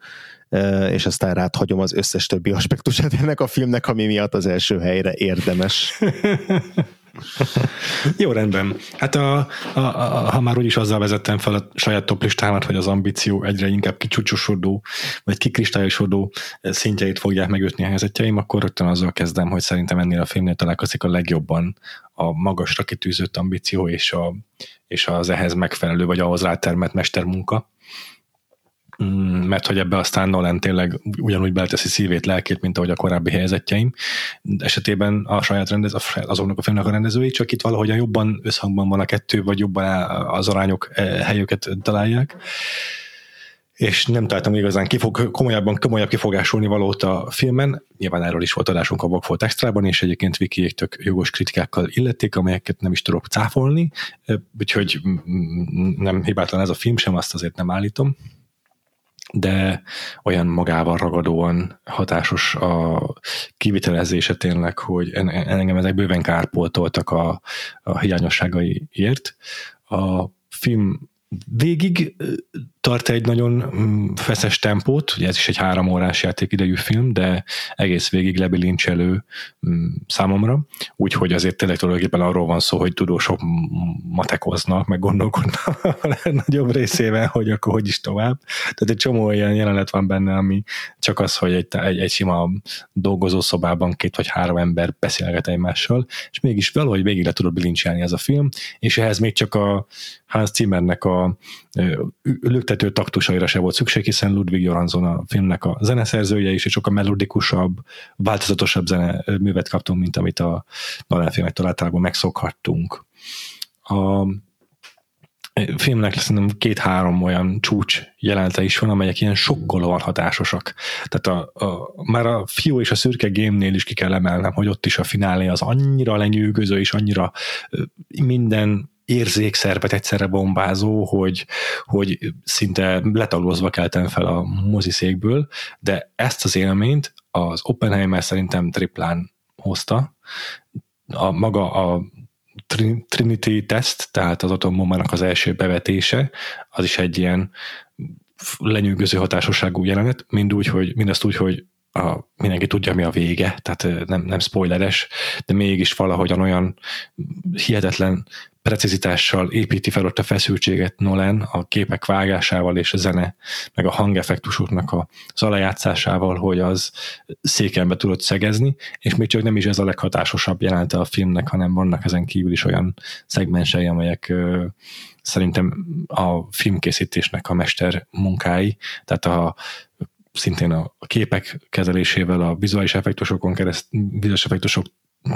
és aztán rád hagyom az összes többi aspektusát ennek a filmnek, ami miatt az első helyre érdemes. (laughs) Jó, rendben. Hát a, a, a, ha már úgyis azzal vezettem fel a saját toplistámat, hogy az ambíció egyre inkább kicsúcsosodó, vagy kikristályosodó szintjeit fogják megütni a helyzetjeim, akkor rögtön azzal kezdem, hogy szerintem ennél a filmnél találkozik a legjobban a magasra kitűzött ambíció és, a, és az ehhez megfelelő, vagy ahhoz rátermett mestermunka. Mm, mert hogy ebbe aztán Nolan tényleg ugyanúgy beleteszi szívét, lelkét, mint ahogy a korábbi helyzetjeim. Esetében a saját rendez, azoknak a filmnek a rendezői, csak itt valahogyan jobban összhangban van a kettő, vagy jobban az arányok e, helyüket találják és nem találtam igazán kifog, komolyabban, komolyabb kifogásolni valót a filmen. Nyilván erről is volt adásunk a Vagfolt Extrában, és egyébként Vikiék tök jogos kritikákkal illették, amelyeket nem is tudok cáfolni, úgyhogy nem hibátlan ez a film sem, azt azért nem állítom de olyan magával ragadóan hatásos a kivitelezése tényleg, hogy engem ezek bőven kárpoltoltak a, a hiányosságaiért. A film végig tart egy nagyon mm, feszes tempót, ugye ez is egy három órás játékidejű film, de egész végig lebilincselő mm, számomra, úgyhogy azért tényleg tulajdonképpen arról van szó, hogy tudósok matekoznak, meg gondolkodnak (laughs) a nagyobb részében, hogy akkor hogy is tovább. Tehát egy csomó olyan jelenet van benne, ami csak az, hogy egy, egy, egy sima dolgozó szobában két vagy három ember beszélget egymással, és mégis valahogy végig le tudod bilincselni ez a film, és ehhez még csak a Hans Zimmernek a lüktető taktusaira se volt szükség, hiszen Ludwig Johansson a filmnek a zeneszerzője is, és sokkal melodikusabb, változatosabb zene művet kaptunk, mint amit a Nolan filmektől általában megszokhattunk. A filmnek szerintem két-három olyan csúcs jelenete is van, amelyek ilyen sokkolóan hatásosak. Tehát a, a, már a fiú és a szürke gémnél is ki kell emelnem, hogy ott is a finálé az annyira lenyűgöző, és annyira minden érzékszervet egyszerre bombázó, hogy, hogy szinte letalózva keltem fel a moziszékből, de ezt az élményt az Oppenheimer szerintem triplán hozta. A maga a Trinity test, tehát az atombombának az első bevetése, az is egy ilyen lenyűgöző hatásosságú jelenet, mind úgy, hogy, mindezt úgy, hogy a, mindenki tudja, mi a vége, tehát nem, nem spoileres, de mégis valahogyan olyan hihetetlen precizitással építi fel ott a feszültséget Nolan a képek vágásával és a zene, meg a hangeffektusoknak az alajátszásával, hogy az széken be tudott szegezni, és még csak nem is ez a leghatásosabb jelente a filmnek, hanem vannak ezen kívül is olyan szegmensei, amelyek szerintem a filmkészítésnek a mester munkái, tehát a szintén a képek kezelésével, a vizuális effektusokon keresztül, vizuális effektusok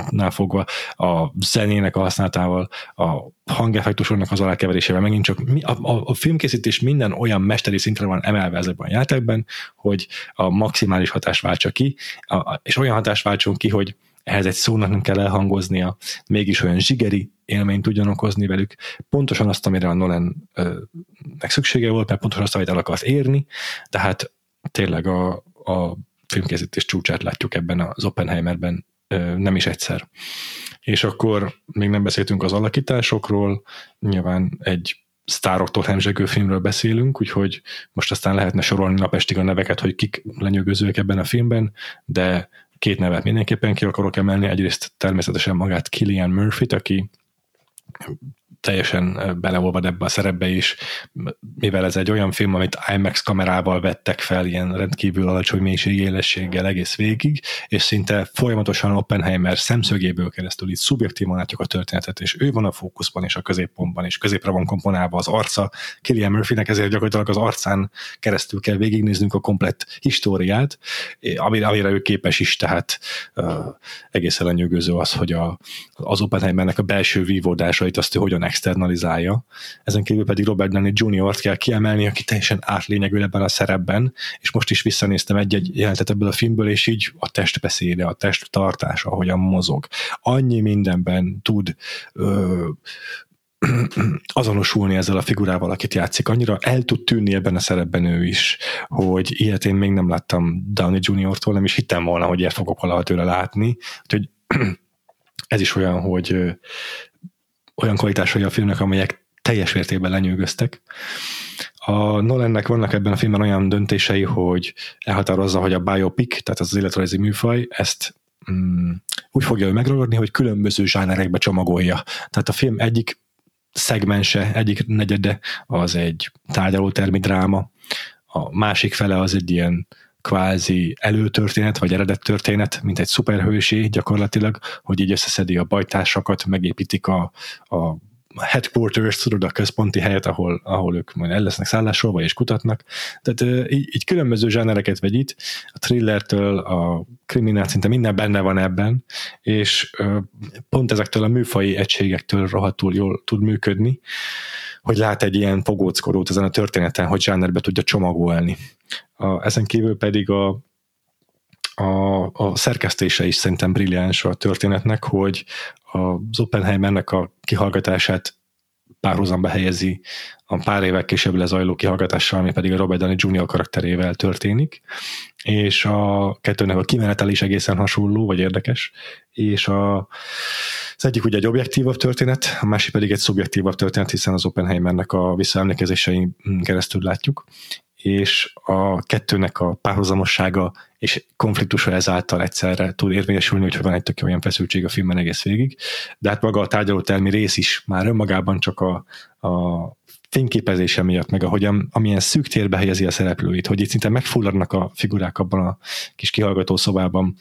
nál fogva a zenének a használatával, a hangeffektusoknak az alákeverésével, megint csak a, a, a filmkészítés minden olyan mesteri szintre van emelve ezekben a játékban, hogy a maximális hatást váltsa ki, a, és olyan hatást váltson ki, hogy ehhez egy szónak nem kell elhangoznia, mégis olyan zsigeri élményt tudjon okozni velük, pontosan azt, amire a Nolannek szüksége volt, mert pontosan azt, amit el akarsz érni, tehát tényleg a, a filmkészítés csúcsát látjuk ebben az Oppenheimerben nem is egyszer. És akkor még nem beszéltünk az alakításokról, nyilván egy sztároktól hemzsegő filmről beszélünk, úgyhogy most aztán lehetne sorolni napestig a neveket, hogy kik lenyűgözőek ebben a filmben, de két nevet mindenképpen ki akarok emelni. Egyrészt természetesen magát Killian Murphy-t, aki teljesen beleolvad ebbe a szerepbe is, mivel ez egy olyan film, amit IMAX kamerával vettek fel, ilyen rendkívül alacsony mélységélességgel egész végig, és szinte folyamatosan Oppenheimer szemszögéből keresztül itt szubjektívan látjuk a történetet, és ő van a fókuszban és a középpontban, és középre van komponálva az arca. Killian Murphynek ezért gyakorlatilag az arcán keresztül kell végignéznünk a komplett históriát, amire, amire ő képes is, tehát uh, egészen lenyűgöző az, hogy a, az Oppenheimernek a belső vívódásait azt ő hogyan externalizálja. Ezen kívül pedig Robert Downey Jr.-t kell kiemelni, aki teljesen átlényegül ebben a szerepben, és most is visszanéztem egy-egy jelentet ebből a filmből, és így a testbeszéde, a test tartása, ahogyan mozog. Annyi mindenben tud ö, (clears throat) azonosulni ezzel a figurával, akit játszik. Annyira el tud tűnni ebben a szerepben ő is, hogy ilyet én még nem láttam Downey Jr.-tól, nem is hittem volna, hogy ilyet fogok valaha tőle látni. Úgyhogy (clears throat) ez is olyan, hogy olyan kvalitásai a filmnek, amelyek teljes mértékben lenyűgöztek. A Nolannek vannak ebben a filmben olyan döntései, hogy elhatározza, hogy a biopic, tehát az, az életrajzi műfaj, ezt mm, úgy fogja ő megragadni, hogy különböző zsánerekbe csomagolja. Tehát a film egyik szegmense, egyik negyede az egy tárgyalótermi dráma, a másik fele az egy ilyen kvázi előtörténet, vagy eredet történet, mint egy szuperhősi gyakorlatilag, hogy így összeszedi a bajtársakat, megépítik a, a headquarters, tudod, a központi helyet, ahol, ahol ők majd el lesznek szállásolva és kutatnak. Tehát így, így különböző zsánereket vegyít, a thrillertől, a kriminál szinte minden benne van ebben, és pont ezektől a műfai egységektől rohadtul jól tud működni, hogy lát egy ilyen fogóckodót ezen a történeten, hogy zsánerbe tudja csomagolni. A, ezen kívül pedig a, a, a szerkesztése is szerintem brilliáns a történetnek, hogy az Oppenheimernek a kihallgatását párhuzamba helyezi a pár évek később lezajló kihallgatással, ami pedig a Robert Downey Jr. karakterével történik, és a kettőnek a kimenetel is egészen hasonló, vagy érdekes, és a, az egyik ugye egy objektívabb történet, a másik pedig egy szubjektívabb történet, hiszen az Oppenheimernek a visszaemlékezésein keresztül látjuk, és a kettőnek a párhuzamossága és konfliktusa ezáltal egyszerre tud érvényesülni, hogy van egy tök olyan feszültség a filmben egész végig, de hát maga a tárgyalótermi rész is már önmagában csak a, a fényképezése miatt, meg ahogyan, amilyen szűk térbe helyezi a szereplőit, hogy itt szinte megfulladnak a figurák abban a kis kihallgató szobában,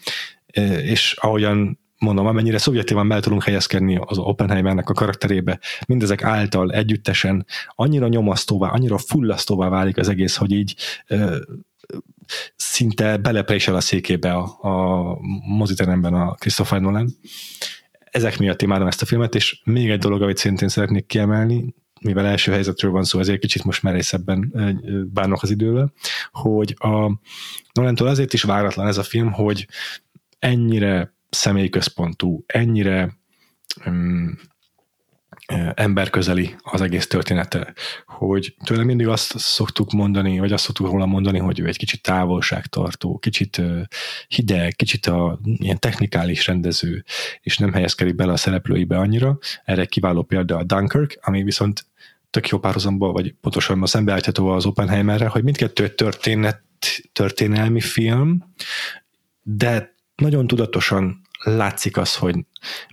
és ahogyan mondom, amennyire szubjektívan be tudunk helyezkedni az Oppenheimernek a karakterébe, mindezek által együttesen annyira nyomasztóvá, annyira fullasztóvá válik az egész, hogy így ö, szinte beleprésel a székébe a, a moziteremben a Christopher Nolan. Ezek miatt imádom ezt a filmet, és még egy dolog, amit szintén szeretnék kiemelni, mivel első helyzetről van szó, ezért kicsit most merészebben bánok az idővel, hogy a Nolantól azért is váratlan ez a film, hogy ennyire személyközpontú, ennyire um, emberközeli az egész története, hogy tőle mindig azt szoktuk mondani, vagy azt szoktuk róla mondani, hogy ő egy kicsit távolságtartó, kicsit hideg, kicsit a ilyen technikális rendező, és nem helyezkedik bele a szereplőibe annyira. Erre kiváló példa a Dunkirk, ami viszont tök jó párhuzamba, vagy pontosan a szembeállítható az Oppenheimerre, hogy mindkettő történet, történelmi film, de nagyon tudatosan látszik az, hogy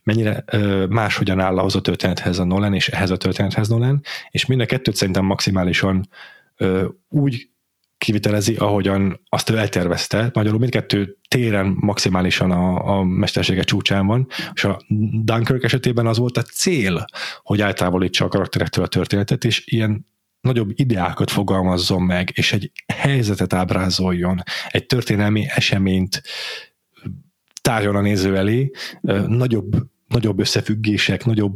mennyire ö, máshogyan áll ahhoz a történethez a Nolan, és ehhez a történethez Nolan, és mind a kettőt szerintem maximálisan ö, úgy kivitelezi, ahogyan azt ő eltervezte. Magyarul mindkettő téren maximálisan a, a mestersége csúcsán van, és a Dunkirk esetében az volt a cél, hogy eltávolítsa a karakterektől a történetet, és ilyen nagyobb ideákat fogalmazzon meg, és egy helyzetet ábrázoljon, egy történelmi eseményt tárjon a néző elé, nagyobb nagyobb összefüggések, nagyobb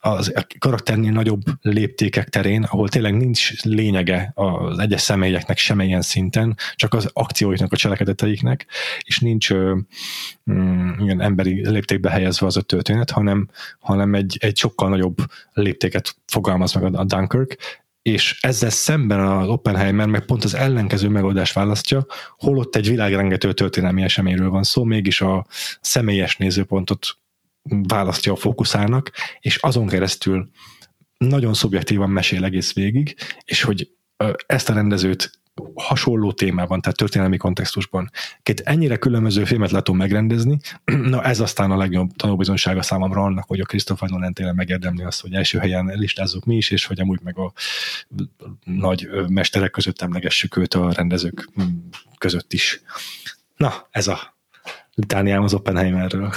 az karakternél nagyobb léptékek terén, ahol tényleg nincs lényege az egyes személyeknek semmilyen szinten, csak az akcióiknak, a cselekedeteiknek, és nincs mm, ilyen emberi léptékbe helyezve az a történet, hanem, hanem egy, egy sokkal nagyobb léptéket fogalmaz meg a Dunkirk, és ezzel szemben az Oppenheimer meg pont az ellenkező megoldást választja, holott egy világrengető történelmi eseményről van szó, mégis a személyes nézőpontot választja a fókuszának, és azon keresztül nagyon szubjektívan mesél egész végig, és hogy ezt a rendezőt hasonló témában, tehát történelmi kontextusban két ennyire különböző filmet látom megrendezni, (clears throat) na ez aztán a legjobb tanúbizonysága számomra annak, hogy a Christopher Nolan tényleg megérdemli azt, hogy első helyen listázzuk mi is, és hogy amúgy meg a nagy mesterek között emlegessük őt a rendezők között is. Na, ez a litániám az Oppenheimerről.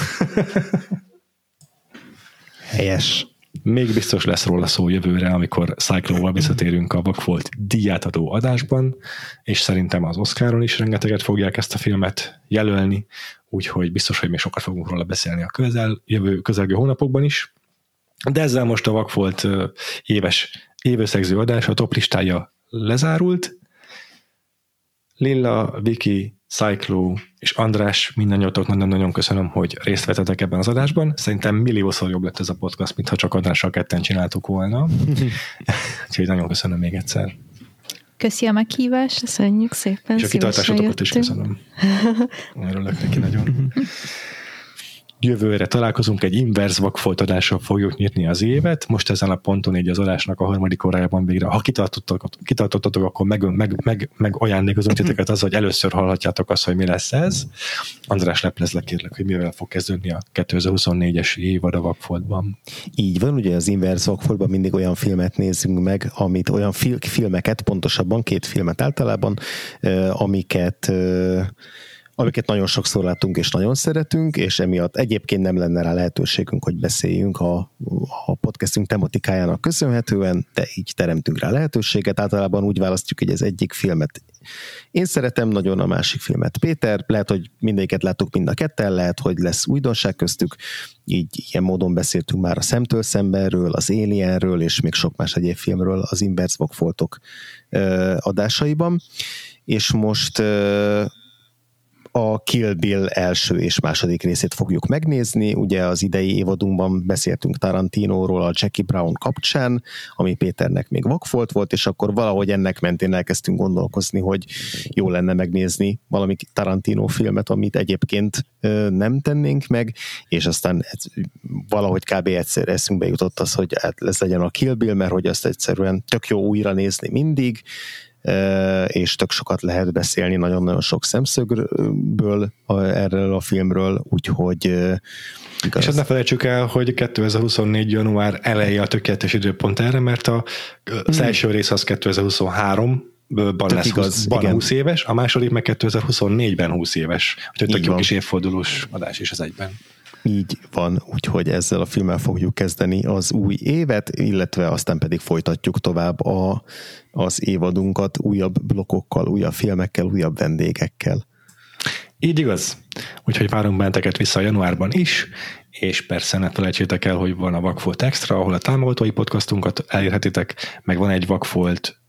Helyes. Még biztos lesz róla szó jövőre, amikor Cyclóval visszatérünk a Vakfolt díjátadó adásban, és szerintem az Oscaron is rengeteget fogják ezt a filmet jelölni, úgyhogy biztos, hogy még sokat fogunk róla beszélni a közel, jövő közelgő hónapokban is. De ezzel most a Vakfolt éves évösszegző adás, a top listája lezárult. Lilla, Viki, Cyclo és András, mindannyiatok nagyon-nagyon köszönöm, hogy részt vettetek ebben az adásban. Szerintem milliószor jobb lett ez a podcast, mintha csak Andrással ketten csináltuk volna. (laughs) Úgyhogy nagyon köszönöm még egyszer. Köszi a meghívást. Köszönjük szépen. És a kitartásotokat is köszönöm. Örülök neki nagyon. (laughs) Jövőre találkozunk, egy inverse vakfoltadással fogjuk nyitni az évet. Most ezen a ponton így az adásnak a harmadik órájában végre, ha kitartottatok, akkor meg, meg, meg, meg ajándékozunk titeket az, hogy először hallhatjátok azt, hogy mi lesz ez. András leplezlek kérlek, hogy mivel fog kezdődni a 2024-es évad a vakfoltban. Így van, ugye az inverse vakfoltban mindig olyan filmet nézünk meg, amit olyan fil- filmeket, pontosabban két filmet általában, amiket amiket nagyon sokszor látunk és nagyon szeretünk, és emiatt egyébként nem lenne rá lehetőségünk, hogy beszéljünk a, a podcastünk tematikájának köszönhetően, de így teremtünk rá lehetőséget. Általában úgy választjuk, hogy az egyik filmet én szeretem nagyon a másik filmet. Péter, lehet, hogy mindegyiket láttuk mind a ketten, lehet, hogy lesz újdonság köztük, így ilyen módon beszéltünk már a Szemtől Szembenről, az Alienről, és még sok más egyéb filmről az Inverse Vogfoltok adásaiban. És most a Kill Bill első és második részét fogjuk megnézni. Ugye az idei évadunkban beszéltünk Tarantinóról a Jackie Brown kapcsán, ami Péternek még vakfolt volt, és akkor valahogy ennek mentén elkezdtünk gondolkozni, hogy jó lenne megnézni valami Tarantino filmet, amit egyébként nem tennénk meg, és aztán valahogy kb. egyszer eszünkbe jutott az, hogy hát ez legyen a Kill Bill, mert hogy azt egyszerűen tök jó újra nézni mindig, és tök sokat lehet beszélni nagyon-nagyon sok szemszögből erről a filmről, úgyhogy Igaz. És azt ne felejtsük el, hogy 2024. január eleje a tökéletes időpont erre, mert a, az hmm. első rész az 2023 ban lesz igaz, 20, ban 20 éves, a második meg 2024-ben 20 éves. Úgyhogy tök jó kis évfordulós adás is az egyben. Így van, úgyhogy ezzel a filmmel fogjuk kezdeni az új évet, illetve aztán pedig folytatjuk tovább a, az évadunkat újabb blokkokkal, újabb filmekkel, újabb vendégekkel. Így igaz. Úgyhogy várunk benteket vissza a januárban is, és persze ne felejtsétek el, hogy van a Vakfolt Extra, ahol a támogatói podcastunkat elérhetitek, meg van egy Vakfolt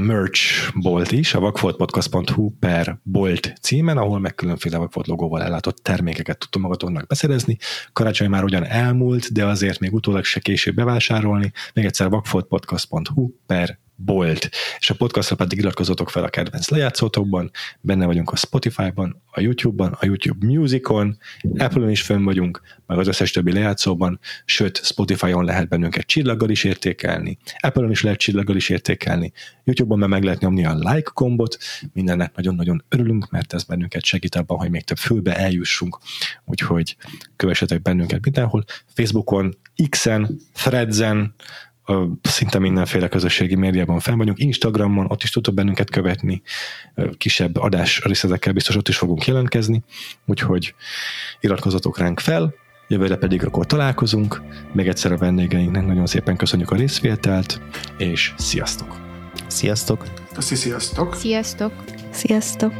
merch bolt is, a vakfoltpodcast.hu per bolt címen, ahol meg különféle vakfolt logóval ellátott termékeket tudtok magatoknak beszerezni. Karácsony már ugyan elmúlt, de azért még utólag se később bevásárolni. Még egyszer vakfoltpodcast.hu per bolt. És a podcastra pedig iratkozzatok fel a kedvenc lejátszótokban, benne vagyunk a Spotify-ban, a YouTube-ban, a YouTube Musicon, Apple-on is fönn vagyunk, meg az összes többi lejátszóban, sőt, Spotify-on lehet bennünket csillaggal is értékelni, Apple-on is lehet csillaggal is értékelni, YouTube-on meg, meg lehet nyomni a like gombot, mindennek nagyon-nagyon örülünk, mert ez bennünket segít abban, hogy még több fülbe eljussunk, úgyhogy kövessetek bennünket mindenhol, Facebookon, X-en, Threads-en, szinte mindenféle közösségi médiában fenn vagyunk, Instagramon, ott is tudtok bennünket követni, kisebb adás részletekkel biztos ott is fogunk jelentkezni, úgyhogy iratkozzatok ránk fel, jövőre pedig akkor találkozunk. Még egyszer a vendégeinknek nagyon szépen köszönjük a részvételt, és sziasztok! Sziasztok! Köszi, sziasztok! Sziasztok! Sziasztok!